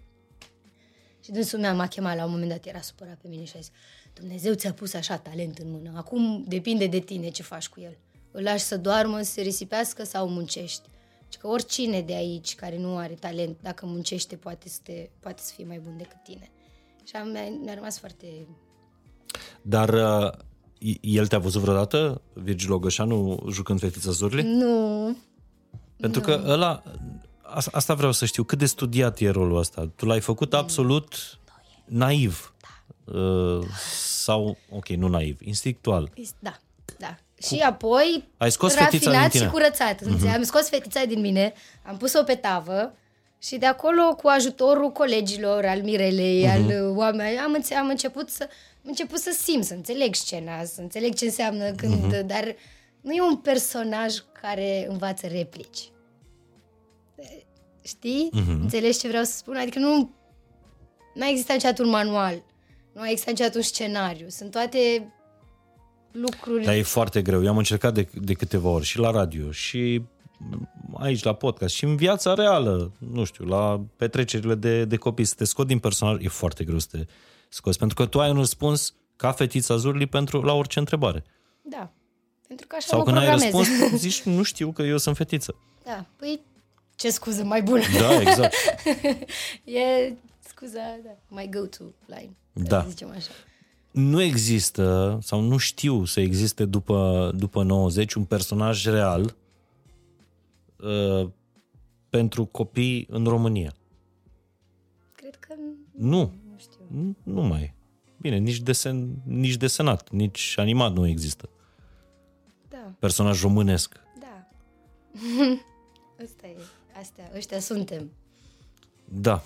[SPEAKER 2] Și dânsul meu m-a chemat la un moment dat, era supărat pe mine și a zis Dumnezeu ți-a pus așa talent în mână, acum depinde de tine ce faci cu el. Îl lași să doarmă, să se risipească sau muncești. Și că oricine de aici care nu are talent, dacă muncește, poate să, te, poate să fie mai bun decât tine. Și am, mi-a, mi-a rămas foarte...
[SPEAKER 1] Dar uh, el te-a văzut vreodată, Virgil Ogășanu, jucând fetița Zurli?
[SPEAKER 2] Nu,
[SPEAKER 1] Pentru că ăla, a- asta vreau să știu, cât de studiat e rolul ăsta? Tu l-ai făcut absolut naiv. Uh, sau, ok, nu naiv, instinctual.
[SPEAKER 2] da, da. Și apoi
[SPEAKER 1] Ai scos fetița din
[SPEAKER 2] rafinat
[SPEAKER 1] tine.
[SPEAKER 2] și curățat. Uh-huh. Am scos fetița din mine, am pus-o pe tavă și de acolo, cu ajutorul colegilor, al Mirelei, uh-huh. al uh, oamenilor, am, înțe- am început să am început să simt, să înțeleg scena, să înțeleg ce înseamnă când... Uh-huh. Dar nu e un personaj care învață replici. Știi? Uh-huh. Înțelegi ce vreau să spun? Adică nu... Nu a existat niciodată un manual. Nu a existat niciodată un scenariu. Sunt toate lucruri...
[SPEAKER 1] Dar e foarte greu. Eu am încercat de, de câteva ori și la radio și aici la podcast și în viața reală, nu știu, la petrecerile de, de copii, să te scot din personaj, e foarte greu să te scoți, pentru că tu ai un răspuns ca fetița Zurli pentru, la orice întrebare.
[SPEAKER 2] Da. Pentru că așa
[SPEAKER 1] Sau
[SPEAKER 2] mă
[SPEAKER 1] când ai
[SPEAKER 2] programez.
[SPEAKER 1] răspuns, zici, nu știu că eu sunt fetiță.
[SPEAKER 2] Da, păi ce scuză mai bună.
[SPEAKER 1] Da, exact.
[SPEAKER 2] e scuza, da, my go-to line.
[SPEAKER 1] Da.
[SPEAKER 2] Să zicem așa.
[SPEAKER 1] Nu există, sau nu știu să existe după, după 90 un personaj real uh, pentru copii în România.
[SPEAKER 2] Cred că
[SPEAKER 1] Nu,
[SPEAKER 2] nu știu.
[SPEAKER 1] nu, nu mai e. Bine, nici, desen, nici desenat, nici animat nu există.
[SPEAKER 2] Da,
[SPEAKER 1] Personaj românesc.
[SPEAKER 2] da. Asta e. Astea, ăștia suntem.
[SPEAKER 1] Da.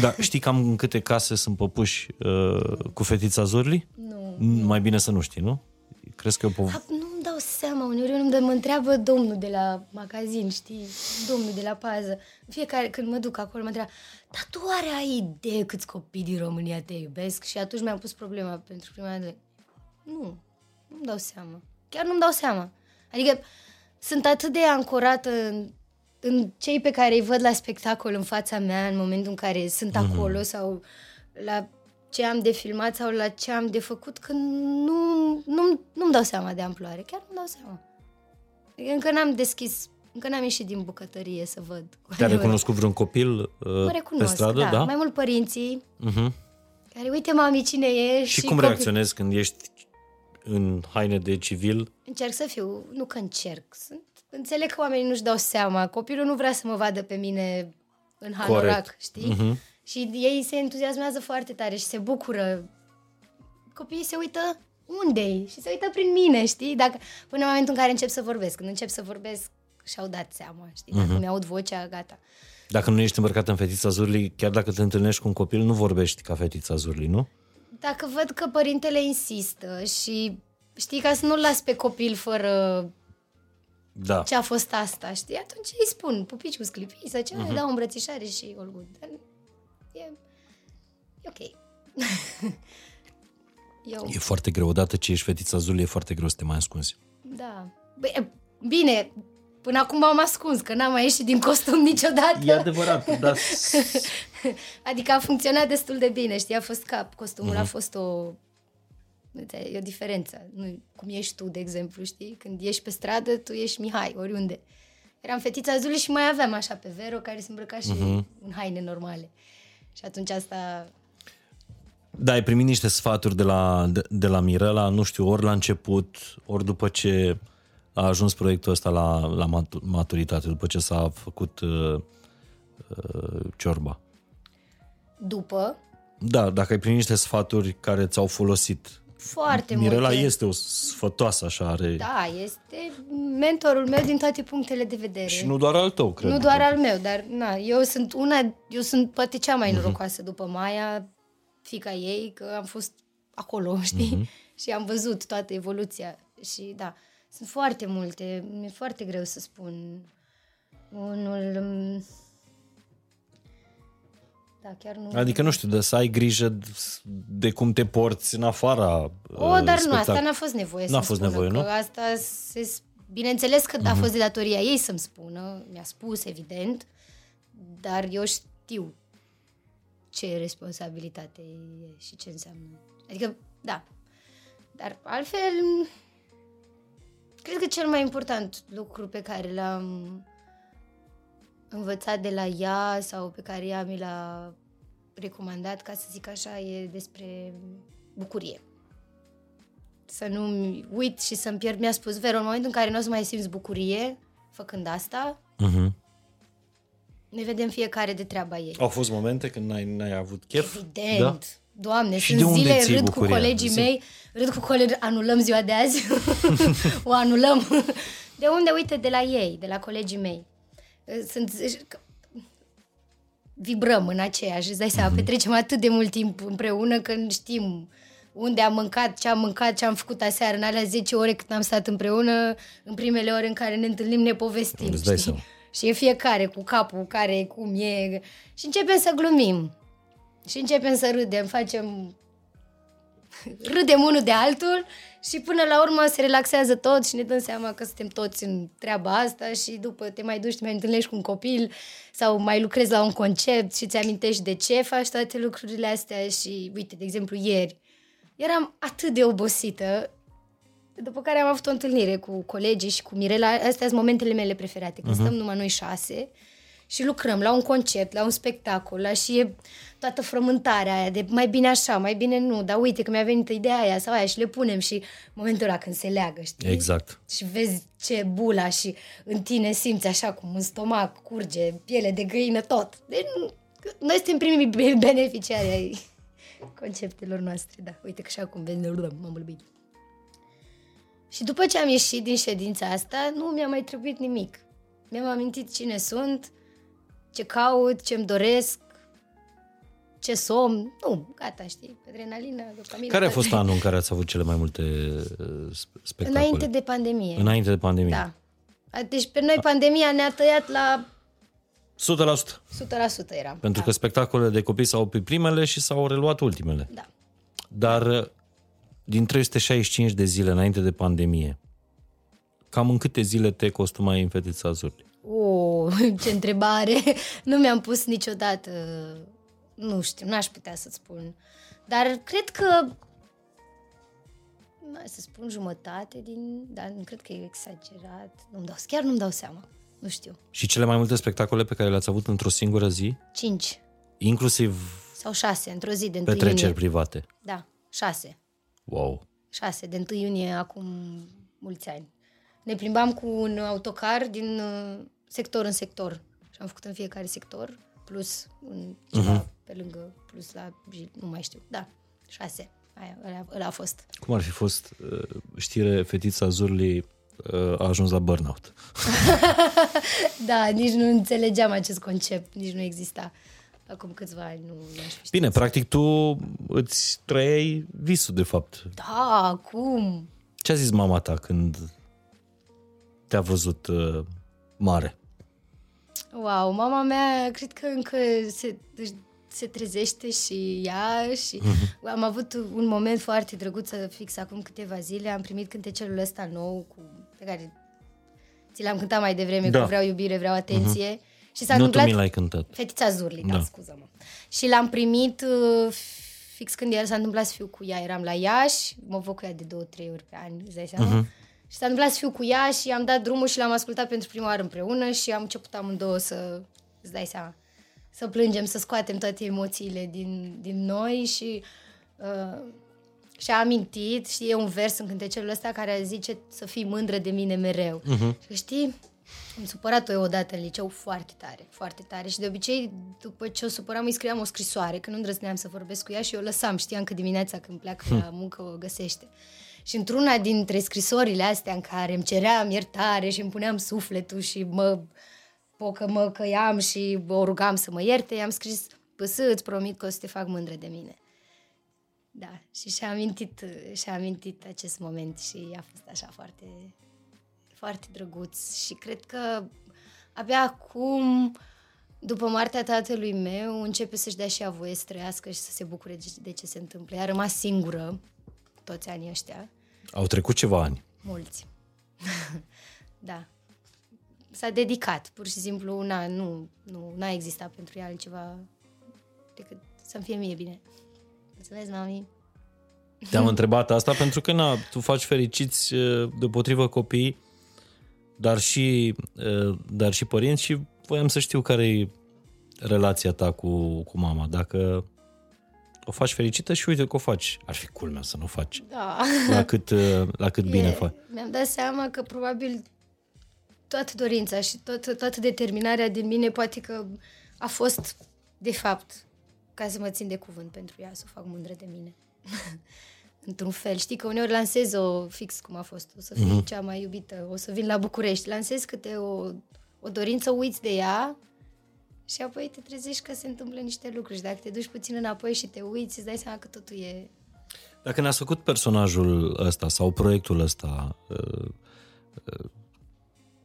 [SPEAKER 1] Da, știi cam în câte case sunt păpuși uh, cu fetița Zurli?
[SPEAKER 2] Nu.
[SPEAKER 1] Mai bine să nu știi, nu? Crezi că e o pov-
[SPEAKER 2] A, nu-mi dau seama, uneori eu nu mă întreabă domnul de la magazin, știi, domnul de la pază. Fiecare, când mă duc acolo, mă întreabă, dar tu oare ai idee câți copii din România te iubesc? Și atunci mi-am pus problema pentru prima dată. Nu, nu-mi dau seama. Chiar nu-mi dau seama. Adică sunt atât de ancorată în, în cei pe care îi văd la spectacol în fața mea în momentul în care sunt acolo sau la ce am de filmat sau la ce am de făcut, că nu, nu, nu-mi dau seama de amploare. Chiar nu-mi dau seama. Adică încă n-am deschis, încă n-am ieșit din bucătărie să văd. cu
[SPEAKER 1] Te-a
[SPEAKER 2] adevărat.
[SPEAKER 1] recunoscut vreun copil uh,
[SPEAKER 2] Mă
[SPEAKER 1] pe
[SPEAKER 2] recunosc,
[SPEAKER 1] stradă?
[SPEAKER 2] da.
[SPEAKER 1] da?
[SPEAKER 2] Mai mult părinții,
[SPEAKER 1] Uh-huh.
[SPEAKER 2] care, uite, mami, cine e?
[SPEAKER 1] Și, cum
[SPEAKER 2] copii-
[SPEAKER 1] reacționezi când ești în haine de civil?
[SPEAKER 2] Încerc să fiu, nu că încerc, sunt înțeleg că oamenii nu-și dau seama. Copilul nu vrea să mă vadă pe mine în hanorac,
[SPEAKER 1] Corect.
[SPEAKER 2] știi?
[SPEAKER 1] Mhm.
[SPEAKER 2] Și ei se entuziasmează foarte tare și se bucură. Copiii se uită unde și se uită prin mine, știi? Dacă, până în momentul în care încep să vorbesc. Când încep să vorbesc, și-au dat seama, știi? Dacă
[SPEAKER 1] Mhm.
[SPEAKER 2] mi-aud vocea, gata.
[SPEAKER 1] Dacă nu ești îmbrăcat în fetița Zurli, chiar dacă te întâlnești cu un copil, nu vorbești ca fetița Zurli, nu?
[SPEAKER 2] Dacă văd că părintele insistă și știi, ca să nu-l las pe copil fără
[SPEAKER 1] Da.
[SPEAKER 2] ce a fost asta, știi? Atunci îi spun pupici cu sclipii sau ceva,
[SPEAKER 1] Mhm.
[SPEAKER 2] uh-huh. dau o îmbrățișare și all good. Dar e, e ok. Eu,
[SPEAKER 1] E foarte greu. Odată ce ești fetița Zurli, e foarte greu să te mai ascunzi.
[SPEAKER 2] da. Bine, bine, până acum m-am ascuns, că n-am mai ieșit din costum niciodată.
[SPEAKER 1] E adevărat, dar...
[SPEAKER 2] Adică a funcționat destul de bine, știi? A fost cap. Costumul
[SPEAKER 1] Mhm.
[SPEAKER 2] a fost o... Uite, E o diferență. Nu, cum ești tu, de exemplu, știi? Când ești pe stradă, tu ești Mihai, oriunde. Eram fetița Zuli și mai aveam așa pe Vero, care se îmbrăca și
[SPEAKER 1] Mhm.
[SPEAKER 2] în haine normale. Și atunci asta...
[SPEAKER 1] Da, ai primit niște sfaturi de la, de, de la Mirela, nu știu, ori la început, ori după ce a ajuns proiectul ăsta la, la matu- maturitate, după ce s-a făcut uh, uh, ciorba.
[SPEAKER 2] După,
[SPEAKER 1] Da, dacă ai primit niște sfaturi care ți-au folosit.
[SPEAKER 2] Foarte
[SPEAKER 1] Mirela
[SPEAKER 2] multe...
[SPEAKER 1] este o sfătoasă, așa, are...
[SPEAKER 2] Da, este mentorul meu din toate punctele de vedere.
[SPEAKER 1] Și nu doar al tău, cred.
[SPEAKER 2] Nu doar al meu, dar na, eu sunt una, eu sunt poate cea
[SPEAKER 1] Mhm.
[SPEAKER 2] mai norocoasă după Maia, fica ei, că am fost acolo, știi?
[SPEAKER 1] Mhm.
[SPEAKER 2] Și am văzut toată evoluția. Și da, sunt foarte multe, mi-e foarte greu să spun. Unul... mm, Da, chiar nu...
[SPEAKER 1] Adică, nu știu, de să ai grijă de, de cum te porți în afara
[SPEAKER 2] O,
[SPEAKER 1] uh,
[SPEAKER 2] dar nu, asta
[SPEAKER 1] spectacol.
[SPEAKER 2] n-a fost nevoie
[SPEAKER 1] N-a
[SPEAKER 2] să-mi
[SPEAKER 1] fost
[SPEAKER 2] spună,
[SPEAKER 1] nevoie,
[SPEAKER 2] că
[SPEAKER 1] nu? Mhm.
[SPEAKER 2] asta se... Bineînțeles că a fost de datoria ei să-mi spună, mi-a spus, evident, dar eu știu ce responsabilitate e și ce înseamnă. Adică, da. Dar altfel, cred că cel mai important lucru pe care l-am învățat de la ea sau pe care ea mi l-a recomandat, ca să zic așa, e despre bucurie. Să nu uit și să-mi pierd. Mi-a spus, Vero, în momentul în care nu o să mai simți bucurie făcând asta,
[SPEAKER 1] Mhm.
[SPEAKER 2] ne vedem fiecare de treaba ei.
[SPEAKER 1] Au fost momente când n-ai, n-ai avut chef?
[SPEAKER 2] Evident.
[SPEAKER 1] Da?
[SPEAKER 2] Doamne,
[SPEAKER 1] Și
[SPEAKER 2] sunt
[SPEAKER 1] de unde
[SPEAKER 2] zile,
[SPEAKER 1] ții
[SPEAKER 2] râd
[SPEAKER 1] bucuria?
[SPEAKER 2] cu colegii
[SPEAKER 1] Zi.
[SPEAKER 2] mei, râd cu colegi, anulăm ziua de azi, o anulăm. De unde? Uite, de la ei, de la colegii mei. Sunt, vibrăm în aceeași, îți dai
[SPEAKER 1] Mhm.
[SPEAKER 2] seama, petrecem atât de mult timp împreună că știm unde am mâncat, ce am mâncat, ce am făcut aseară, în alea 10 ore cât am stat împreună, în primele ore în care ne întâlnim, ne povestim.
[SPEAKER 1] Îți dai
[SPEAKER 2] știi?
[SPEAKER 1] seama.
[SPEAKER 2] Și e fiecare cu capul care, cum e, și începem să glumim. Și începem să râdem, facem... Râdem unul de altul și până la urmă se relaxează tot și ne dăm seama că suntem toți în treaba asta și după te mai duci, te mai întâlnești cu un copil sau mai lucrezi la un concept și ți amintești de ce faci toate lucrurile astea și, uite, de exemplu, ieri eram atât de obosită după care am avut o întâlnire cu colegii și cu Mirela. Astea sunt momentele mele preferate, când uh-huh. stăm numai noi șase și lucrăm la un concept, la un spectacol, la și e toată frământarea aia de mai bine așa, mai bine nu, dar uite că mi-a venit ideea aia sau aia și le punem și momentul ăla când se leagă, știi?
[SPEAKER 1] Exact.
[SPEAKER 2] Și vezi ce bula și în tine simți așa cum în stomac curge piele de găină tot. Deci nu- noi suntem primii beneficiari ai conceptelor noastre, da. Uite că și acum vezi, m-am bălbit. Și după ce am ieșit din ședința asta, nu mi-a mai trebuit nimic. Mi-am amintit cine sunt, ce caut, ce-mi doresc, ce somn. Nu, gata, știi, adrenalină, dopamină.
[SPEAKER 1] Care a
[SPEAKER 2] toate.
[SPEAKER 1] fost anul în care ați avut cele mai multe uh, sp- spectacole?
[SPEAKER 2] Înainte de pandemie.
[SPEAKER 1] Înainte de pandemie.
[SPEAKER 2] Da. Deci pe noi pandemia ne-a tăiat la
[SPEAKER 1] 100%.
[SPEAKER 2] 100% eram.
[SPEAKER 1] Pentru
[SPEAKER 2] da.
[SPEAKER 1] că spectacolele de copii s-au oprit primele și s-au reluat ultimele.
[SPEAKER 2] Da.
[SPEAKER 1] Dar uh, din 365 de zile înainte de pandemie, cam în câte zile te costumai în fetița Zurli?
[SPEAKER 2] O, ce întrebare! Nu mi-am pus niciodată, nu știu, n-aș putea să-ți spun. Dar cred că, nu să spun jumătate din, dar nu cred că e exagerat. Nu-mi dau, chiar nu-mi dau seama. Nu știu.
[SPEAKER 1] Și cele mai multe spectacole pe care le-ați avut într-o singură zi,
[SPEAKER 2] Cinci
[SPEAKER 1] inclusiv
[SPEAKER 2] sau șase într-o zi de 1
[SPEAKER 1] petreceri
[SPEAKER 2] iunie.
[SPEAKER 1] private.
[SPEAKER 2] Da, șase.
[SPEAKER 1] Wow!
[SPEAKER 2] Șase, de 1 iunie, acum mulți ani. ne plimbam cu un autocar din uh, sector în sector. Și am făcut în fiecare sector, plus un ceva uh-huh. pe lângă, plus la, nu mai știu, da, șase. Aia, ăla, ăla a fost.
[SPEAKER 1] Cum ar fi fost uh, știre fetița Zurli uh, a ajuns la burnout?
[SPEAKER 2] Da, nici nu înțelegeam acest concept, nici nu exista. Acum câțiva ani nu, nu aș fi știut.
[SPEAKER 1] Bine, practic tu îți trăiai visul, de fapt.
[SPEAKER 2] Da, cum?
[SPEAKER 1] Ce a zis mama ta când te-a văzut uh, mare?
[SPEAKER 2] Wow, mama mea cred că încă se, își- se trezește și ea și am avut un moment foarte drăguț fix acum câteva zile. Am primit cântecelul ăsta nou cu, pe care ți l-am cântat mai devreme
[SPEAKER 1] Da.
[SPEAKER 2] cu Vreau iubire, vreau atenție. Și s-a
[SPEAKER 1] Nu tu
[SPEAKER 2] întâmplat...
[SPEAKER 1] mi l-ai cântat.
[SPEAKER 2] Fetița Zurli, da,
[SPEAKER 1] Da.
[SPEAKER 2] da scuză-mă. Și l-am primit uh, fix când el s-a întâmplat să fiu cu ea. Eram la Iași, mă văd cu ea de două, trei ori pe an, îți dai seama? Uh-huh. Și s-a întâmplat să fiu cu ea și am dat drumul și l-am ascultat pentru prima oară împreună și am început amândouă să, îți dai seama, să plângem, să scoatem toate emoțiile din, din noi și uh, și-a amintit și e un vers în cântecelul ăsta care zice să fii mândră de mine mereu. Uh-huh. Și știi, am supărat-o eu odată în liceu foarte tare, foarte tare și de obicei după ce o supăram îi scriam o scrisoare, că nu îndrăzneam să vorbesc cu ea și eu o lăsam, știam că dimineața când pleacă la muncă o găsește. Și într-una dintre scrisorile astea în care îmi ceream iertare și îmi puneam sufletul și mă pocă mă căiam și o rugam să mă ierte, i-am scris, păsă, îți promit că o să te fac mândră de mine. Da, și și-a amintit, și-a amintit acest moment și a fost așa foarte, foarte drăguț și cred că abia acum, după moartea tatălui meu, începe să-și dea și ea voie să trăiască și să se bucure de- de ce se întâmplă. Ea a rămas singură toți anii ăștia,
[SPEAKER 1] Au trecut ceva ani.
[SPEAKER 2] mulți. da. S-a dedicat, pur și simplu, na, nu, nu, n-a existat pentru ea altceva decât să-mi fie mie bine. Mulțumesc, mami.
[SPEAKER 1] Te-am întrebat asta pentru că na, tu faci fericiți uh, deopotrivă copii, dar și, uh, dar și părinți și voiam să știu care e relația ta cu, cu mama. Dacă o faci fericită și uite că o faci. Ar fi culmea să nu o faci.
[SPEAKER 2] Da.
[SPEAKER 1] La cât, uh, la cât bine
[SPEAKER 2] E,
[SPEAKER 1] faci.
[SPEAKER 2] Mi-am dat seama că probabil toată dorința și tot, toată determinarea din mine poate că a fost, de fapt, ca să mă țin de cuvânt pentru ea, să o fac mândră de mine. Într-un fel. Știi că uneori lansez o fix cum a fost. O să fii mm-hmm. cea mai iubită, o să vin la București. Lansez câte o, o dorință, uiți de ea și apoi te trezești că se întâmplă niște lucruri. Și dacă te duci puțin înapoi și te uiți, îți dai seama că totul e
[SPEAKER 1] Dacă ne-ați făcut personajul ăsta sau proiectul ăsta uh, uh,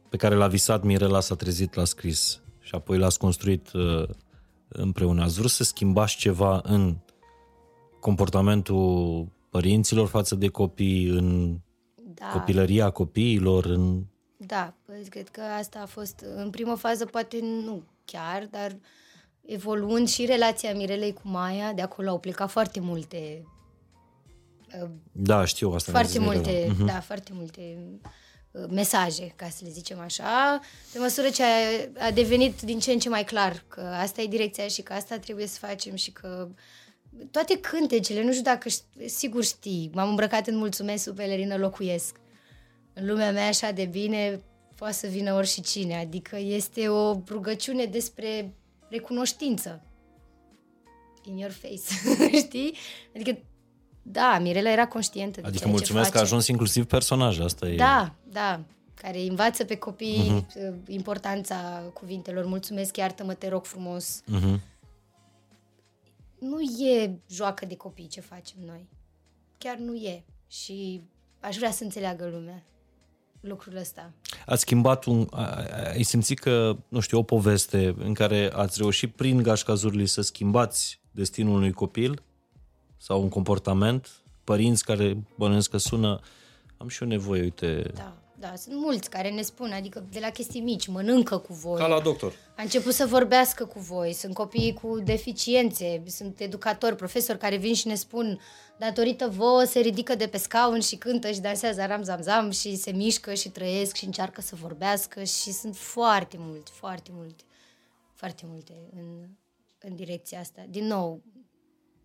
[SPEAKER 1] pe care l-a visat Mirela, s-a trezit, l-a scris și apoi l-ați construit uh, împreună, ați vrut să schimbați ceva în comportamentul părinților față de copii, în
[SPEAKER 2] da.
[SPEAKER 1] copilăria copiilor, în...
[SPEAKER 2] Da, păi, cred că asta a fost, în primă fază poate nu chiar, dar evoluând și relația Mirelei cu Maia, de acolo au plecat foarte multe,
[SPEAKER 1] Da, știu asta. mi-a
[SPEAKER 2] foarte
[SPEAKER 1] zis Mirela.
[SPEAKER 2] multe,
[SPEAKER 1] Mhm.
[SPEAKER 2] da, foarte multe uh, mesaje, ca să le zicem așa, pe măsură ce a, a devenit din ce în ce mai clar că asta e direcția și că asta trebuie să facem și că toate cântecele, nu știu dacă ș- sigur știi, m-am îmbrăcat în mulțumesc sub pelerină locuiesc. În lumea mea așa de bine poate să vină oricine, adică este o rugăciune despre recunoștință. In your face, știi? Adică, da, Mirela era conștientă de
[SPEAKER 1] Adică
[SPEAKER 2] ceea
[SPEAKER 1] mulțumesc
[SPEAKER 2] ce
[SPEAKER 1] că a
[SPEAKER 2] face.
[SPEAKER 1] ajuns inclusiv personaj, asta e...
[SPEAKER 2] Da, da, care învață pe copii
[SPEAKER 1] Mhm.
[SPEAKER 2] uh, importanța cuvintelor. Mulțumesc, iartă-mă, te rog frumos.
[SPEAKER 1] Mhm.
[SPEAKER 2] Nu e joacă de copii ce facem noi. Chiar nu e. Și aș vrea să înțeleagă lumea lucrul ăsta.
[SPEAKER 1] Ați schimbat un... a- a- Ai simțit că, nu știu, o poveste în care ați reușit prin gașca Zurli să schimbați destinul unui copil sau un comportament? Părinți care bănuiesc că sună am și eu nevoie, uite...
[SPEAKER 2] Da, da, sunt mulți care ne spun, adică de la chestii mici, mănâncă cu voi.
[SPEAKER 1] Ca la doctor.
[SPEAKER 2] A început să vorbească cu voi, sunt copii cu deficiențe, sunt educatori, profesori care vin și ne spun datorită vouă se ridică de pe scaun și cântă și dansează ram zam zam și se mișcă și trăiesc și încearcă să vorbească și sunt foarte multe, foarte multe, foarte multe în, în direcția asta. Din nou,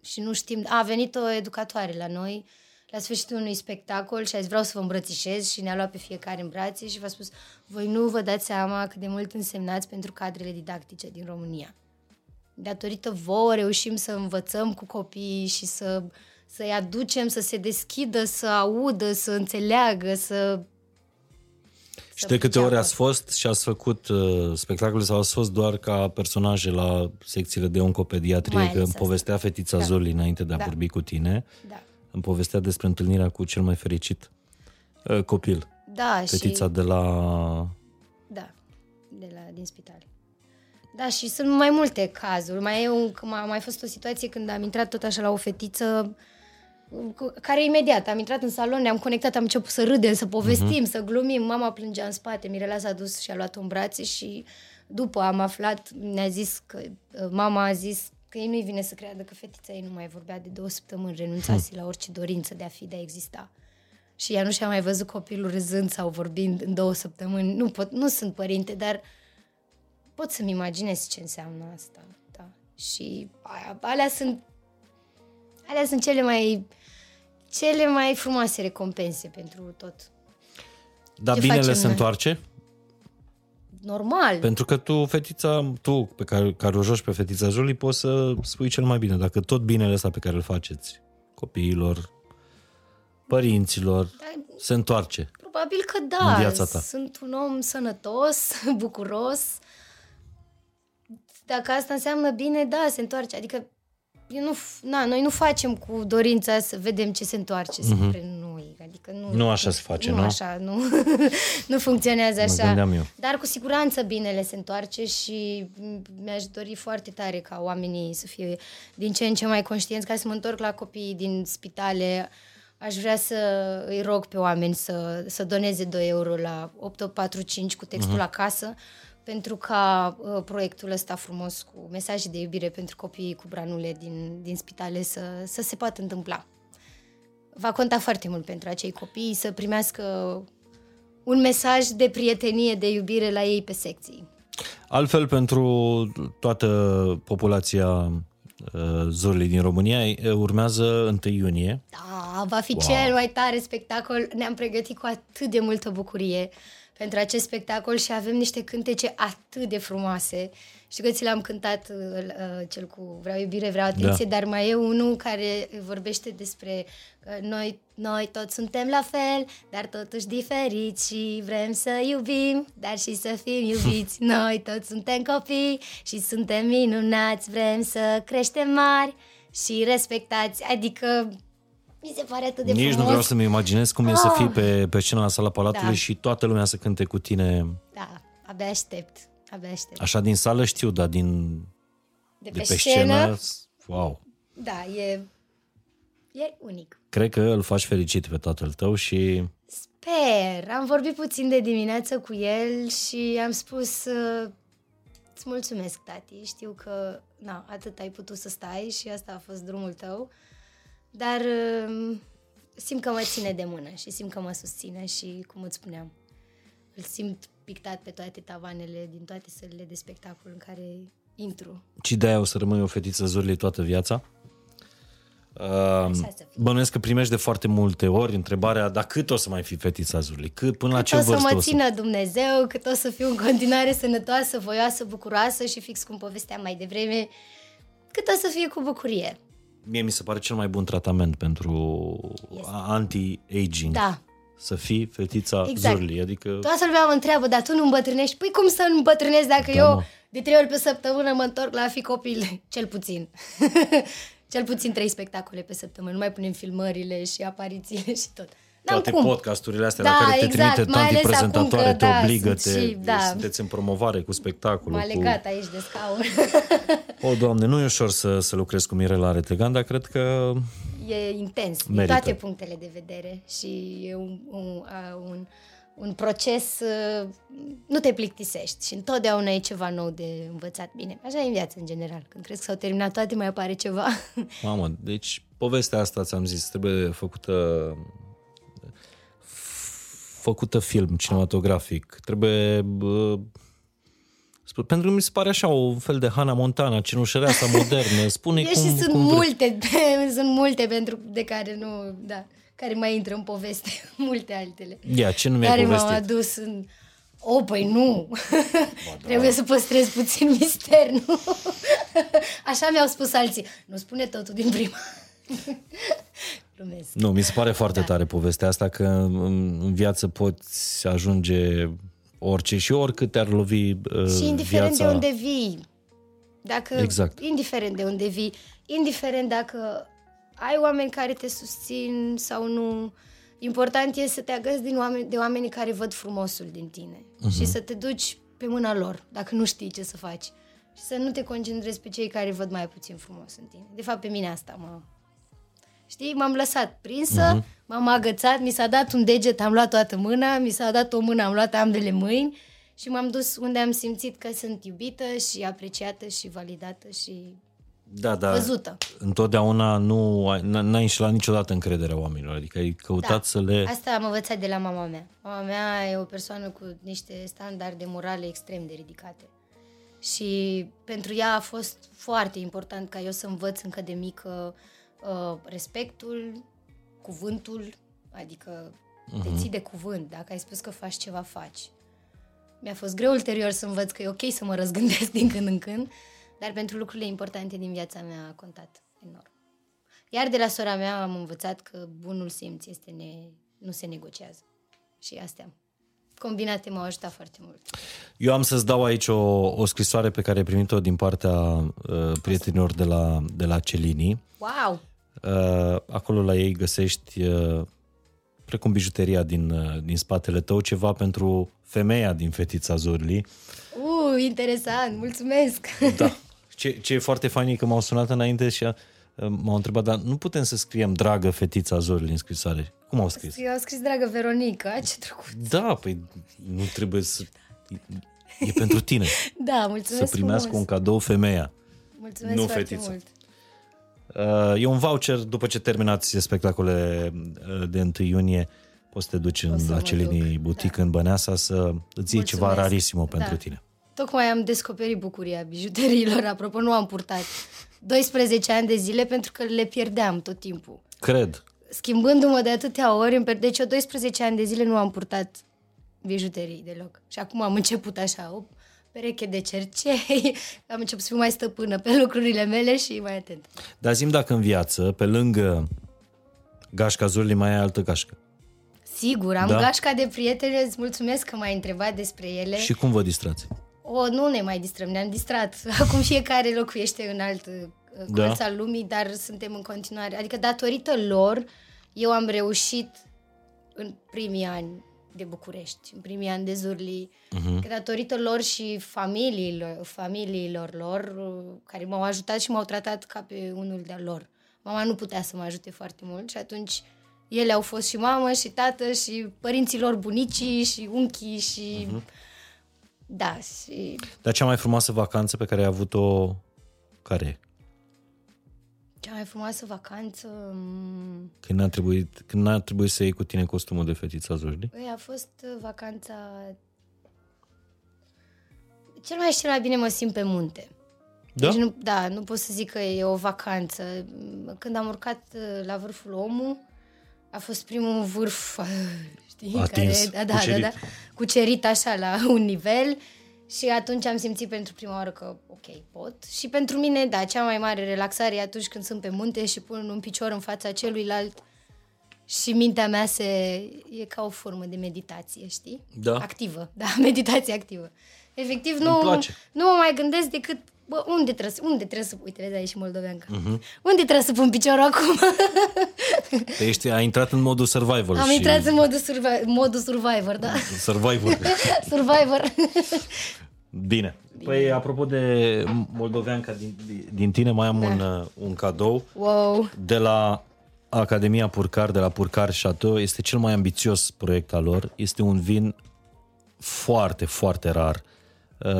[SPEAKER 2] și nu știm, a venit o educatoare la noi la sfârșitul unui spectacol și a zis vreau să vă îmbrățișez și ne-a luat pe fiecare în brațe și v-a spus voi nu vă dați seama cât de mult însemnați pentru cadrele didactice din România. Datorită vouă reușim să învățăm cu copiii și să, să-i aducem să se deschidă, să audă, să înțeleagă, să
[SPEAKER 1] Și de câte
[SPEAKER 2] priceapă.
[SPEAKER 1] ori ați fost și ați făcut uh, spectacole sau ați fost doar ca personaje la secțiile de
[SPEAKER 2] Mai
[SPEAKER 1] oncopediatrie, că
[SPEAKER 2] ales
[SPEAKER 1] îmi
[SPEAKER 2] asta.
[SPEAKER 1] povestea fetița
[SPEAKER 2] Da.
[SPEAKER 1] Zoli înainte de a
[SPEAKER 2] Da.
[SPEAKER 1] vorbi cu tine,
[SPEAKER 2] Da.
[SPEAKER 1] Îmi povestea despre întâlnirea cu cel mai fericit uh, copil,
[SPEAKER 2] Da,
[SPEAKER 1] fetița
[SPEAKER 2] și...
[SPEAKER 1] de la...
[SPEAKER 2] Da, de la, din spital. Da, și sunt mai multe cazuri. Mai, e un, a mai fost o situație când am intrat tot așa la o fetiță cu- care imediat am intrat în salon, ne-am conectat, am început să râdem, să povestim, uh-huh. să glumim. Mama plângea în spate, Mirela s-a dus și a luat-o în brațe și după am aflat, ne-a zis că mama a zis că ei nu-i vine să creadă că fetița ei nu mai vorbea de două săptămâni, renunțase la orice dorință de a fi, de a exista. Și ea nu și-a mai văzut copilul râzând sau vorbind în două săptămâni. Nu, pot, nu sunt părinte, dar pot să-mi imaginez ce înseamnă asta. Da. Și aia, alea sunt alea sunt cele mai cele mai frumoase recompense pentru tot.
[SPEAKER 1] Dar
[SPEAKER 2] Ce
[SPEAKER 1] binele
[SPEAKER 2] facem
[SPEAKER 1] se
[SPEAKER 2] noi?
[SPEAKER 1] întoarce?
[SPEAKER 2] Normal.
[SPEAKER 1] Pentru că tu, fetița, tu pe care, care o joci pe fetița Jolie, poți să spui cel mai bine. Dacă tot binele ăsta pe care îl faceți copiilor, părinților, se întoarce.
[SPEAKER 2] Probabil că da.
[SPEAKER 1] În viața ta.
[SPEAKER 2] Sunt un om sănătos, bucuros. Dacă asta înseamnă bine, da, se întoarce. Adică eu nu, f- na, noi nu facem cu dorința să vedem ce se întoarce spre noi. Adică nu,
[SPEAKER 1] Mhm. Nu așa se face,
[SPEAKER 2] nu?
[SPEAKER 1] nu?
[SPEAKER 2] așa, nu, nu funcționează
[SPEAKER 1] Mă
[SPEAKER 2] așa.
[SPEAKER 1] gândeam eu.
[SPEAKER 2] Dar cu siguranță binele se întoarce și m, mi-aș dori foarte tare ca oamenii să fie din ce în ce mai conștienți. Ca să mă întorc la copiii din spitale, aș vrea să îi rog pe oameni să, să doneze 2 euro la 8845 cu textul
[SPEAKER 1] Mhm.
[SPEAKER 2] acasă pentru ca uh, proiectul ăsta frumos cu mesaje de iubire pentru copiii cu branule din, din spitale să, să se poată întâmpla. Va conta foarte mult pentru acei copii să primească un mesaj de prietenie, de iubire la ei pe secții.
[SPEAKER 1] Altfel, pentru toată populația uh, Zorlii din România, uh, urmează 1 iunie.
[SPEAKER 2] Da, va fi
[SPEAKER 1] Wow.
[SPEAKER 2] wow. cel mai tare spectacol. Ne-am pregătit cu atât de multă bucurie pentru acest spectacol și avem niște cântece atât de frumoase. Știu că ți l-am cântat uh, uh, cel cu Vreau iubire, vreau atenție,
[SPEAKER 1] Da.
[SPEAKER 2] dar mai e unul care vorbește despre că noi, noi toți suntem la fel, dar totuși diferiți și vrem să iubim, dar și să fim iubiți. Noi toți suntem copii și suntem minunați, vrem să creștem mari și respectați. Adică mi se pare atât de
[SPEAKER 1] Nici
[SPEAKER 2] frumos.
[SPEAKER 1] nu vreau să-mi imaginez cum e să
[SPEAKER 2] Ah.
[SPEAKER 1] fii pe, pe scena la sala Palatului
[SPEAKER 2] Da.
[SPEAKER 1] și toată lumea să cânte cu tine.
[SPEAKER 2] Da, abia aștept. Abia aștept.
[SPEAKER 1] Așa din sală știu, dar din,
[SPEAKER 2] De
[SPEAKER 1] de
[SPEAKER 2] pe,
[SPEAKER 1] pe
[SPEAKER 2] scenă,
[SPEAKER 1] scenă, wow.
[SPEAKER 2] da, e, e unic.
[SPEAKER 1] Cred că îl faci fericit pe tatăl tău și
[SPEAKER 2] Sper. Am vorbit puțin de dimineață cu el și am spus uh, îți mulțumesc, tati. Știu că na, atât ai putut să stai și asta a fost drumul tău, dar uh, simt că mă ține de mână și simt că mă susține și, cum îți spuneam, îl simt pictat pe toate tavanele din toate sălile de spectacol în care intru.
[SPEAKER 1] ci de-aia o să rămâi o fetiță Zorlii toată viața. Uh,
[SPEAKER 2] să fie.
[SPEAKER 1] bănuiesc că primești de foarte multe ori întrebarea, dar cât o să mai fii fetița Zorlii? Cât, până la
[SPEAKER 2] Cât
[SPEAKER 1] ce
[SPEAKER 2] o să
[SPEAKER 1] vârstă
[SPEAKER 2] mă
[SPEAKER 1] o să...
[SPEAKER 2] țină Dumnezeu, cât o să fiu în continuare sănătoasă, voioasă, bucuroasă și fix cum povesteam mai devreme, cât o să fie cu bucurie.
[SPEAKER 1] Mie mi se pare cel mai bun tratament pentru
[SPEAKER 2] Este.
[SPEAKER 1] anti-aging.
[SPEAKER 2] Da.
[SPEAKER 1] Să fii fetița
[SPEAKER 2] Exact.
[SPEAKER 1] Zorlii. Adică
[SPEAKER 2] Toată lumea mă întreabă, dar tu nu îmbătrânești? Păi cum să nu îmbătrânesc dacă
[SPEAKER 1] Da,
[SPEAKER 2] eu
[SPEAKER 1] mă.
[SPEAKER 2] de trei ori pe săptămână mă întorc la a fi copil? Cel puțin. Cel puțin trei spectacole pe săptămână. Nu mai punem filmările și aparițiile și tot. N-am
[SPEAKER 1] toate
[SPEAKER 2] cum.
[SPEAKER 1] podcasturile astea
[SPEAKER 2] Da,
[SPEAKER 1] la care te
[SPEAKER 2] exact,
[SPEAKER 1] trimite
[SPEAKER 2] mai
[SPEAKER 1] tanti
[SPEAKER 2] ales acum
[SPEAKER 1] prezentatoare,
[SPEAKER 2] că,
[SPEAKER 1] te
[SPEAKER 2] da,
[SPEAKER 1] obligă,
[SPEAKER 2] sunt
[SPEAKER 1] te,
[SPEAKER 2] și- da.
[SPEAKER 1] sunteți în promovare cu spectacolul.
[SPEAKER 2] M-a
[SPEAKER 1] cu...
[SPEAKER 2] legat aici de scaun.
[SPEAKER 1] O, Doamne, nu e ușor să, să lucrezi cu Mirela Retegan, dar cred că
[SPEAKER 2] e intens din
[SPEAKER 1] Merită.
[SPEAKER 2] toate punctele de vedere și e un, un, a, un, un proces, uh, nu te plictisești și întotdeauna e ceva nou de învățat. Bine, așa e în viață în general. Când crezi că s-au terminat toate, mai apare ceva.
[SPEAKER 1] Mamă, deci povestea asta ți-am zis, trebuie făcută făcută film cinematografic. Trebuie bă, Sp- Pentru că mi se pare așa o fel de Hannah Montana, cenușăreasa modernă. Spune
[SPEAKER 2] Deși
[SPEAKER 1] cum,
[SPEAKER 2] sunt
[SPEAKER 1] cum vrei.
[SPEAKER 2] multe, sunt multe pentru de care nu, da, care mai intră în poveste, multe altele.
[SPEAKER 1] Ia, ce nu mi-ai
[SPEAKER 2] care m-au
[SPEAKER 1] povestit?
[SPEAKER 2] adus în... O, păi nu! Trebuie să păstrez puțin mister, nu? Așa mi-au spus alții. Nu spune totul din prima. Glumesc.
[SPEAKER 1] Nu, mi se pare
[SPEAKER 2] Da.
[SPEAKER 1] foarte tare povestea asta că în, în viață poți ajunge orice și oricât te-ar lovi uh,
[SPEAKER 2] Și indiferent
[SPEAKER 1] viața.
[SPEAKER 2] de unde vii, dacă,
[SPEAKER 1] Exact.
[SPEAKER 2] indiferent de unde vii, indiferent dacă ai oameni care te susțin sau nu, important e să te agăți din oameni, de oamenii care văd frumosul din tine
[SPEAKER 1] Mhm.
[SPEAKER 2] și să te duci pe mâna lor, dacă nu știi ce să faci. Și să nu te concentrezi pe cei care văd mai puțin frumos în tine. De fapt, pe mine asta mă... Știi, m-am lăsat prinsă,
[SPEAKER 1] Mhm.
[SPEAKER 2] m-am agățat, mi s-a dat un deget, am luat toată mâna, mi s-a dat o mână, am luat ambele mâini și m-am dus unde am simțit că sunt iubită și apreciată și validată și
[SPEAKER 1] da, da.
[SPEAKER 2] văzută.
[SPEAKER 1] Întotdeauna nu ai, n- n-ai înșelat niciodată încrederea oamenilor. Adică ai căutat
[SPEAKER 2] Da.
[SPEAKER 1] să le...
[SPEAKER 2] Asta am învățat de la mama mea. Mama mea e o persoană cu niște standarde morale extrem de ridicate. Și pentru ea a fost foarte important ca eu să învăț încă de mică uh, respectul, cuvântul, adică uh-huh. te ții de cuvânt. Dacă ai spus că faci ceva, faci. Mi-a fost greu ulterior să învăț că e ok să mă răzgândesc din când în când, dar pentru lucrurile importante din viața mea a contat enorm. Iar de la sora mea am învățat că bunul simț este ne... nu se negociază. Și astea combinate m-au ajutat foarte mult.
[SPEAKER 1] Eu am să-ți dau aici o, o scrisoare pe care ai primit-o din partea uh, prietenilor de la, de la Celini.
[SPEAKER 2] Wow!
[SPEAKER 1] Uh, acolo la ei găsești, uh, precum bijuteria din, uh, din spatele tău, ceva pentru femeia din fetița Zurli.
[SPEAKER 2] Uh, interesant, mulțumesc!
[SPEAKER 1] Da. Ce, ce e foarte fain e că m-au sunat înainte și uh, m-au întrebat, dar nu putem să scriem dragă fetița Zurli în scrisoare. Cum au scris?
[SPEAKER 2] Eu am scris, dragă Veronica, ce drăguț!
[SPEAKER 1] Da, păi nu trebuie să... E pentru tine
[SPEAKER 2] Da, mulțumesc
[SPEAKER 1] să primească
[SPEAKER 2] frumos.
[SPEAKER 1] un cadou femeia.
[SPEAKER 2] Mulțumesc
[SPEAKER 1] nu
[SPEAKER 2] foarte
[SPEAKER 1] fetiță.
[SPEAKER 2] mult.
[SPEAKER 1] Uh, E un voucher după ce terminați spectacolele uh, de 1 iunie. Poți să te duci în,
[SPEAKER 2] să
[SPEAKER 1] la
[SPEAKER 2] mă
[SPEAKER 1] Celini
[SPEAKER 2] duc,
[SPEAKER 1] Boutique
[SPEAKER 2] da.
[SPEAKER 1] în Băneasa să îți iei ceva
[SPEAKER 2] Mulțumesc.
[SPEAKER 1] rarisimo pentru
[SPEAKER 2] Da.
[SPEAKER 1] tine.
[SPEAKER 2] Tocmai am descoperit bucuria bijuteriilor, apropo, nu am purtat 12 ani de zile pentru că le pierdeam tot timpul.
[SPEAKER 1] Cred.
[SPEAKER 2] Schimbându-mă de atâtea ori, îmi per- deci eu 12 ani de zile nu am purtat bijuterii deloc. Și acum am început așa, o pereche de cercei, am început să fiu mai stăpână pe lucrurile mele și mai atent.
[SPEAKER 1] Dar zim dacă în viață, pe lângă gașca Zurli, mai ai altă gașcă.
[SPEAKER 2] Sigur, am
[SPEAKER 1] Da?
[SPEAKER 2] da? gașca de prieteni, îți mulțumesc că m-ai întrebat despre ele.
[SPEAKER 1] Și cum vă distrați?
[SPEAKER 2] O, nu ne mai distrăm, ne-am distrat. Acum fiecare locuiește în alt uh,
[SPEAKER 1] Da.
[SPEAKER 2] colț al lumii, dar suntem în continuare. Adică datorită lor, eu am reușit în primii ani de București, în primii ani de Zurli, uh-huh. că datorită lor și familiilor, familiilor lor, uh, care m-au ajutat și m-au tratat ca pe unul de-al lor. Mama nu putea să mă ajute foarte mult și atunci ele au fost și mamă și tată și părinților bunicii și unchii și... Uh-huh. Da, și
[SPEAKER 1] Dar cea mai frumoasă vacanță pe care ai avut-o, care e?
[SPEAKER 2] Cea mai frumoasă vacanță mm,
[SPEAKER 1] Când n-a trebuit, când n-a trebuit să iei cu tine costumul de fetița Zurli?
[SPEAKER 2] băi, a fost uh, vacanța... Cel mai și cel mai bine mă simt pe munte.
[SPEAKER 1] Da?
[SPEAKER 2] Deci nu, da, nu pot să zic că e o vacanță. Când am urcat uh, la vârful omul, a fost primul vârf, uh, știi?
[SPEAKER 1] Atins,
[SPEAKER 2] care, da, da,
[SPEAKER 1] cucerit.
[SPEAKER 2] da, da, cucerit așa la un nivel și atunci am simțit pentru prima oară că ok, pot. Și pentru mine, da, cea mai mare relaxare e atunci când sunt pe munte și pun un picior în fața celuilalt și mintea mea se, e ca o formă de meditație, știi?
[SPEAKER 1] Da.
[SPEAKER 2] Activă, da, meditație activă. Efectiv,
[SPEAKER 1] Îmi
[SPEAKER 2] nu,
[SPEAKER 1] place.
[SPEAKER 2] nu mă mai gândesc decât Bă, unde trebuie să, unde trebuie să, uite, vezi aici moldoveanca.
[SPEAKER 1] Mhm.
[SPEAKER 2] Uh-huh. Unde trebuie să pun piciorul acum?
[SPEAKER 1] Te ești, ai intrat în modul survival
[SPEAKER 2] Am
[SPEAKER 1] și
[SPEAKER 2] intrat în modul, survi- modul survivor, da.
[SPEAKER 1] survivor.
[SPEAKER 2] survivor.
[SPEAKER 1] Bine. Păi, apropo de moldoveanca din, din tine, mai am da. un, uh, un cadou
[SPEAKER 2] wow.
[SPEAKER 1] de la Academia Purcar, de la Purcar Chateau. Este cel mai ambițios proiect al lor. Este un vin foarte, foarte rar. Uh,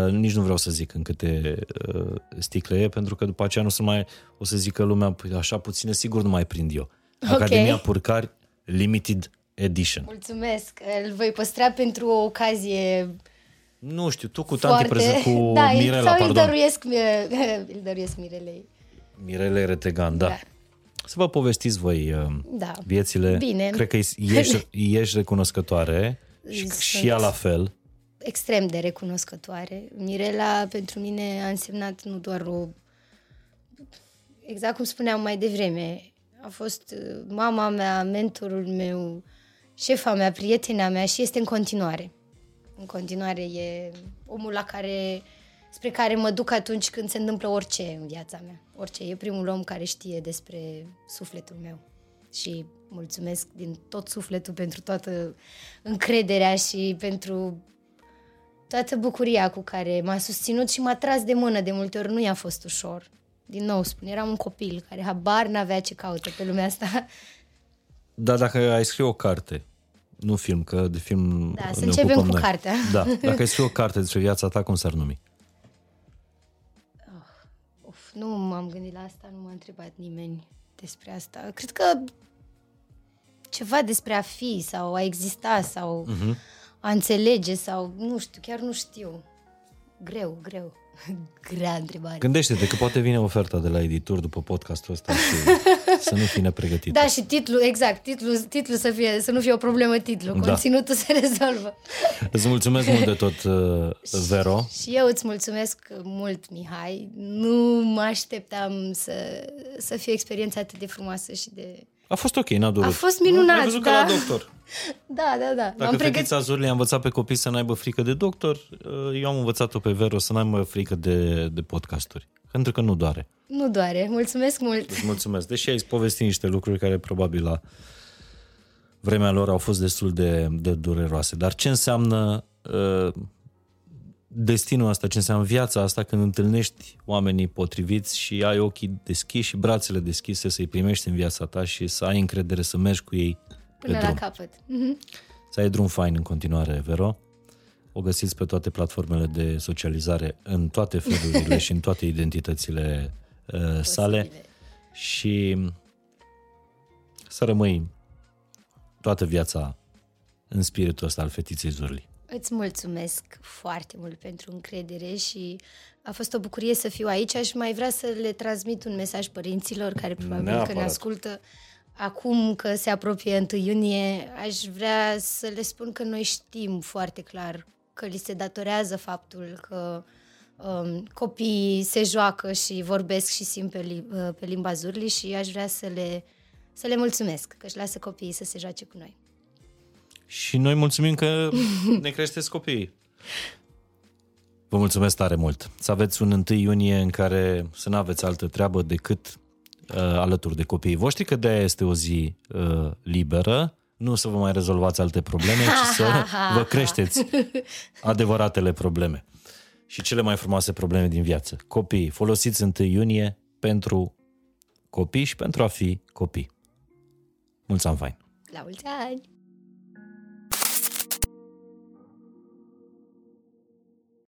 [SPEAKER 1] nici nu vreau să zic în câte uh, sticle e, pentru că după aceea nu să mai o să zică lumea, "Păi, așa puține, sigur nu mai prind eu. Academia Purcar Limited Edition.
[SPEAKER 2] Mulțumesc. Îl voi păstra pentru o ocazie
[SPEAKER 1] Nu știu, tu cu tanti
[SPEAKER 2] foarte...
[SPEAKER 1] prezent cu
[SPEAKER 2] da,
[SPEAKER 1] Mirela,
[SPEAKER 2] sau îl
[SPEAKER 1] pardon.
[SPEAKER 2] dăruiesc, îl dăruiesc Mirelei.
[SPEAKER 1] Mirele Retegan, da.
[SPEAKER 2] Da.
[SPEAKER 1] Să vă povestiți voi uh,
[SPEAKER 2] Da.
[SPEAKER 1] viețile.
[SPEAKER 2] Bine.
[SPEAKER 1] Cred că ești, ești recunoscătoare și,
[SPEAKER 2] Sunt.
[SPEAKER 1] și ea la fel.
[SPEAKER 2] Extrem de recunoscătoare. Mirela pentru mine a însemnat nu doar o... Exact cum spuneam mai devreme, a fost uh, mama mea, mentorul meu, șefa mea, prietena mea și este în continuare. În continuare e omul la care, spre care mă duc atunci când se întâmplă orice în viața mea. Orice. E primul om care știe despre sufletul meu. Și mulțumesc din tot sufletul pentru toată încrederea și pentru toată bucuria cu care m-a susținut și m-a tras de mână de multe ori. Nu i-a fost ușor. Din nou spun, eram un copil care habar n-avea ce caută pe lumea asta.
[SPEAKER 1] Dar dacă ai scrie o carte, nu film, că de film
[SPEAKER 2] Da, să
[SPEAKER 1] ne
[SPEAKER 2] începem
[SPEAKER 1] ocupăm
[SPEAKER 2] cu
[SPEAKER 1] noi.
[SPEAKER 2] cartea.
[SPEAKER 1] Da, dacă ai scrie o carte despre viața ta, cum s-ar numi?
[SPEAKER 2] Uf, nu m-am gândit la asta, nu m-a întrebat nimeni despre asta. Cred că ceva despre a fi sau a exista sau
[SPEAKER 1] Mhm.
[SPEAKER 2] A înțelege sau nu știu, chiar nu știu. Greu, greu. Grea întrebare.
[SPEAKER 1] Gândește-te că poate vine oferta de la editor după podcastul ăsta și să nu fii nepregătit.
[SPEAKER 2] Da, și titlul, exact, titlul, titlul să, fie, să nu fie o problemă titlul,
[SPEAKER 1] Da.
[SPEAKER 2] conținutul se rezolvă.
[SPEAKER 1] Îți mulțumesc mult de tot, uh, Vero.
[SPEAKER 2] Și eu îți mulțumesc mult, Mihai. Nu mă așteptam să, să fie o experiență atât de frumoasă și de...
[SPEAKER 1] A fost ok, n-a durut.
[SPEAKER 2] A fost minunat,
[SPEAKER 1] Ai văzut
[SPEAKER 2] da.
[SPEAKER 1] că la doctor.
[SPEAKER 2] Da, da, da.
[SPEAKER 1] Dacă
[SPEAKER 2] M-am pregătit.
[SPEAKER 1] fetița Zurli a învățat pe copii să n-aibă frică de doctor, uh, eu am învățat-o pe Vero să n-aibă frică de, de podcasturi. Pentru că nu doare.
[SPEAKER 2] Nu doare. Mulțumesc mult.
[SPEAKER 1] Îți mulțumesc. Deși ai povestit niște lucruri care probabil la vremea lor au fost destul de, de dureroase. Dar ce înseamnă uh, destinul asta, ce înseamnă viața asta când întâlnești oamenii potriviți și ai ochii deschiși și brațele deschise să-i primești în viața ta și să ai încredere să mergi cu ei pe
[SPEAKER 2] Până la
[SPEAKER 1] drum.
[SPEAKER 2] capăt.
[SPEAKER 1] Să ai drum fain în continuare, Vero. O găsiți pe toate platformele de socializare, în toate felurile și în toate identitățile uh, sale. Și să rămâi toată viața în spiritul ăsta al fetiței Zurli.
[SPEAKER 2] Îți mulțumesc foarte mult pentru încredere și a fost o bucurie să fiu aici. Aș mai vrea să le transmit un mesaj părinților care probabil că
[SPEAKER 1] Neapărat.
[SPEAKER 2] ne ascultă acum că se apropie 1 iunie. Aș vrea să le spun că noi știm foarte clar că li se datorează faptul că um, copiii se joacă și vorbesc și simt pe, li- uh, pe limba zurli și aș vrea să le, să le mulțumesc că își lasă copiii să se joace cu noi.
[SPEAKER 1] Și noi mulțumim că ne creșteți copiii. Vă mulțumesc tare mult. Să aveți un 1 iunie în care să nu aveți altă treabă decât uh, alături de copiii voștri, că de-aia este o zi uh, liberă. Nu să vă mai rezolvați alte probleme, ci să vă creșteți adevăratele probleme. Și cele mai frumoase probleme din viață. Copiii, folosiți 1 iunie pentru copii și pentru a fi copii. Mulți ani fain!
[SPEAKER 2] La mulți ani!